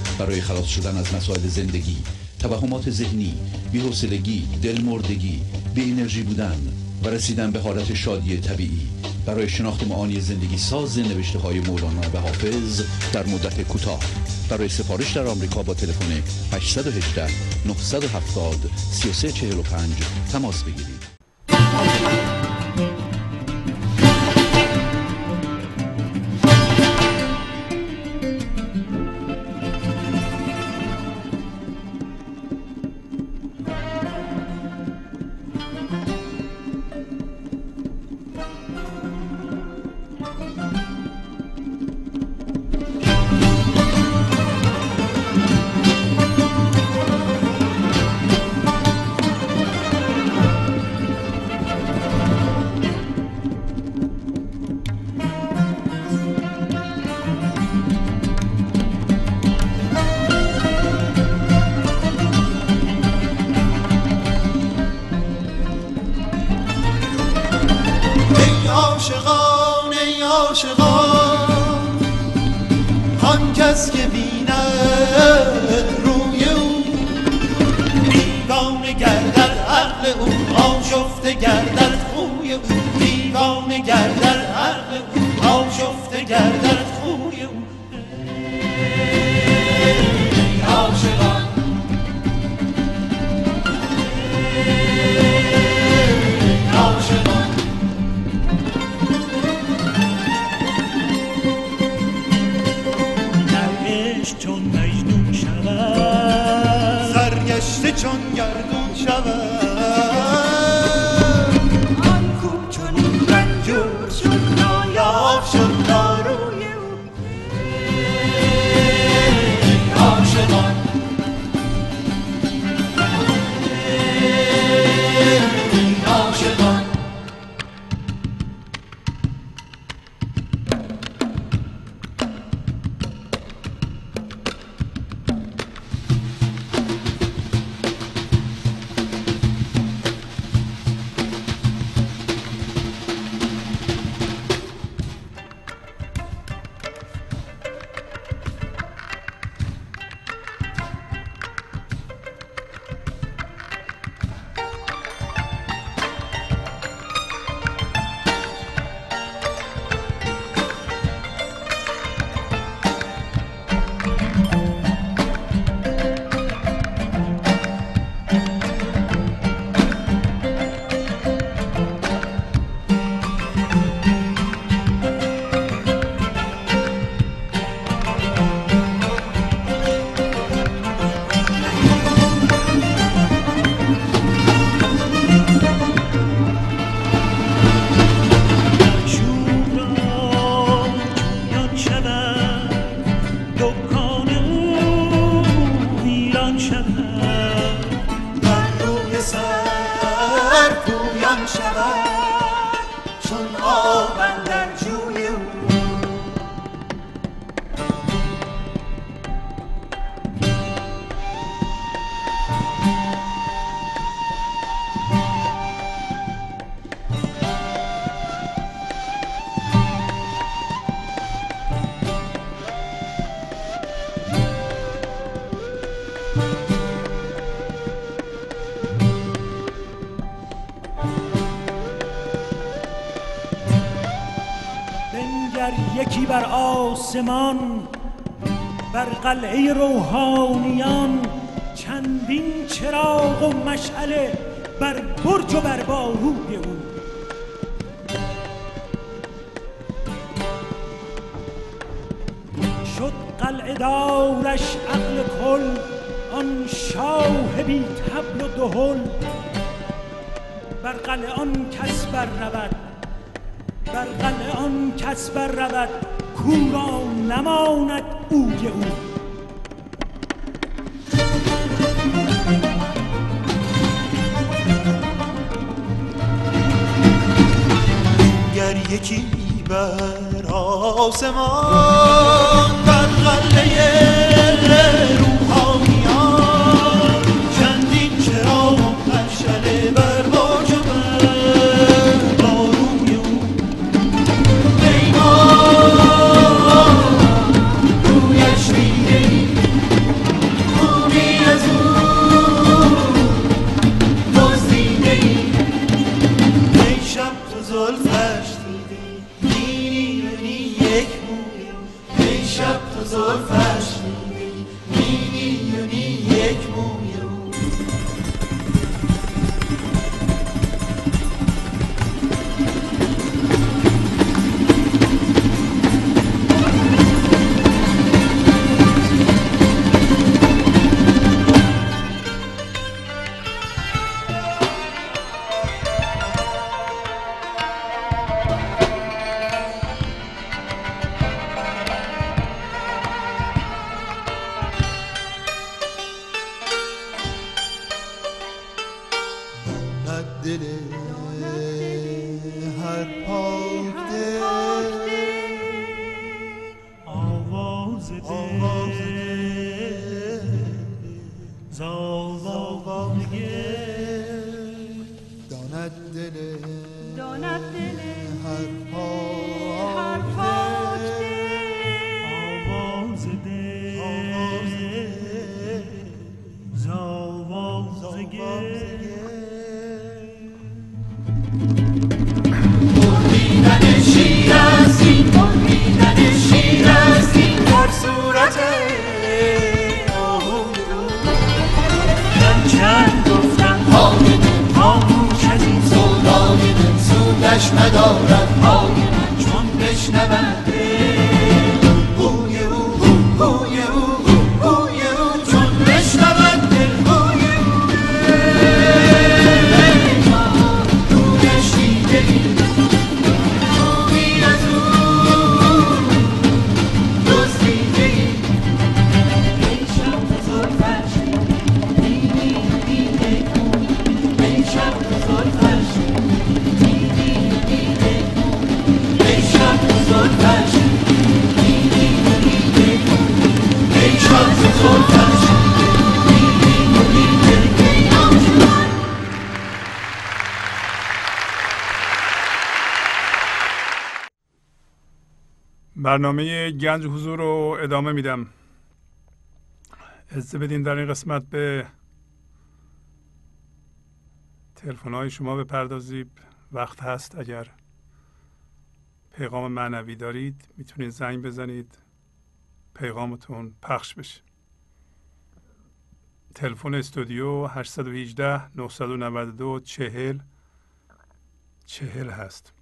برای خلاص شدن از مسائل زندگی توهمات ذهنی بی‌حوصلگی دلمردگی بی انرژی بودن و رسیدن به حالت شادی طبیعی. برای شناخت معانی زندگی ساز نوشته های مولانا و حافظ در مدت کوتاه. برای سفارش در آمریکا با تلفن 818 970 3345 تماس بگیرید. آسمان بر قلعه روحانیان چندین چراغ و مشعله بر برج و بر باروی او. شد قلعه دارش عقل کل آن شاه بی تبل و دهل. بر قلعه آن کس بر رود بر قلعه آن کس بر رود. آسمان دل هر پاک برنامه گنج حضور رو ادامه میدم. اجازه بدین در این قسمت به تلفن های شما بپردازید. وقت هست اگر پیغام معنوی دارید می‌تونید زنگ بزنید. پیغامتون پخش بشه. تلفن استودیو 818 992 40 40 هست.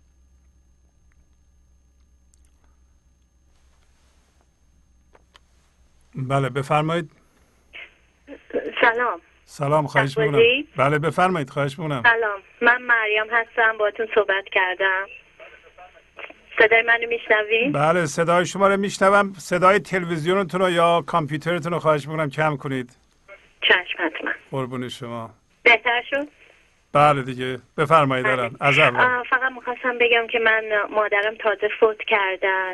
بله بفرمایید. سلام. سلام خواهش؟ می‌کنم. بله بفرمایید خواهش می‌کنم. سلام. من مریم هستم باتون صحبت کردم. صدای منو میشنوین؟ بله صدای شما رو میشنوم. صدای تلویزیونتون رو یا کامپیوترتون رو خواهش می‌کنم کم کنید. چشم حتما قربون شما. بهتر شد؟ بله دیگه بفرمایید الان. از اول. فقط می‌خواستم بگم که من مادرم تازه فوت کردن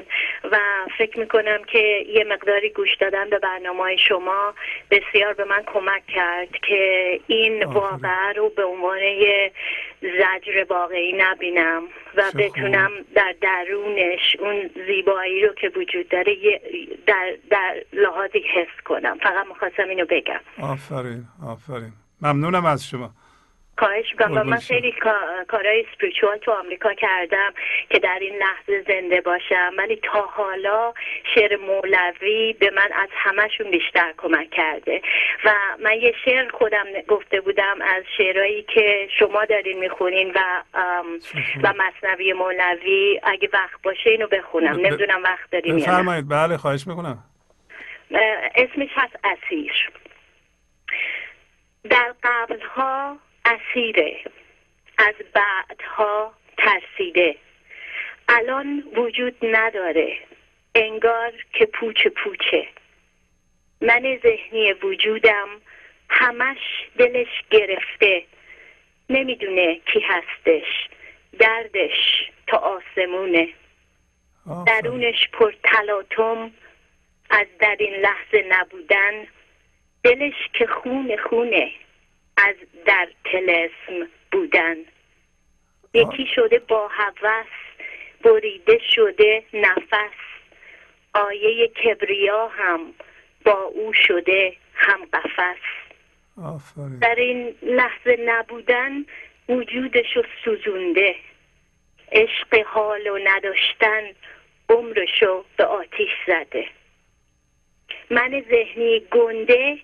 و فکر می‌کنم که یه مقداری گوش دادن به برنامه شما بسیار به من کمک کرد که این. واقعه رو به عنوان یه زجر واقعی نبینم و. بتونم در درونش اون زیبایی رو که وجود داره در, در لحاظی حس کنم. فقط می‌خواستم اینو بگم. آفرین آفرین. ممنونم از شما. خواهش می‌کنم. من. خیلی کا- کارهای اسپریچوال تو آمریکا کردم که در این لحظه زنده باشم. ولی تا حالا شعر مولوی به من از همشون بیشتر کمک کرده. و من یه شعر خودم گفته بودم از شعرهایی که شما دارین می‌خونین و. و مصنوی مولوی. اگه وقت باشه اینو بخونم. نمی‌دونم وقت نه. بفرمایید. بله خواهش می‌کنم. اسمش هست اسیر. در قبلها اسیره. از بعدها ترسیده. الان وجود نداره. انگار که پوچ پوچه. من ذهنی وجودم همش دلش گرفته. نمی‌دونه کی هستش. دردش تا آسمونه. درونش پر تلاطم. از در این لحظه نبودن. دلش که خون خونه. از در تلسم بودن. یکی شده با هوس بریده شده نفس. آیه کبریا هم با او شده هم قفس. در این لحظه نبودن وجودشو سوزونده. عشق حال و نداشتن عمرشو به آتیش زده. من ذهنی گنده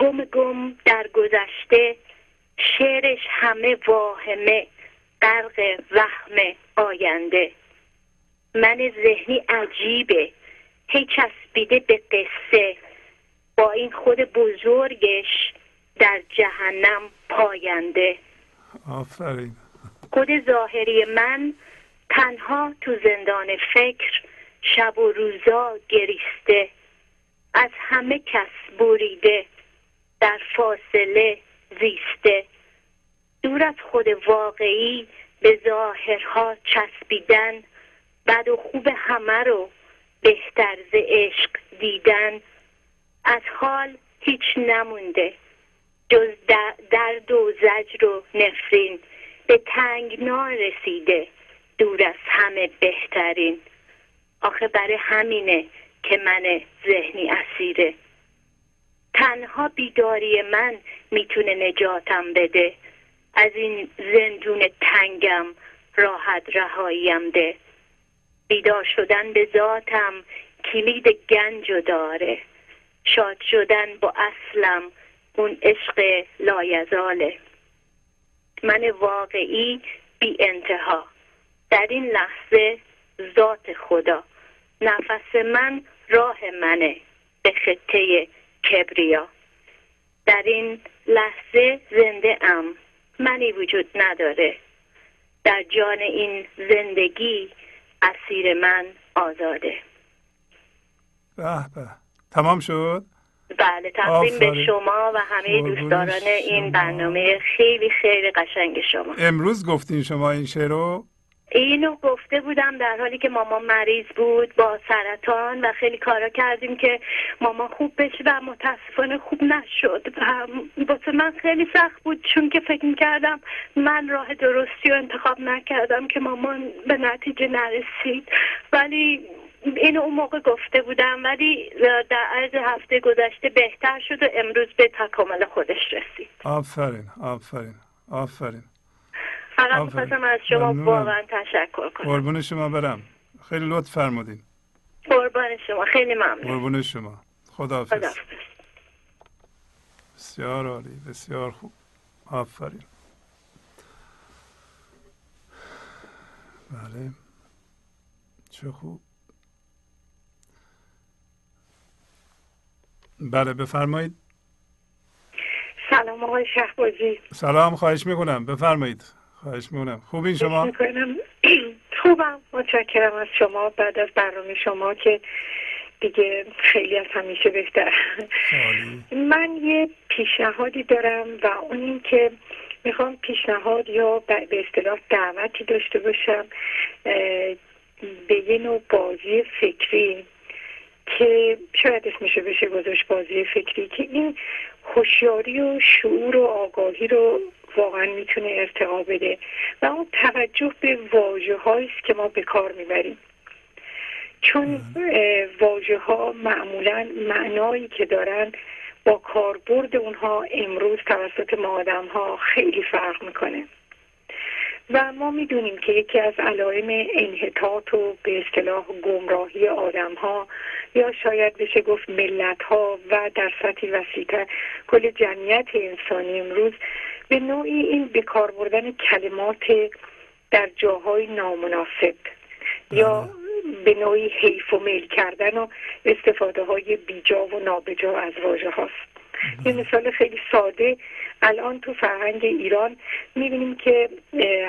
گم گم در گذشته شعرش همه واهمه غرق وهم آینده. من ذهنی عجیبه هی چسبیده به قصه. با این خود بزرگش در جهنم پاینده. آفرین. خود ظاهری من تنها تو زندان فکر شب و روزا گریسته. از همه کس بریده. در فاصله زیسته. دور از خود واقعی به ظاهرها چسبیدن بد و خوب همه رو بهتر ز عشق دیدن. از حال هیچ نمونده جز درد و زجر و نفرین. به تنگنا رسیده دور از همه بهترین. آخه برای همینه که من ذهنی اسیره. تنها بیداری من می‌تونه نجاتم بده. از این زندون تنگم راحت رهاییم ده. بیدار شدن به ذاتم کلید گنج داره. شاد شدن با اصلم اون عشق لایزاله. من واقعی بی انتها. در این لحظه ذات خدا. نفس من راه منه. به خطه کبریا. در این لحظه زنده ام. منی وجود نداره. در جان این زندگی اسیر من آزاده. به به تمام شد؟ بله تقدیم به شما و همه دوستداران این برنامه خیلی خیلی قشنگ شما. امروز گفتین شما این شعر رو؟ اینو گفته بودم در حالی که مامان مریض بود با سرطان و خیلی کارا کردیم که مامان خوب بشه و متاسفانه خوب نشد. و واسه من خیلی سخت بود چون که فکر می‌کردم من راه درستی رو انتخاب نکردم که مامان به نتیجه نرسید. ولی اینو اون موقع گفته بودم ولی در عرض هفته گذشته بهتر شد و امروز به تکامل خودش رسید. آفرین آفرین آفرین. فقط می‌خواستم از شما واقعا تشکر کنم. قربون شما برم. خیلی لطف فرمودین. قربان شما. خیلی ممنون. قربون شما. خدا خدا بسیار عالی. بسیار خوب. آفرین. بله. چه خوب. بله بفرمایید. سلام آقای شهبازی. سلام خواهش می‌کنم. بفرمایید. خواهش می‌کنم. خوبین شما؟ خوبم. متشکرم از شما. بعد از برنامه شما که دیگه خیلی از همیشه بهتر. من یه پیشنهادی دارم و اون این که می‌خوام پیشنهاد یا به اصطلاح دعوتی داشته باشم به یه نوع بازی فکری که شاید اسمشو بشه گذاشت بازی فکری که این هوشیاری و شعور و آگاهی رو واقعا می‌تونه ارتقا بده. و اون توجه به واجه است که ما به کار می‌بریم. چون واجه ها معمولا معنایی که دارن با کاربرد اونها امروز توسط ما آدم ها خیلی فرق می‌کنه. و ما می‌دونیم که یکی از علائم انحطاط و به اصطلاح گمراهی آدم ها یا شاید بشه گفت ملت ها و در سطحی وسیعتر کل جمعیت انسانی امروز به نوعی این به کار بردن کلمات در جاهای نامناسب یا به نوعی حیف و میل کردن و استفاده های بیجا و نابجا از واژه هاست. یه مثال خیلی ساده. الان تو فرهنگ ایران می‌بینیم که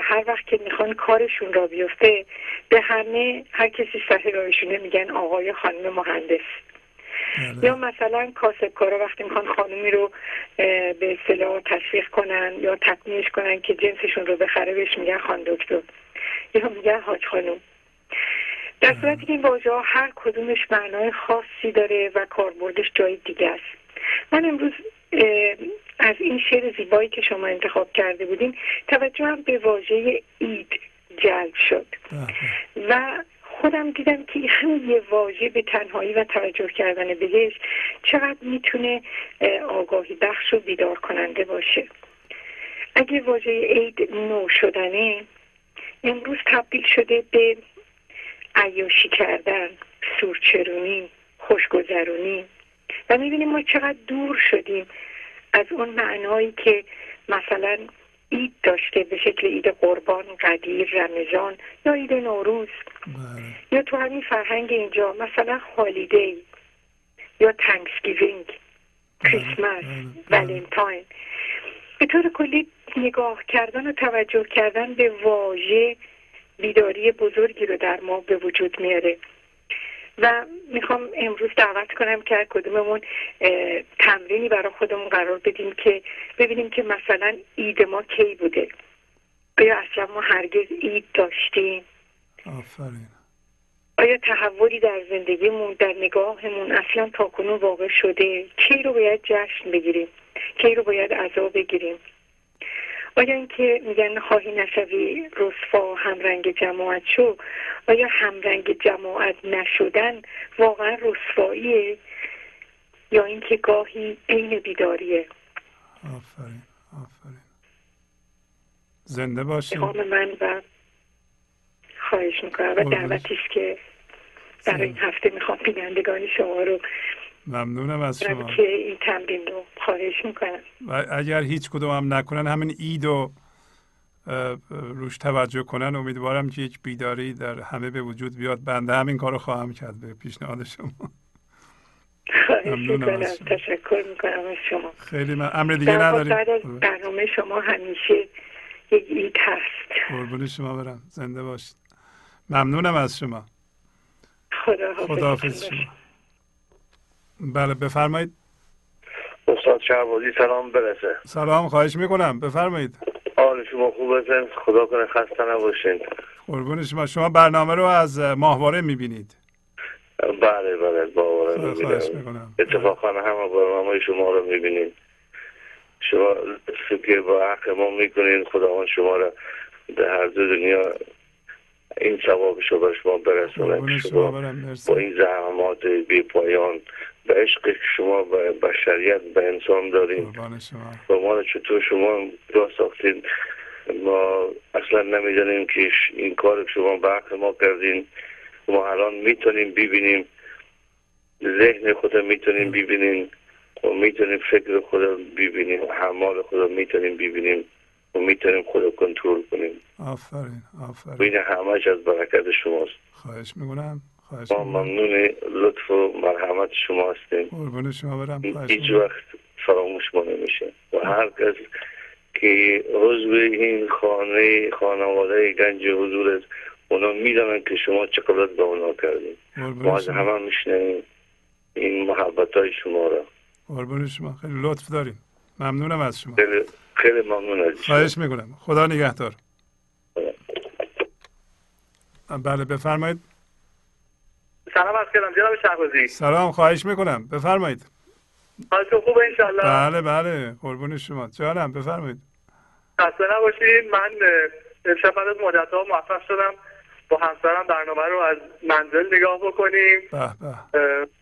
هر وقت که می‌خوان کارشون را بیفته به همه هر کسی سر راهشونه میگن آقای خانم مهندس. بله. یا مثلا کاسبکارا وقتی می‌خوان خانومی رو به اصطلاح تشویق کنن یا تقنیش کنن که جنسشون رو بخره بهش میگن خان دکتر. یا میگن حاج خانوم در بله. صورتی که این واژه ها هر کدومش معنای خاصی داره و کاربردش جای دیگه است. من امروز از این شعر زیبایی که شما انتخاب کرده بودین توجهم به واژه اید جلب شد. بله. و خودم دیدم که همین یه واژه به تنهایی و توجه کردن بهش چقدر می‌تونه آگاهی بخش و بیدار کننده باشه. اگه واژه عید نو شدنه امروز تبدیل شده به عیاشی کردن سورچرونی خوشگذرونی. و می‌بینیم ما چقدر دور شدیم از اون معنایی که مثلا عید داشته به شکل عید قربان غدیر رمضان یا عید نوروز بله. یا تو همین فرهنگ اینجا مثلا holiday یا Thanksgiving بله. Christmas بله. Valentine به طور کلی نگاه کردن و توجه کردن به واژه بیداری بزرگی رو در ما به وجود میاره و می‌خوام امروز دعوت کنم که هر کدوممون تمرینی برای خودمون قرار بدیم که ببینیم که مثلا اید ما کی بوده. آیا اصلا ما هرگز اید داشتیم؟ آفرین. آیا تحولی در زندگیمون در نگاهمون اصلا تاکنون واقع شده؟ کی رو باید جشن بگیریم؟ کی رو باید عذاب بگیریم؟ آیا اینکه میگن خواهی نشوی رسوا همرنگ جماعت شو آیا همرنگ جماعت نشدن واقعا رسواییه؟ یا اینکه گاهی عین بیداریه؟ آفرین آفرین. زنده باشی. من و خواهش می‌کنم و دعوتی که برای این هفته می‌خوام بینندگان شما رو ممنونم از شما. که این تمرین رو خواهش می‌کنم. و اگر هیچ کدوم هم نکنن همین اید و روش توجه کنن. امیدوارم که یک بیداری در همه به وجود بیاد. بنده همین کارو خواهم کرد به پیشنهاد شما. ممنونم تشکر می‌کنم از شما. خیلی من امر دیگه نداریم. از برنامه شما همیشه یک اید هست. قربون شما برم. زنده باشید. ممنونم از شما. خدا حافظ شما. بله بفرمایید. استاد شهبازی سلام برسه. سلام خواهش می‌کنم. بفرمایید. حال شما خوب بزن خدا کنه خسته نباشین. قربون شما. شما برنامه رو از ماهواره می‌بینید. بله بله باور می‌بینم. اتفاقا همه برنامه شما رو می‌بینید شما که با حق ما می‌کنین خداوند شما رو در هر دو دنیا این ثوابش رو به شما برسونه شما با این زحمات بی پایان به عشق شما به بشریت به انسان داریم. و ما چطور شما را ساختین؟ ما اصلا نمی‌دانیم که این کار شما به حق ما کردین. ما الان می‌تونیم ببینیم. ذهن خود می‌تونیم ببینیم. و می‌تونیم فکر خود ببینیم. حمال خود می‌تونیم ببینیم. و می‌تونیم خود کنترل کنیم. آفرین آفرین. بین همش از برکت شماست. خواهش می‌کنم خواهش ما ممنون لطف و مرحمت شما هستیم. قربون شما برم هیچ وقت فراموش ما نمیشه. و هر کس که عضو این خانه خانواده گنج حضور است اونا می‌دونن که شما چقدر به اونا کردیم ما از همه میشنیم این محبت های شما را. قربون شما. خیلی لطف داریم ممنونم از شما. خیلی, خیلی ممنون از شما. خواهش می‌کنم. خدا نگهدار. بله بفرمایید. سلام از کردم. جناب شهبازی. سلام خواهش می‌کنم. بفرمایید. حالتون خوبه انشالله بله بله. قربون شما. جانم بفرمایید. خسته نباشید. من امشب از مدت ها موفق شدم. با همسرم برنامه رو از منزل نگاه بکنیم.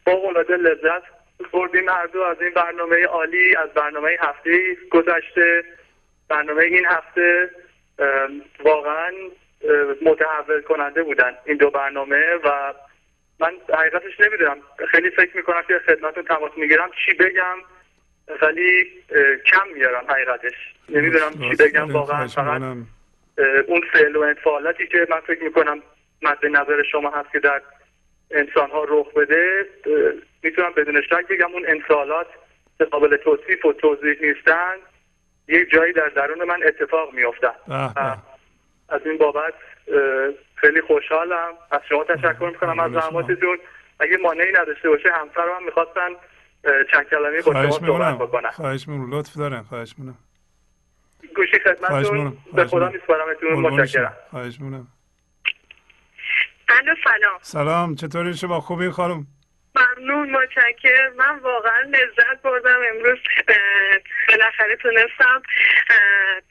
با العاده لذت بردیم هر دو از این برنامه عالی از برنامه هفته گذشته برنامه این هفته واقعا متحول کننده بودن این دو برنامه و من حقیقتش نمی‌دونم. خیلی فکر می‌کنم که خدمتتون تماس می‌گیرم. چی بگم؟ ولی کم میارم حقیقتش. نمی‌دونم چی بگم. واقعا فقط اون فعل و انفعالاتی که من فکر می‌کنم مد نظر شما هست که در انسان ها رخ بده می‌تونم بدون شک بگم اون انفعالات قابل توصیف و توضیح نیستن یک جایی در درون من اتفاق میافتن از این بابت خیلی خوشحالم. از شما تشکر می‌کنم. از زحماتتون اگه مانعی نداشته باشه همسرم هم می‌خواستن چند کلمه با شما صحبت بکنن خواهش می‌کنم. لطف دارن خواهش می‌کنم. گوشی خدمتتون. به خدا میسپارمتون متشکرم. خواهش می‌کنم. الو سلام. سلام. چطوری شما؟ خوبی خانم؟ ممنون متشکر من واقعا لذت بردم. امروز بالاخره تونستم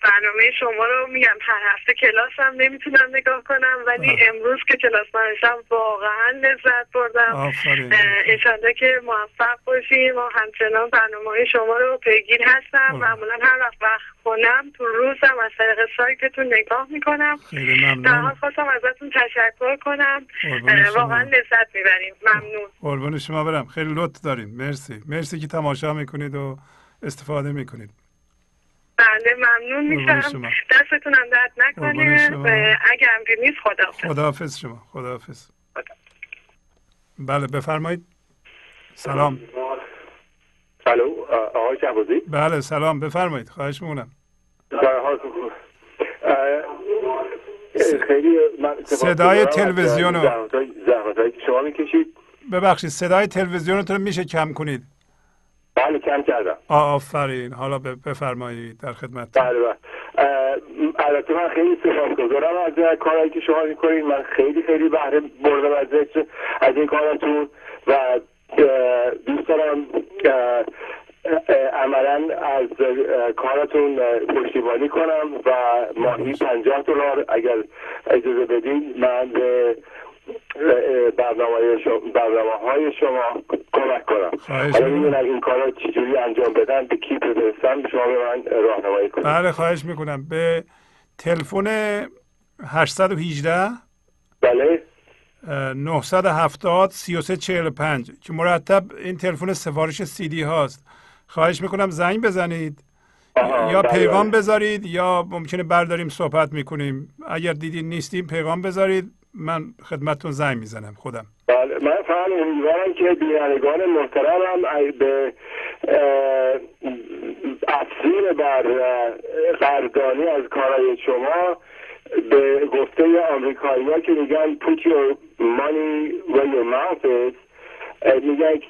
برنامه شما رو میگم. هر هفته کلاسم نمی‌تونم نگاه کنم ولی آه. امروز که کلاس نشم واقعا لذت بردم. انشالله که موفق باشیم و همچنان برنامه های شما رو پیگیر هستم معمولا هر وقت وقت کنم تو روزم از طریق سایتتون نگاه می‌کنم. در حال خواستم ازتون تشکر کنم. واقعا لذت می‌بریم. ممنون. قربان شما برم. خیلی لطف داریم. مرسی. مرسی که تماشا می‌کنید و استفاده می‌کنید. بله ممنون میشم دستتونم درد نکنه. اگه امری نیست خداحافظ. خداحافظ شما. خداحافظ. بله بفرمایید. سلام. الو آقای شهبازی. بله سلام. بفرمایید. خواهش می‌کنم خیلی صدای تلویزیون زحمت که شما می‌کشید. ببخشید صدای تلویزیونتون میشه کم کنید. بله کم کردم. آفرین. حالا بفرمایید در خدمت بله بله. البته من خیلی سپاسگزارم از کارهایی که شما می‌کنید. من خیلی خیلی بهره بردم از از این کارتون و دوست دارم عملا از کارتون پشتیبانی کنم و ماهی پنجاه دلار اگر اجازه بدین من به برنامه, شما، برنامه های شما کمک کنم. حالا می‌دونم این کارا چجوری انجام بدن به کی بفرستم شما به من راهنمایی کنید. بله خواهش می‌کنم. به تلفن 818 بله. 970 3345 که مرتب این تلفن سفارش سی دی هاست. خواهش می‌کنم زنگ بزنید. یا بله، پیغام بله. بذارید یا ممکنه برداریم صحبت می‌کنیم. اگر دیدین نیستیم پیغام بذارید. من خدمتتون زنگ می‌زنم خودم. بله من فقط امیدوارم که بینندگان محترمم به افزین بر قدردانی از کارهای شما به گفته آمریکایی ها که میگن put your money where your mouth is میگن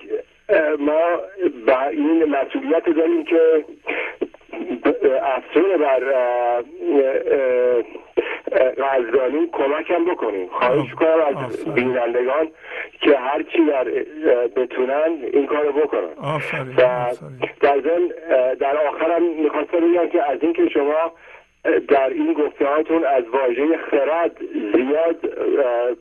ما با این مسئولیت داریم که افزون بر قدردانی کمکم بکنیم خواهش کنم از بینندگان که هرچی در بتونن این کارو بکنن. و در در آخرم می‌خواستم بگم که از اینکه شما در این گفته هاتون از واژه خرد زیاد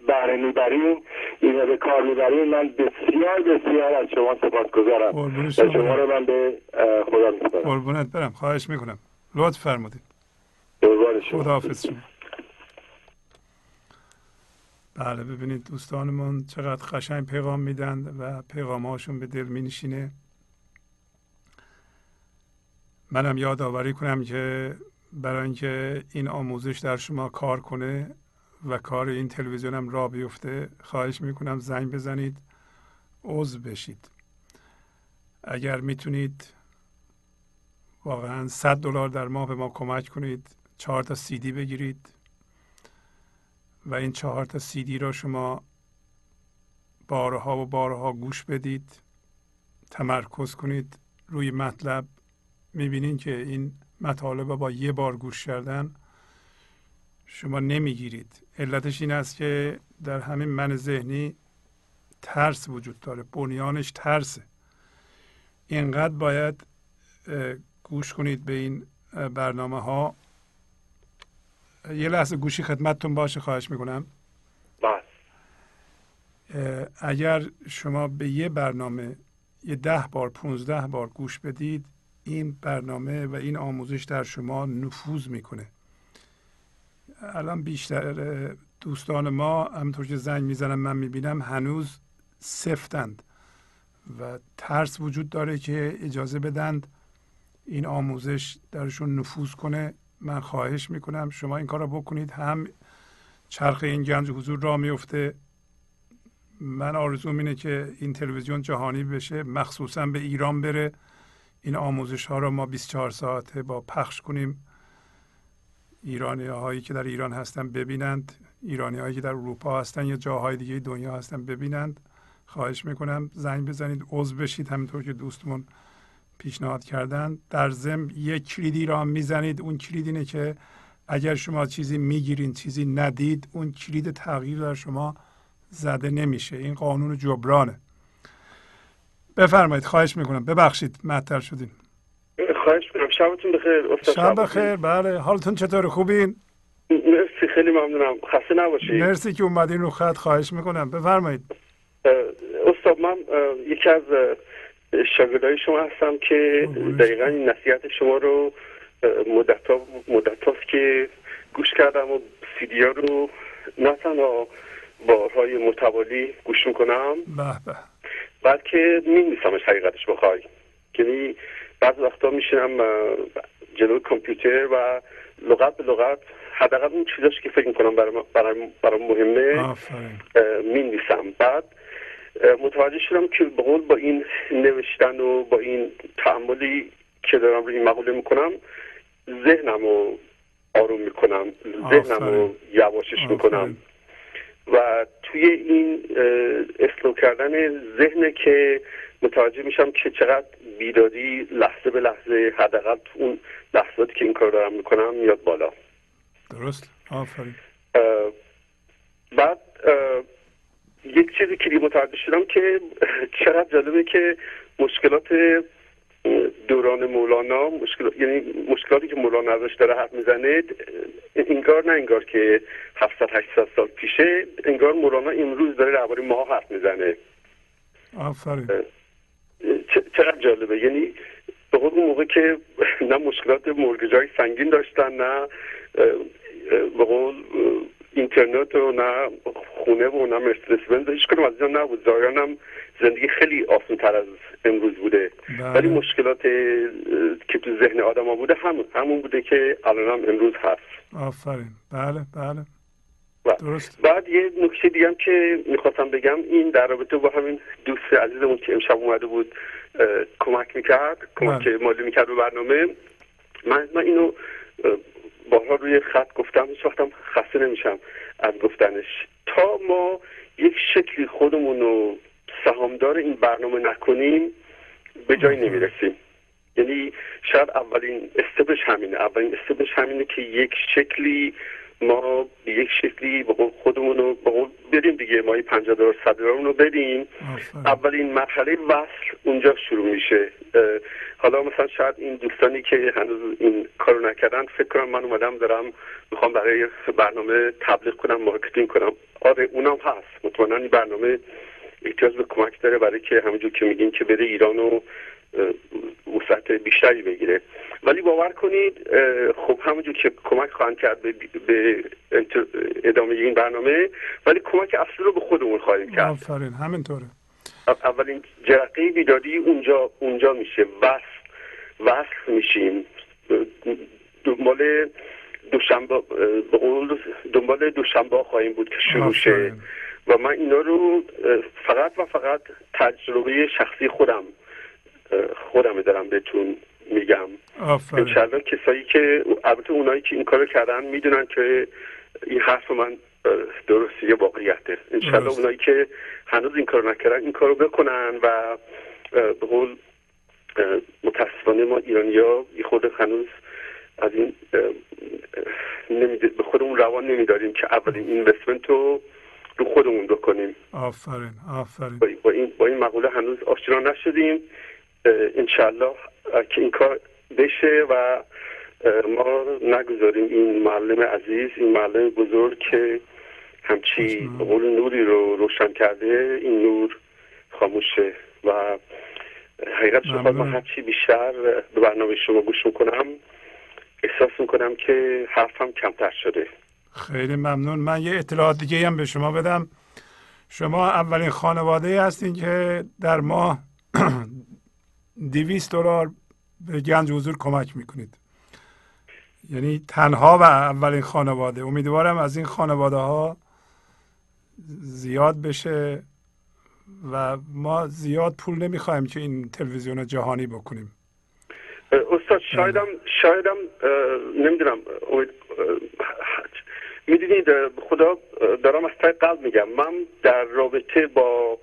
بهره می‌برین این به کار می‌برین من بسیار بسیار از شما سپاس گذارم و شما. رو من به خدا میسپارم. قربونت برم. خواهش می‌کنم. لطف فرمودید. خدا حافظ شما. بله ببینید دوستانمون چقدر قشنگ پیغام میدن و پیغام هاشون به دل مینشینه. منم یادآوری کنم که برای اینکه این آموزش در شما کار کنه و کار این تلویزیون هم را بیفته خواهش می‌کنم زنگ بزنید عضو بشید. اگر می‌تونید واقعا 100 دلار در ماه به ما کمک کنید چهار تا دی بگیرید و این چهار تا دی را شما بارها و بارها گوش بدید تمرکز کنید روی مطلب می‌بینید که این مطالب با یه بار گوش کردن شما نمی‌گیرید. علتش این است که در همین من ذهنی ترس وجود داره بنیانش ترسه. اینقدر باید گوش کنید به این برنامه ها یه لحظه گوشی خدمتتون باشه خواهش می‌کنم. بله. اگر شما به یه برنامه یه ده بار پونزده بار گوش بدید این برنامه و این آموزش در شما نفوذ می‌کنه. الان بیشتر دوستان ما همطور که زنگ می‌زنم من می‌بینم هنوز سفتند و ترس وجود داره که اجازه بدند این آموزش درشون نفوذ کنه. من خواهش می‌کنم شما این کار رو بکنید. هم چرخ این گنج حضور را میفته من آرزوم اینه که این تلویزیون جهانی بشه مخصوصا به ایران بره. این آموزش ها رو ما 24 ساعته با پخش کنیم. ایرانی هایی که در ایران هستن ببینند. ایرانی هایی که در اروپا هستن یا جاهای دیگه دنیا هستن ببینند. خواهش می‌کنم زنگ بزنید عضو بشید همینطور که دوستمون پیشنهاد کردن. در ضمن یک کلیدی را می‌زنید. اون کلید اینه که اگر شما چیزی می‌گیرین چیزی ندید اون کلید تغییر در شما زده نمیشه. این قانون جبرانه. بفرمایید خواهش می‌کنم. ببخشید معطل شدیم. خواهش می‌کنم. شبتون بخیر استاد شب بخیر بله. حالتون چطور خوبین؟ مرسی خیلی ممنونم. خسته نباشید. مرسی که اومدین رو خط. خواهش می‌کنم. بفرمایید. استاد من یکی از شاگردای شما هستم که دقیقا این نصیحت شما رو مدت هاست که گوش کردم و سیدیا رو نه تنها بارهای متوالی گوش می‌کنم. به به. بلکه می نیستمش حقیقتش بخوای. یعنی بعض وقتا میشینم جلوی کامپیوتر و لغت به لغت حداقل اون چیزاش که فکر می‌کنم برای برای مهمه می بعد متوجه شدم که به قول با این نوشتن و با این تعملی که دارم روی این مقوله می‌کنم ذهنم رو آروم می‌کنم ذهنم رو یواشش می‌کنم. و توی این اسلو کردن ذهن که متوجه میشم که چقدر بیدادی لحظه به لحظه حداقل اون لحظاتی که این کار دارم می‌کنم میاد بالا. درست. آفرین. بعد یک چیزی که متوجه شدم که چقدر جالبه که مشکلات دوران مولانا مشکل... یعنی مشکلاتی که مولانا ازش داره حرف می‌زنه انگار نه انگار که 700 800 سال پیشه انگار مولانا امروز داره درباره ما حرف می‌زنه. آفرین. چقدر جالبه. یعنی به اون موقع که نه مشکلات مرگجای سنگین داشتن نه به قول اینترنت و نه خونه و نه مرسدس بنز هیچ کنم از اینا نبود. زایانم زندگی خیلی آسان تر از امروز بوده. بله. ولی مشکلات که تو ذهن آدم ها بوده همون همون بوده که الان هم امروز هست. آفرین. بله بله. درست. بعد یه نکته دیگه هم که می‌خواستم بگم این در رابطه با همین دوست عزیزمون که امشب اومده بود کمک می‌کرد کمک بله. مالی می‌کرد به برنامه. من, من اینو بارها روی خط گفتم هیچ وقتم خسته نمیشم از گفتنش. تا ما یک شکلی خودمون رو سهامدار این برنامه نکنیم به جایی نمی‌رسیم. یعنی شاید اولین استبش همینه. اولین استبش همینه که یک شکلی ما به یک شکلی به خودمون رو بریم دیگه. ما 50 دلار 100 دلار رو بدیم. اولین مرحله وصل اونجا شروع میشه. حالا مثلا شاید این دوستانی که هنوز این کارو نکردن فکر کنم من اومدم دارم می‌خوام برای برنامه تبلیغ کنم marketing کنم. آره اونم هست. مطمئنا این برنامه احتیاج به کمک داره برای که همونجور که میگین که بره ایران و وسعت بیشتری بگیره. ولی باور کنید خب همونجور که کمک خواهند کرد به, به ادامه این برنامه ولی کمک اصلی رو به خودمون خواهیم کرد. آفرین همینطوره. اولین جرقه بیدادی اونجا اونجا میشه. وصل وصل میشیم. دنبال دوشنبه دنبال دوشنبه خواهیم بود که شروع شه. و من اینا رو فقط و فقط تجربه شخصی خودم خودم دارم بهتون میگم. انشالله کسایی که البته اونایی که این کارو کردن می‌دونن که این حرف من درستی یه واقعیته. انشالله اونایی که هنوز این کار نکردن این کارو بکنن و به قول متاسفانه ما ایرانی ها خود هنوز از این به خودمون روان نمیداریم که اولین اینوستمنت رو رو خودمون بکنیم. آفرین آفرین. با این, با این مقوله هنوز آشنا نشدیم. انشالله که این کار بشه و ما نگذاریم این معلم عزیز این معلم بزرگ که همچی قول نوری رو روشن کرده این نور خاموشه و حقیقت شما ما هرچی بیشتر به برنامه شما گوش می‌کنم احساس می‌کنم که حرفم کمتر شده. خیلی ممنون. من یه اطلاعات دیگه هم به شما بدم. شما اولین خانواده هستین که در ماه دیویست دلار به گنج حضور کمک می‌کنید. یعنی تنها و اولین خانواده. امیدوارم از این خانواده ها زیاد بشه و ما زیاد پول نمی‌خوایم که این تلویزیون جهانی بکنیم. استاد شایدم شایدم نمی‌دونم می‌دونید خدا دارم از تای قلب میگم. من در رابطه با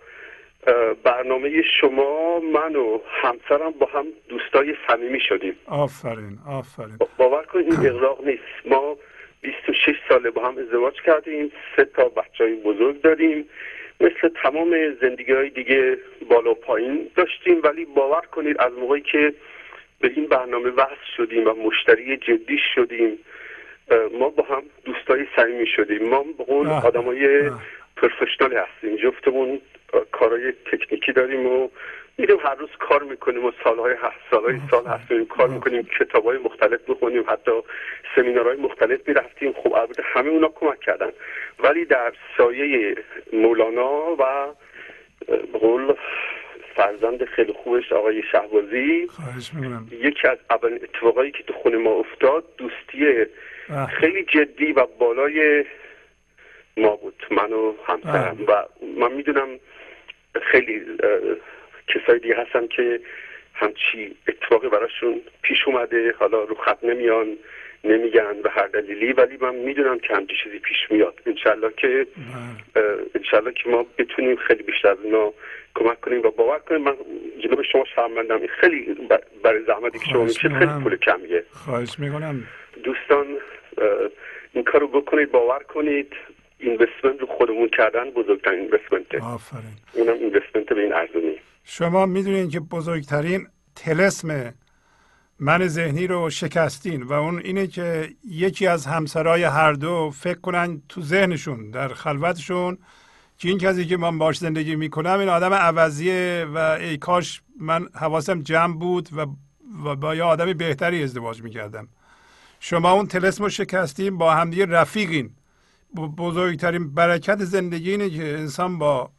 برنامه شما من و همسرم با هم دوستای صمیمی شدیم. آفرین آفرین. باور کنید این اغراق نیست. ما 26 ساله با هم ازدواج کردیم سه تا بچه های بزرگ داریم. مثل تمام زندگی های دیگه بالا پایین داشتیم ولی باور کنید از موقعی که به این برنامه وصل شدیم و مشتری جدی شدیم ما با هم دوستای صمیمی شدیم. ما به قول آدمای پروفشنال هستیم. جفتمون کارهای تکنیکی داریم و میریم هر روز کار می‌کنیم و سالهای هفت سالهای سال هستیم کار می‌کنیم کتاب های مختلف می‌خونیم حتی سمینارهای مختلف می‌رفتیم. خب البته همه اونا کمک کردن. ولی در سایه مولانا و قول فرزند خیلی خوبش آقای شهبازی یکی از اول اتفاقایی که تو خونه ما افتاد دوستی خیلی جدی و بالای ما بود. من و همسرم و من می‌دونم خیلی کسای دیگه هستن که همچی اتفاقی براشون پیش اومده حالا رو خط نمیان نمیگن به هر دلیلی ولی من می‌دونم که همچی چیزی پیش میاد. انشالله که بله. انشالله که ما بتونیم خیلی بیشتر از اینا کمک کنیم و باور کنیم. من جنوب شما شرمندم. خیلی برای زحمتی که شما میشه خیلی پول کمیه. خواهش می‌کنم. دوستان این کارو بکنید باور کنید. اینوستمنت رو خودمون کردن بزرگترین اینوستمنته. آفرین. اونم اینوستمنت به این ارزونی. شما می‌دونید که بزرگترین تلسم من ذهنی رو شکستین و اون اینه که یکی از همسرای هر دو فکر کنن تو ذهنشون در خلوتشون که این کسی که من باش زندگی می‌کنم این آدم عوضیه و ای کاش من حواسم جمع بود و, و با یه آدم بهتری ازدواج می‌کردم. شما اون تلسم رو شکستین با همدیگه رفیقین. بزرگترین برکت زندگی اینه که انسان با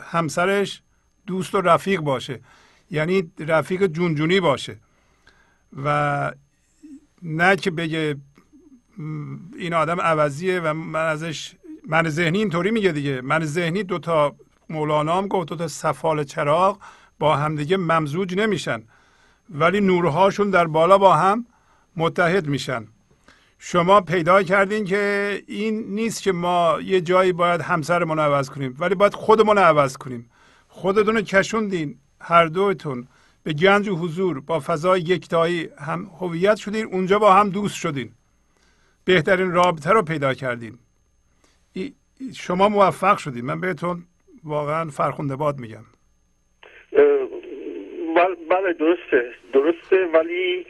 همسرش دوست و رفیق باشه. یعنی رفیق جونجونی باشه. و نه که بگه این آدم عوضیه و من ازش من ذهنی اینطوری میگه دیگه. من ذهنی دوتا مولانا هم گفت دوتا سفال چراغ با همدیگه ممزوج نمیشن. ولی نورهاشون در بالا با هم متحد میشن. شما پیدا کردین که این نیست که ما یه جایی باید همسرمون عوض کنیم ولی باید خودمون عوض کنیم. خودتون رو کشوندین هر دوتون به گنج و حضور با فضای یکتایی هم هویت شدین اونجا با هم دوست شدین. بهترین رابطه رو پیدا کردین. شما موفق شدین. من بهتون واقعا فرخونده باد میگم. بله درسته درسته ولی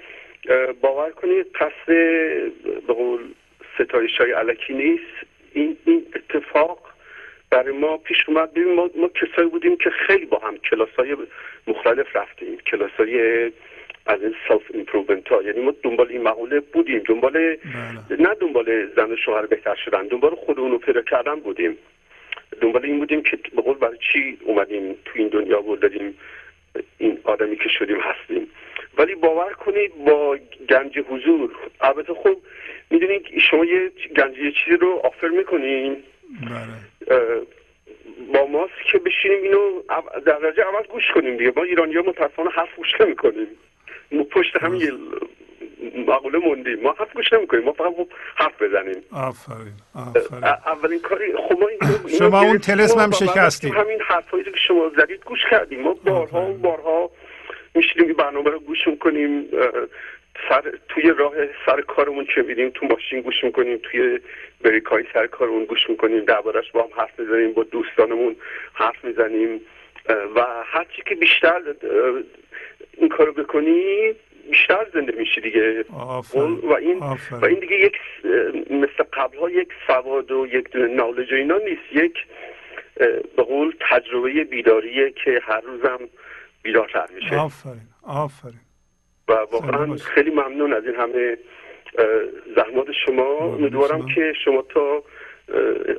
باور کنید قصد به قول ستایش های الکی نیست. این, این اتفاق برای ما پیش اومد. ببین ما, ما کسایی بودیم که خیلی با هم کلاس های مختلف رفتیم. کلاس های از این self improvement ها. یعنی ما دنبال این مقوله بودیم. دنبال بله. نه دنبال زن و شوهر بهتر شدن دنبال خودمون رو پیدا کردن بودیم. دنبال این بودیم که به قول برای چی اومدیم تو این دنیا بود دادیم این آدمی که شدیم هستیم. ولی باور کنید با گنج حضور البته خب می‌دونید شما یه گنج یه چیزی رو آفر می‌کنین. بله. با ماست که بشینیم اینو در درجه اول گوش کنیم دیگه. ما ایرانی ها متاسفانه حرف گوش کنیم ما پشت همین مقوله موندیم. ما حرف گوش نمی‌کنیم. ما فقط حرف بزنیم. آفرین آفرین. اولین کاری خب ما شما اون تلسم هم شکستیم. همین حرفایی که شما زدید گوش کردیم. ما بارها و بارها میشینیم این برنامه رو گوش می‌کنیم. سر توی راه سر کارمون چه میدیم؟ تو ماشین گوش می‌کنیم. توی بریکای سر کارمون گوش می‌کنیم. دربارش با هم حرف می‌زنیم با دوستانمون حرف می‌زنیم. و هرچی که بیشتر این کارو بکنی بیشتر زنده میشی دیگه. و این و این دیگه یک مثل قبل ها یک سواد و یک نالج و اینا نیست. یک به قول تجربه بیداریه که هر روزم بیدارتر میشه. آفرین. آفرین. و واقعا خیلی ممنون از این همه زحمات شما. امیدوارم که شما تا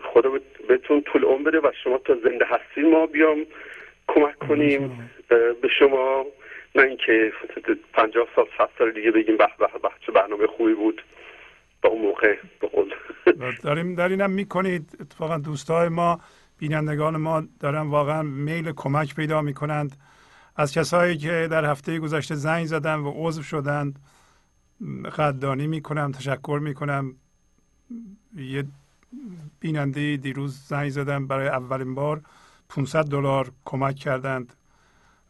خدا بهتون طول عمر بده و شما تا زنده هستی ما بیام کمک کنیم به شما. نه اینکه پنجاه سال صد سال دیگه بگیم به به چه برنامه خوبی بود. با اون موقع به قول. داریم در اینم می‌کنید. اتفاقا دوستای ما بینندگان ما دارن واقعا میل کمک پیدا می‌کنند. از کسایی که در هفته گذشته زنگ زدن و عضو شدند قدردانی می‌کنم تشکر می‌کنم. یه بیننده دیروز زنگ زدن برای اولین بار 500 دلار کمک کردند.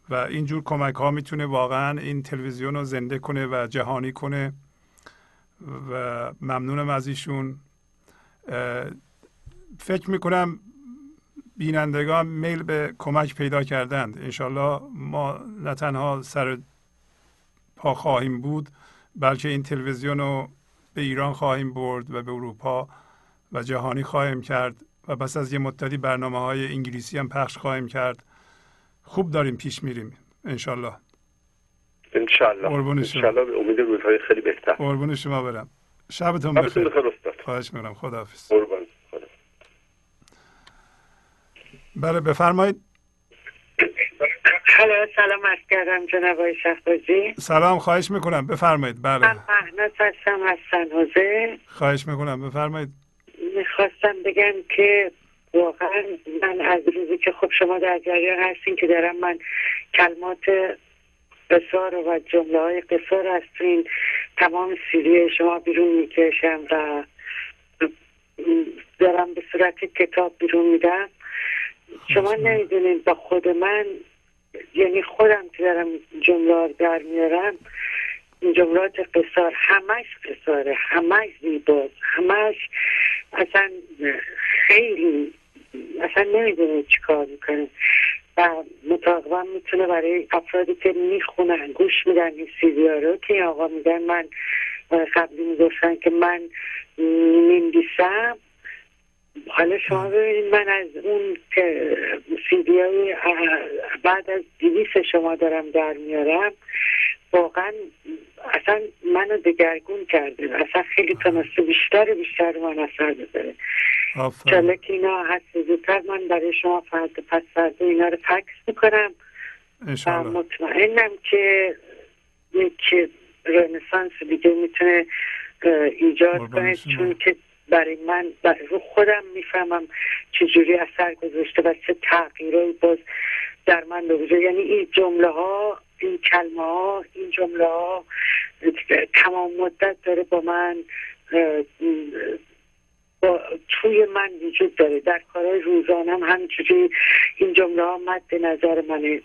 و اینجور کمک ها می‌تونه واقعا این تلویزیون رو زنده کنه و جهانی کنه و ممنونم از ایشون. فکر می‌کنم بینندگان میل به کمک پیدا کردند. انشالله ما نه تنها سر پا خواهیم بود بلکه این تلویزیون رو به ایران خواهیم برد و به اروپا و جهانی خواهیم کرد و پس از یه مدتی برنامه های انگلیسی هم پخش خواهیم کرد. خوب داریم پیش میریم. انشالله. انشالله. انشالله به امید روزهای خیلی بهتر. قربون شما برم. شبتون بخیر. خواهش می‌کنم. خداحافظ. بله بفرمایید. سلام عرض کردم جناب آقای سلام خواهش می‌کنم. بفرمایید. بله. من مهنت هستم از سنوزه خواهش می‌کنم. بفرمایید. می‌خواستم بگم که واقعا من از روزی که خب شما در جریان هستین که دارم من کلمات قصار و جمله های قصار از تو این تمام سیری شما بیرون می‌کشم و دارم به صورت کتاب بیرون میدم. شما نمی‌دونین با خود من یعنی خودم که دارم جمله در میارم این جملات قصار همش قصاره همش زیباست همش اصلا خیلی اصلا نمی‌دونه چی کار می‌کنه. و مطابقا می‌تونه برای افرادی که می‌خونن گوش میدن این سیدی رو که آقا میگن من قبلی می‌گفتن که من میندیسم حالا شما ببینید من از اون که سیدی های بعد از دیویس شما دارم در میارم واقعا اصلا منو دگرگون کرده. اصلا خیلی تونسته بیشتر بیشتر من اثر بذاره. چاله که اینا هست. زودتر من برای شما فرد پس فرد اینا رو فکس می‌کنم. و مطمئنم که یک رنسانس دیگه می‌تونه ایجاد کنه. چون که برای من برای رو خودم می‌فهمم چجوری اثر گذاشته و چه تغییرهایی باز در من به یعنی این جمله ها این کلمه ها این جمله ها تمام مدت داره با من با توی من وجود داره. در کارهای روزانم همینجوری این جمله ها مد نظر منه.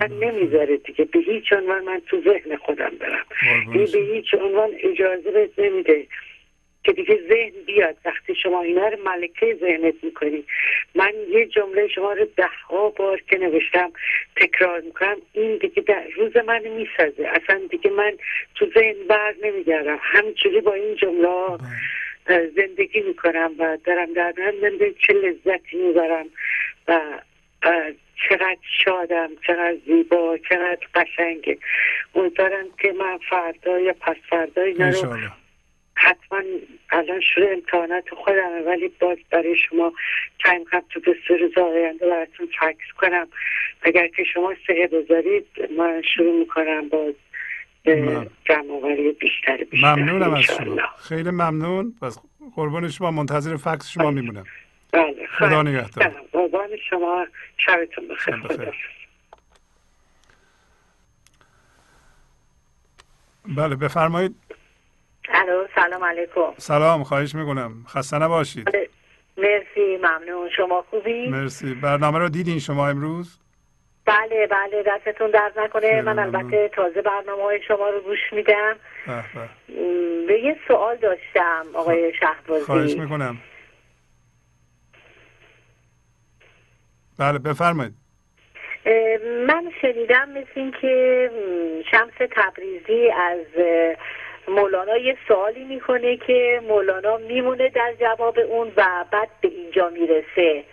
من نمی‌ذاره دیگه. به هیچ عنوان من تو ذهن خودم برم. این به هیچ عنوان اجازه بهت نمیده که دیگه ذهن بیاد. وقتی شما اینا رو ملکه ذهنت می‌کنی. من یه جمله شما رو ده ها بار که نوشتم تکرار می‌کنم. این دیگه در روز من می‌سازه. اصلا دیگه من تو ذهن بر نمیگردم. همچوری با این جمله زندگی می‌کنم و دارم در من چه لذتی می‌برم و چقدر شادم چقدر زیبا چقدر قشنگه امیدوارم که من فردا یا پس فردا اینا رو حتما الان شروع امتحانات خودمه ولی باز برای شما تایم هم تو به روز آینده براتون فکس کنم. اگر که شما سهه بذارید من شروع می‌کنم باز جمع بیشتر بیشتر ممنونم از شما. خیلی ممنون. پس قربان شما منتظر فکس شما بله. میمونم. بله. خدا نگهدار. بله، قربان شما. شبتون بخیر. بله بفرمایید. الو سلام علیکم. سلام خواهش می‌کنم. خسته نباشید. بله، مرسی ممنون. شما خوبی؟ مرسی. برنامه رو دیدین شما امروز؟ بله بله دستتون درد نکنه. من البته تازه برنامه های شما رو گوش میدم. به یه سوال داشتم آقای شهبازی. خواهش می‌کنم. بله بفرمایید. من شنیدم مثل این که شمس تبریزی از مولانا یه سوالی می‌کنه که مولانا میمونه در جواب اون و بعد به اینجا می‌رسه.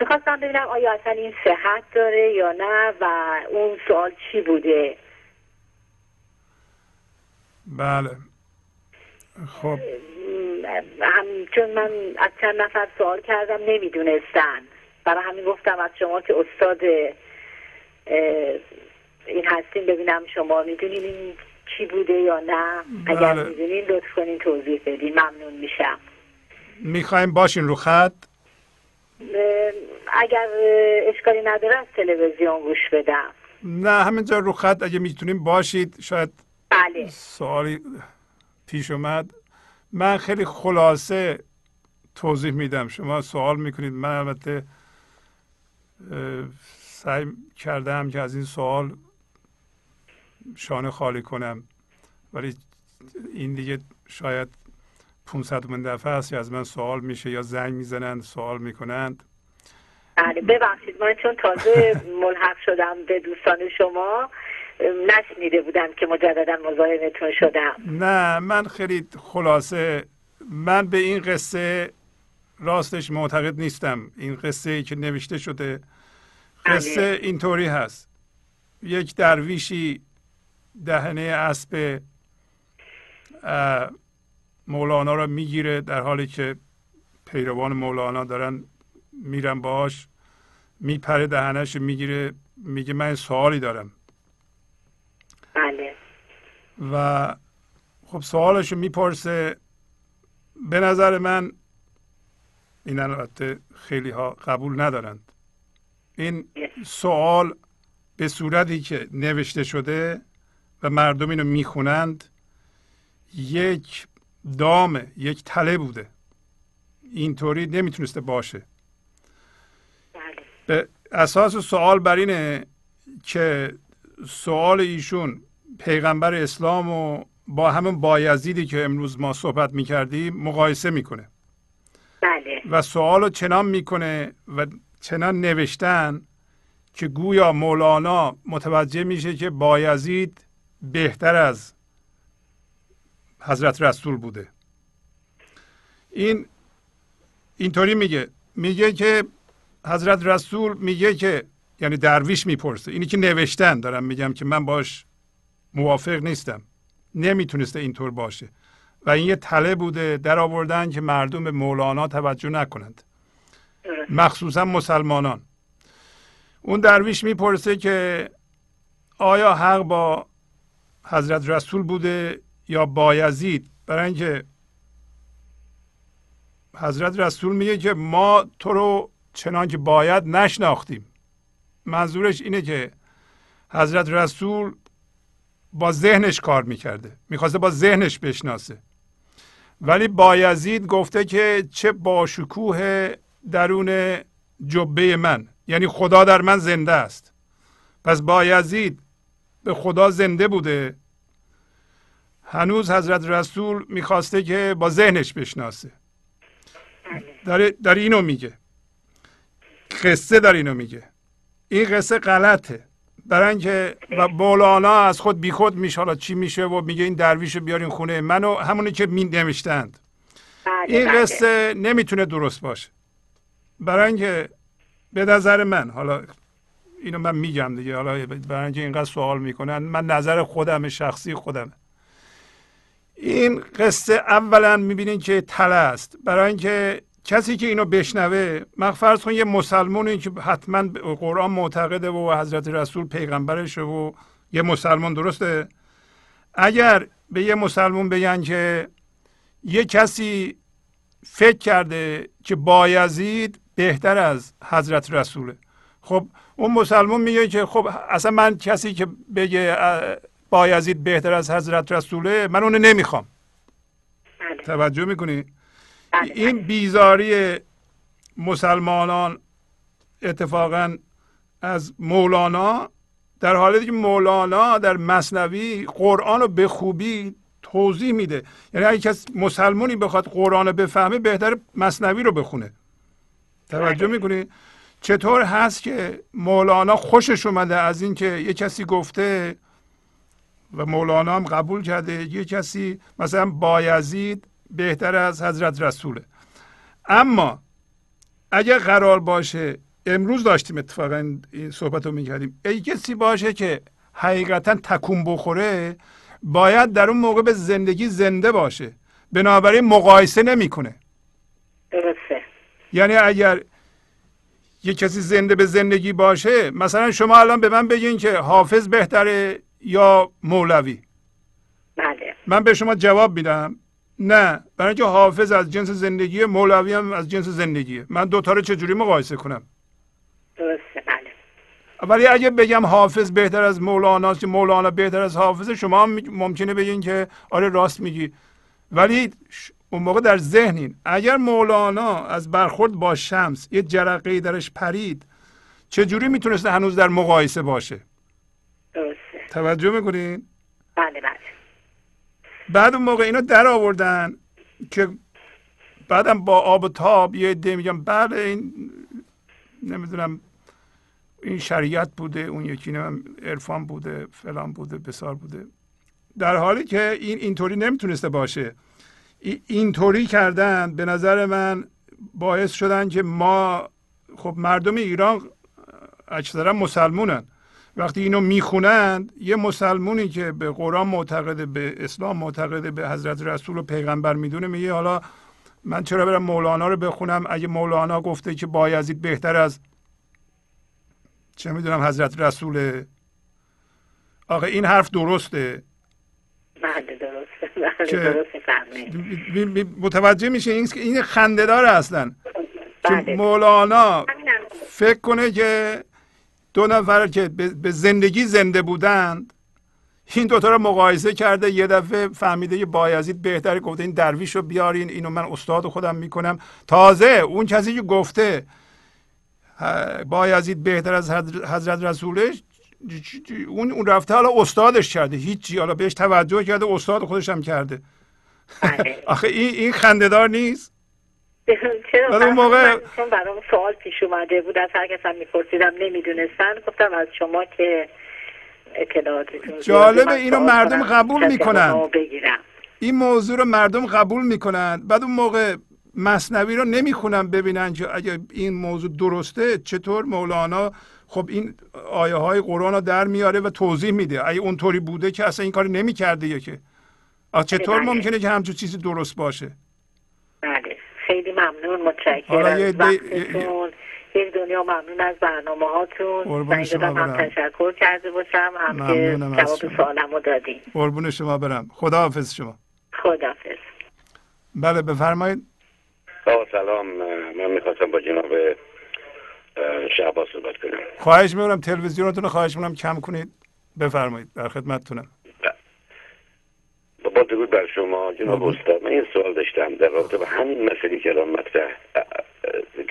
می‌خواستم ببینم آیا اصلا این صحت داره یا نه و اون سوال چی بوده؟ بله. خب. هم چون من از چند نفر سوال کردم نمی‌دونستن. برای همین گفتم از شما که استاد این هستین ببینم شما می‌دونین این چی بوده یا نه؟ اگر بله. می‌دونین لطف کنین توضیح بدین. ممنون میشم. می‌خوایم باشین رو خط. اگر اشکالی نداره از تلویزیون گوش بدم. نه همینجا رو خط اگه می‌تونیم باشید. شاید بله. سوالی پیش اومد. من خیلی خلاصه توضیح میدم. شما سوال می‌کنید. من البته سعی کردم که از این سوال شانه خالی کنم. ولی این دیگه شاید 500 من دفعه است از من سوال میشه یا زنگ می‌زنند سوال می‌کنند؟ بله ببخشید من چون تازه ملحق شدم به دوستان شما نشنیده بودم که مجددا مزاحمتون شدم. نه من خیلی خلاصه من به این قصه راستش معتقد نیستم. این قصه ای که نوشته شده قصه بله. اینطوری هست. یک درویشی دهنه اسب مولانا رو می‌گیره در حالی که پیروان مولانا دارن میرن باش میپره دهنش می‌گیره میگه من سوالی دارم. بله. و خب سوالشو می‌پرسه به نظر من این البته خیلی ها قبول ندارند. این سوال به صورتی که نوشته شده و مردم اینو می‌خونند یک دام یک تله بوده اینطوری نمی‌تونسته باشه بله. به اساس سوال بر اینه که سوال ایشون پیغمبر اسلام و با همون بایزیدی که امروز ما صحبت می‌کردیم مقایسه می‌کنه بله. و سوال رو چنان می‌کنه و چنان نوشتن که گویا مولانا متوجه میشه که بایزید بهتر از حضرت رسول بوده. این اینطوری میگه. میگه که حضرت رسول میگه که یعنی درویش می‌پرسه. اینی که نوشتن دارم میگم که من باش موافق نیستم. نمی‌تونسته اینطور باشه. و این یه تله بوده در آوردن که مردم به مولانا توجه نکنند. مخصوصا مسلمانان. اون درویش می‌پرسه که آیا حق با حضرت رسول بوده؟ یا بایزید برای اینکه حضرت رسول میگه که ما تو رو چنان که باید نشناختیم. منظورش اینه که حضرت رسول با ذهنش کار می‌کرده می‌خواسته با ذهنش بشناسه. ولی بایزید گفته که چه باشکوه درون جبه من. یعنی خدا در من زنده است. پس بایزید به خدا زنده بوده. هنوز حضرت رسول می‌خواسته که با ذهنش بشناسه. در, در اینو میگه. قصه در اینو میگه. این قصه غلطه. برای اینکه و مولانا از خود بیخود میشه. حالا چی میشه و میگه این درویش بیارین خونه منو همونی که می نوشتند. بله، این بله. قصه نمی‌تونه درست باشه. برای اینکه به نظر من حالا اینو من میگم دیگه حالا برای اینکه اینقدر سوال می‌کنن من نظر خودم شخصی خودم این قصه اولا می‌بینین که تله است. برای اینکه کسی که اینو بشنوه من فرض کن یه مسلمانی که حتما قرآن معتقده و حضرت رسول پیغمبرشه و یه مسلمان درسته؟ اگر به یه مسلمان بگن که یه کسی فکر کرده که بایزید بهتر از حضرت رسوله. خب اون مسلمان میگه که خب اصلا من کسی که بگه بایزید بهتر از حضرت رسوله من اونو نمی‌خوام. بله. توجه می‌کنی؟ بله، این بیزاری مسلمانان اتفاقا از مولانا در حالی که مولانا در مصنوی قرآن رو به خوبی توضیح میده. یعنی اگه کس مسلمانی بخواد قرآن رو بفهمه بهتر مصنوی رو بخونه. توجه بله. می‌کنی؟ چطور هست که مولانا خوشش اومده از اینکه یه کسی گفته و مولانا هم قبول کرده یه کسی مثلا بایزید بهتر از حضرت رسوله. اما اگر قرار باشه امروز داشتیم اتفاقا این صحبت رو می‌کردیم. ای کسی باشه که حقیقتا تکون بخوره باید در اون موقع به زندگی زنده باشه. بنابراین مقایسه نمی‌کنه. درسته. یعنی اگر یه کسی زنده به زندگی باشه مثلا شما الان به من بگین که حافظ بهتره یا مولوی؟ بله. من به شما جواب میدم. نه برای اینکه حافظ از جنس زندگی مولوی هم از جنس زندگیه. من دوتا رو چجوری مقایسه کنم؟ درسته بله. ولی اگه بگم حافظ بهتر از مولانا که مولانا بهتر از حافظ شما هم ممکنه بگین که آره راست میگی. ولی اون موقع در ذهنین اگر مولانا از برخورد با شمس یه جرقه درش پرید چجوری می‌تونسته هنوز در مقایسه باشه؟ توجه می‌کنین؟ بله بله. بعد اون موقع اینو در آوردن که بعدم با آب و تاب یه عده میگم بله این نمی‌دونم این شریعت بوده اون یکی نمیم عرفان بوده فلان بوده بسار بوده. در حالی که این اینطوری نمی‌تونسته باشه. اینطوری کردن به نظر من باعث شدن که ما خب مردم ایران اکثرا مسلمونن وقتی اینو می‌خونند یه مسلمونی که به قرآن معتقده به اسلام معتقده به حضرت رسول و پیغمبر می‌دونه میگه حالا من چرا برم مولانا رو بخونم؟ اگه مولانا گفته که بایزید بهتر از چه می‌دونم حضرت رسول. آقا این حرف درسته؟ بله درسته بله متوجه میشه این این خندهدار اصلا بله. که مولانا فکر کنه که دو نفر که به زندگی زنده بودند این دوتا رو مقایسه کرده یه دفعه فهمیده یه بایزید بهتره گفته این درویش رو بیارین اینو من استاد خودم می‌کنم. تازه اون کسی که گفته بایزید بهتر از حضرت رسولش اون اون رفته حالا استادش کرده هیچی حالا بهش توجه کرده استاد خودش هم کرده. بله. آخه این این خندهدار نیست؟ چرا اون موقع چون برام سوال پیش اومده بود از هر کس هم میپرسیدم نمی‌دونستن گفتم از شما که اطلاعاتتون جالبه اینو مردم قبول می‌کنن. این موضوع رو مردم قبول می‌کنن. بعد اون موقع مصنوی رو نمی‌خونن ببینن که اگه این موضوع درسته چطور مولانا خب این آیه های قرآن رو در میاره و توضیح میده. اگه اونطوری بوده که اصلا این کار نمی‌کرده یا که چطور بله. ممکنه که همچون چیزی درست باشه؟ ممنون متشکرم. یک دنیا ممنون از برنامه هاتون. من هم تشکر کرده باشم. هم که جواب سوالمو دادیم قربون شما برم. خداحافظ شما. خداحافظ. بله بفرمایید. سلام. من می‌خواستم با جناب شعبا صحبت کنم. خواهش می‌کنم تلویزیونتون رو خواهش می‌کنم کم کنید. بفرمایید در خدمتتونم. با درود بر شما جناب استاد. من این سوال داشتم در رابطه با همین مسئله که الان مطرح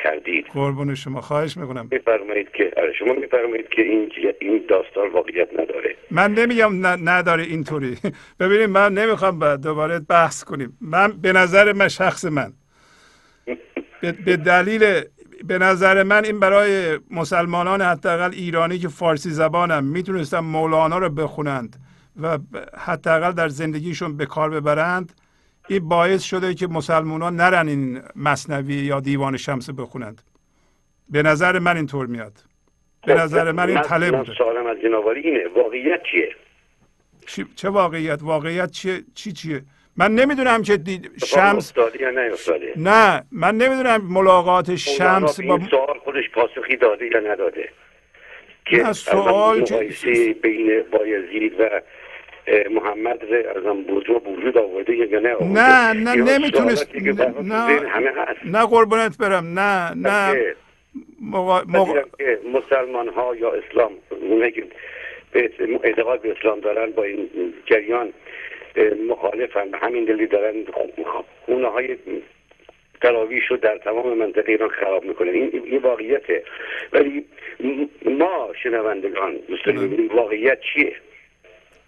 کردید. قربون شما خواهش می‌کنم. میفرمایید که آره شما میفرمایید که این این داستان واقعیت نداره. من نمیگم نداره اینطوری. ببینید من نمی‌خوام دوباره بحث کنیم. من به نظر من شخص من. به دلیل به نظر من این برای مسلمانان حداقل ایرانی که فارسی زبانم می‌تونستن مولانا رو بخونند. و حداقل در زندگیشون به کار ببرند این باعث شده که مسلمانان نرن این مصنوی یا دیوان شمس بخونند. به نظر من اینطور میاد. به نظر من این طلب بوده. سوالم از جنابالی اینه. واقعیت چیه؟ چه واقعیت؟ واقعیت چیه؟ چی چیه؟ من نمی‌دونم که شمس یا نه نه من نمی‌دونم ملاقات شمس با این سوال خودش پاسخی داده یا نداده. که سوال بین بایزید و محمد ازم بزرگ وجود آورده. یا نه نه نه نمی‌تونست نه. نه قربونت برم. نه نه. مقا... مسلمان ها یا اسلام که اعتقاد به اسلام دارن با این جریان مخالفن. همین دلی دارن خونه های تراویش رو در تمام منطقه ایران خراب می‌کنن. این, این واقعیته. ولی ما شنوندگان دوست واقعیت چیه.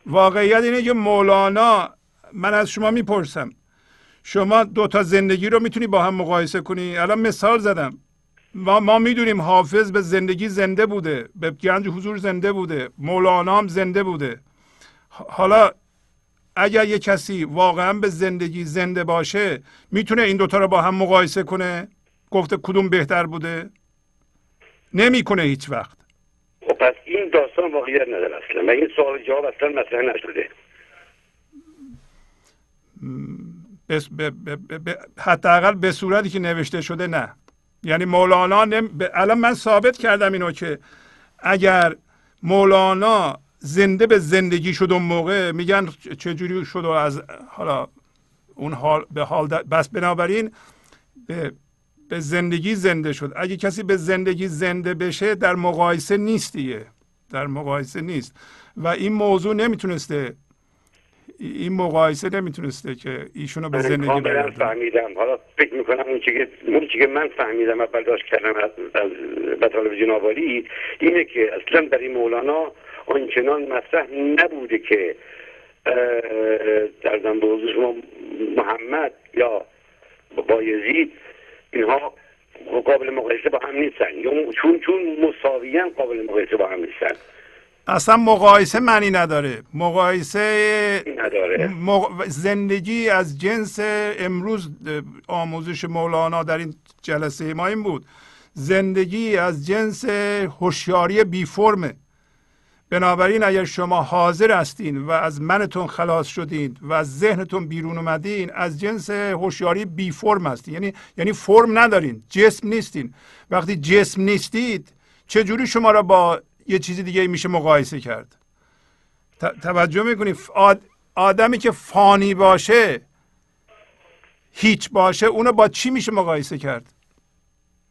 واقعیت اینه که مولانا من از شما می‌پرسم. شما دو تا زندگی رو می‌تونی با هم مقایسه کنی؟ الان مثال زدم. ما, ما می‌دونیم حافظ به زندگی زنده بوده به گنج حضور زنده بوده مولانا هم زنده بوده. حالا اگر یه کسی واقعا به زندگی زنده باشه می‌تونه این دوتا رو با هم مقایسه کنه؟ گفته کدوم بهتر بوده؟ نمی‌کنه هیچ وقت. خب پس این داستان واقعیت نداره اصلا. و این سوال جواب اصلا مطرح نشده؟ حداقل به صورتی که نوشته شده نه. یعنی مولانا نم... الان من ثابت کردم اینو که اگر مولانا زنده به زندگی شد اون موقع میگن چجوری شد و از حالا اون حال به حال بس بنابراین به به زندگی زنده شد. اگه کسی به زندگی زنده بشه در مقایسه نیست دیگه. در مقایسه نیست. و این موضوع نمی‌تونسته این مقایسه نمی‌تونسته که ایشونو به زندگی برگردونه. فهمیدم. حالا فکر می‌کنم اون چیزی اون که من فهمیدم و برداشت کردم از مطالب جنابالی اینه که اصلا در این مولانا آنچنان مطرح نبوده که در به حضور محمد یا بایزید اینها قابل مقایسه با هم نیستن. چون چون مساویان قابل مقایسه با هم نیستن. اصلا مقایسه معنی نداره. مقایسه نداره. زندگی از جنس امروز آموزش مولانا در این جلسه ما این بود. زندگی از جنس هوشیاری بی فرمه بنابراین اگر شما حاضر هستین و از منتون خلاص شدین و از ذهنتون بیرون اومدین از جنس هوشیاری بی فرم هستین. یعنی یعنی فرم ندارین جسم نیستین. وقتی جسم نیستید چه جوری شما را با یه چیزی دیگه میشه مقایسه کرد؟ توجه می‌کنید آدمی که فانی باشه هیچ باشه اونو با چی میشه مقایسه کرد؟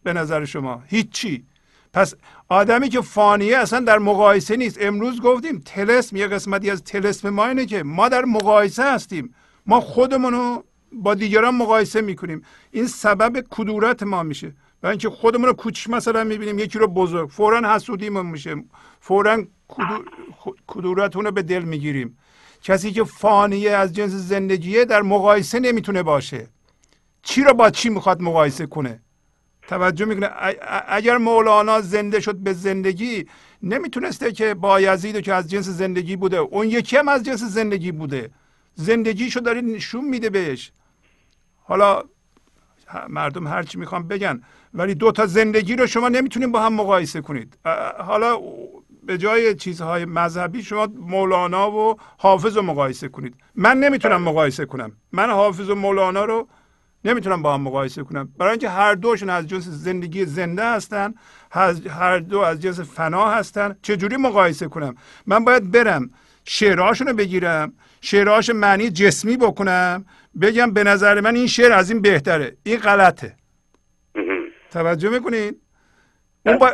به نظر شما هیچی. پس آدمی که فانیه اصلا در مقایسه نیست. امروز گفتیم تلسم یه قسمتی از تلسم ما اینه که ما در مقایسه هستیم. ما خودمون رو با دیگران مقایسه می‌کنیم. این سبب کدورت ما میشه. و اینکه خودمون رو کوچک مثلا می‌بینیم یکی رو بزرگ فورا حسودیمون میشه. فورا کدورتون رو به دل می‌گیریم. کسی که فانیه از جنس زندگیه در مقایسه نمی‌تونه باشه. چی رو با چی می‌خواد مقایسه کنه؟ توجه می‌کنه. اگر مولانا زنده شد به زندگی نمی‌تونسته که با یزید که از جنس زندگی بوده اون یکی هم از جنس زندگی بوده. زندگیشو داره نشون میده بهش. حالا مردم هرچی می‌خوان بگن ولی دو تا زندگی رو شما نمی‌تونید با هم مقایسه کنید. حالا به جای چیزهای مذهبی شما مولانا و حافظ رو مقایسه کنید. من نمی‌تونم مقایسه کنم. من حافظ و مولانا رو نمی‌تونم با هم مقایسه کنم. برای اینکه هر دوشون از جنس زندگی زنده هستن هر دو از جنس فنا هستن چجوری مقایسه کنم؟ من باید برم شعرهاشون رو بگیرم شعرهاش معنی جسمی بکنم بگم به نظر من این شعر از این بهتره این غلطه. توجه می‌کنین؟ اون با...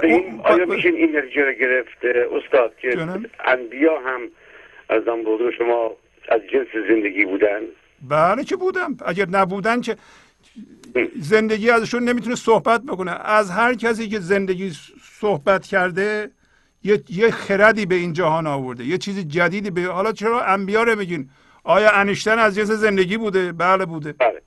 آیا میشه این انرژی رو گرفت استاد که انبیا هم از بود شما از جنس زندگی بودن؟ بله که بودم. اگر نبودن که زندگی ازشون نمی‌تونه صحبت بکنه. از هر کسی که زندگی صحبت کرده یه, یه خردی به این جهان آورده. یه چیزی جدیدی به حالا چرا انبیا رو میگین؟ آیا انیشتن از جنس زندگی بوده؟ بله بوده. بله.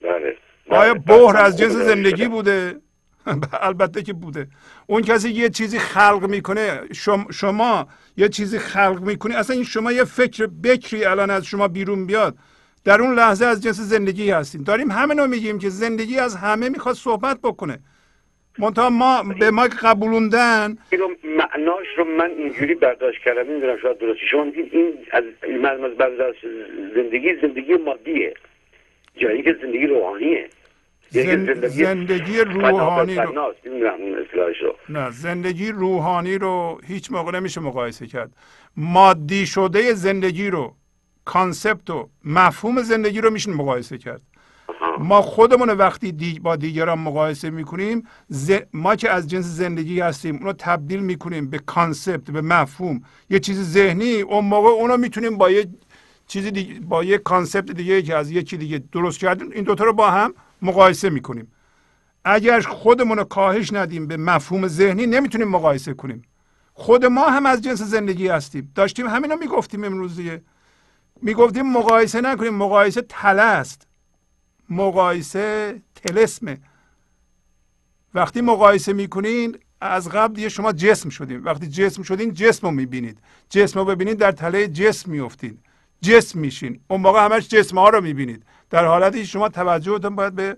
بله. آیا بحر از جنس زندگی بوده؟ البته که بوده. اون کسی یه چیزی خلق می‌کنه شما, شما یه چیزی خلق می‌کنه اصلا این شما یه فکر بکری الان از شما بیرون بیاد. در اون لحظه از جنس زندگی هستیم. داریم همه میگیم که زندگی از همه می‌خواد صحبت بکنه. منتها ما به ما قبولوندن معناش رو من اینجوری برداشت کردم. نمی‌دونم شاید درستی چون این از از برداشت زندگی زندگی مادیه. جایی که زندگی روحانیه. زندگی, زندگی روحانی رو. نه زندگی روحانی رو هیچ موقع نمیشه مقایسه کرد. مادی شده زندگی رو concept و مفهوم زندگی رو میشه مقایسه کرد. ما خودمون وقتی دی با دیگران مقایسه می‌کنیم ما که از جنس زندگی هستیم اونو تبدیل می‌کنیم به concept به مفهوم. یه چیز ذهنی اون موقع اونو می‌تونیم با یه چیزی دیگه با یه کانسپت دیگه که از یکی دیگه درست کردیم این دوتا رو با هم مقایسه می‌کنیم. اگر خودمون رو کاهش ندیم به مفهوم ذهنی نمی‌تونیم مقایسه کنیم. خود ما هم از جنس زندگی هستیم. داشتیم همینو می‌گفتیم امروز دیگه. می‌گفتیم مقایسه نکنیم. مقایسه تله است. مقایسه تلسمه. وقتی مقایسه می‌کنین از قبل دیگه شما جسم شدین. وقتی جسم شدین جسم رو می‌بینید. جسم رو ببینید در تله جسم میفتین جسم میشین. اون موقع همش جسم ها رو می‌بینید. در حالتی شما توجهتون باید به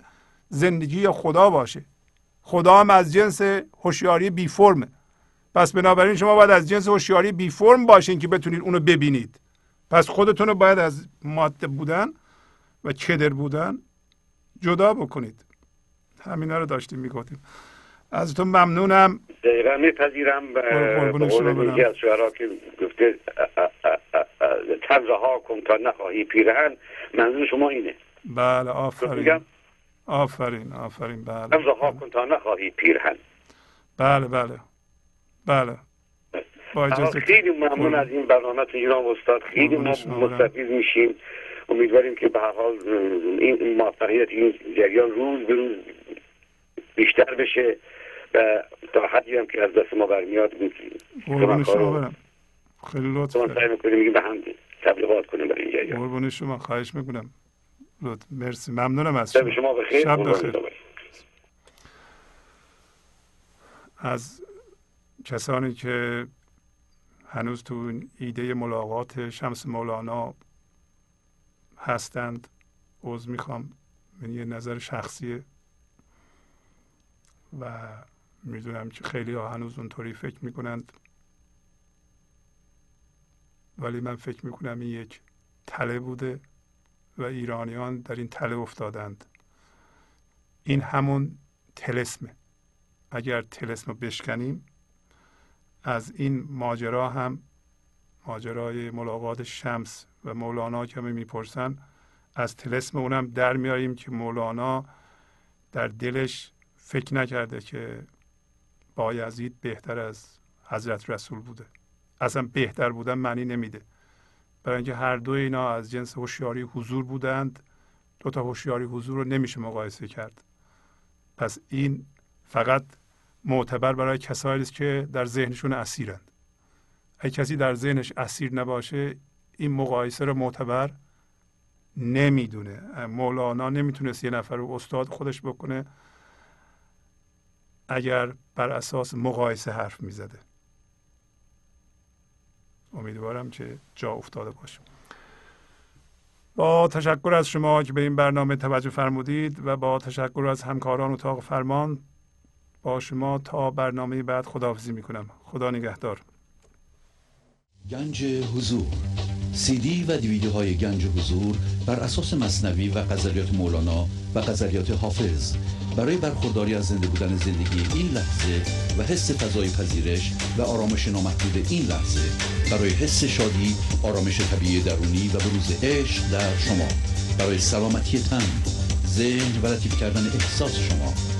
زندگی خدا باشه. خدا هم از جنس هوشیاری بی فرمه پس بنابراین شما باید از جنس هوشیاری بی فرم باشین که بتونید اونو ببینید. پس خودتون رو باید از ماده بودن و کدر بودن جدا بکنید. همینا رو داشتیم می‌گفتیم. ازتون ممنونم. دقیقا میپذیرم یکی از شعرها که گفته ها کن تا نخواهی پیرهن منظور شما اینه. بله آفرین. آفرین آفرین. بله. ها کن تا نخواهی پیرهن. بله بله. بله. خیلی ممنون از این برنامه تو ایران استاد. خیلی ما مستفیض میشیم. امیدواریم که به هر حال این موفقیت این جریان روز به روز بیشتر بشه و تا حدی هم که از دست ما برمیاد خیلی لطف سعی می‌کنیم به هم تبلیغات کنیم برای این جریان. قربون شما. خواهش می‌کنم. لطف. مرسی. ممنونم از شما. شما بخیر. شب بخیر. از کسانی که هنوز تو ایده ملاقات شمس مولانا هستند. عوض می‌خوام. من یه نظر شخصیه. و می‌دونم که خیلی ها هنوز اونطوری فکر می‌کنند. ولی من فکر می‌کنم این یک تله بوده و ایرانیان در این تله افتادند. این همون تلسمه. اگر تلسم رو بشکنیم از این ماجرا هم ماجرای ملاقات شمس و مولانا که همه می‌پرسن. از تلسم اونم در میاریم که مولانا در دلش فکر نکرده که بایزید بهتر از حضرت رسول بوده. اصلا بهتر بودن معنی نمیده. برای اینکه هر دو اینا از جنس هوشیاری حضور بودند دو تا هوشیاری حضور رو نمیشه مقایسه کرد. پس این فقط معتبر برای کسایی است که در ذهنشون اسیرند. اگه کسی در ذهنش اسیر نباشه این مقایسه رو معتبر نمی‌دونه. مولانا نمی‌تونست یه نفر رو استاد خودش بکنه اگر بر اساس مقایسه حرف می‌زده. امیدوارم که جا افتاده باشه. با تشکر از شما که به این برنامه توجه فرمودید و با تشکر از همکاران اتاق فرمان با شما تا برنامه بعد خداحافظی می‌کنم. خدا نگهدار. گنج حضور. سی دی و دیویدیو های گنج حضور بر اساس مصنوی و قذریات مولانا و قذریات حافظ. برای برخورداری از زنده بودن زندگی این لحظه و حس فضای پذیرش و آرامش نامحدود این لحظه برای حس شادی آرامش طبیعی درونی و بروز عشق در شما. برای سلامتی تن ذهن و لطیف کردن احساس شما.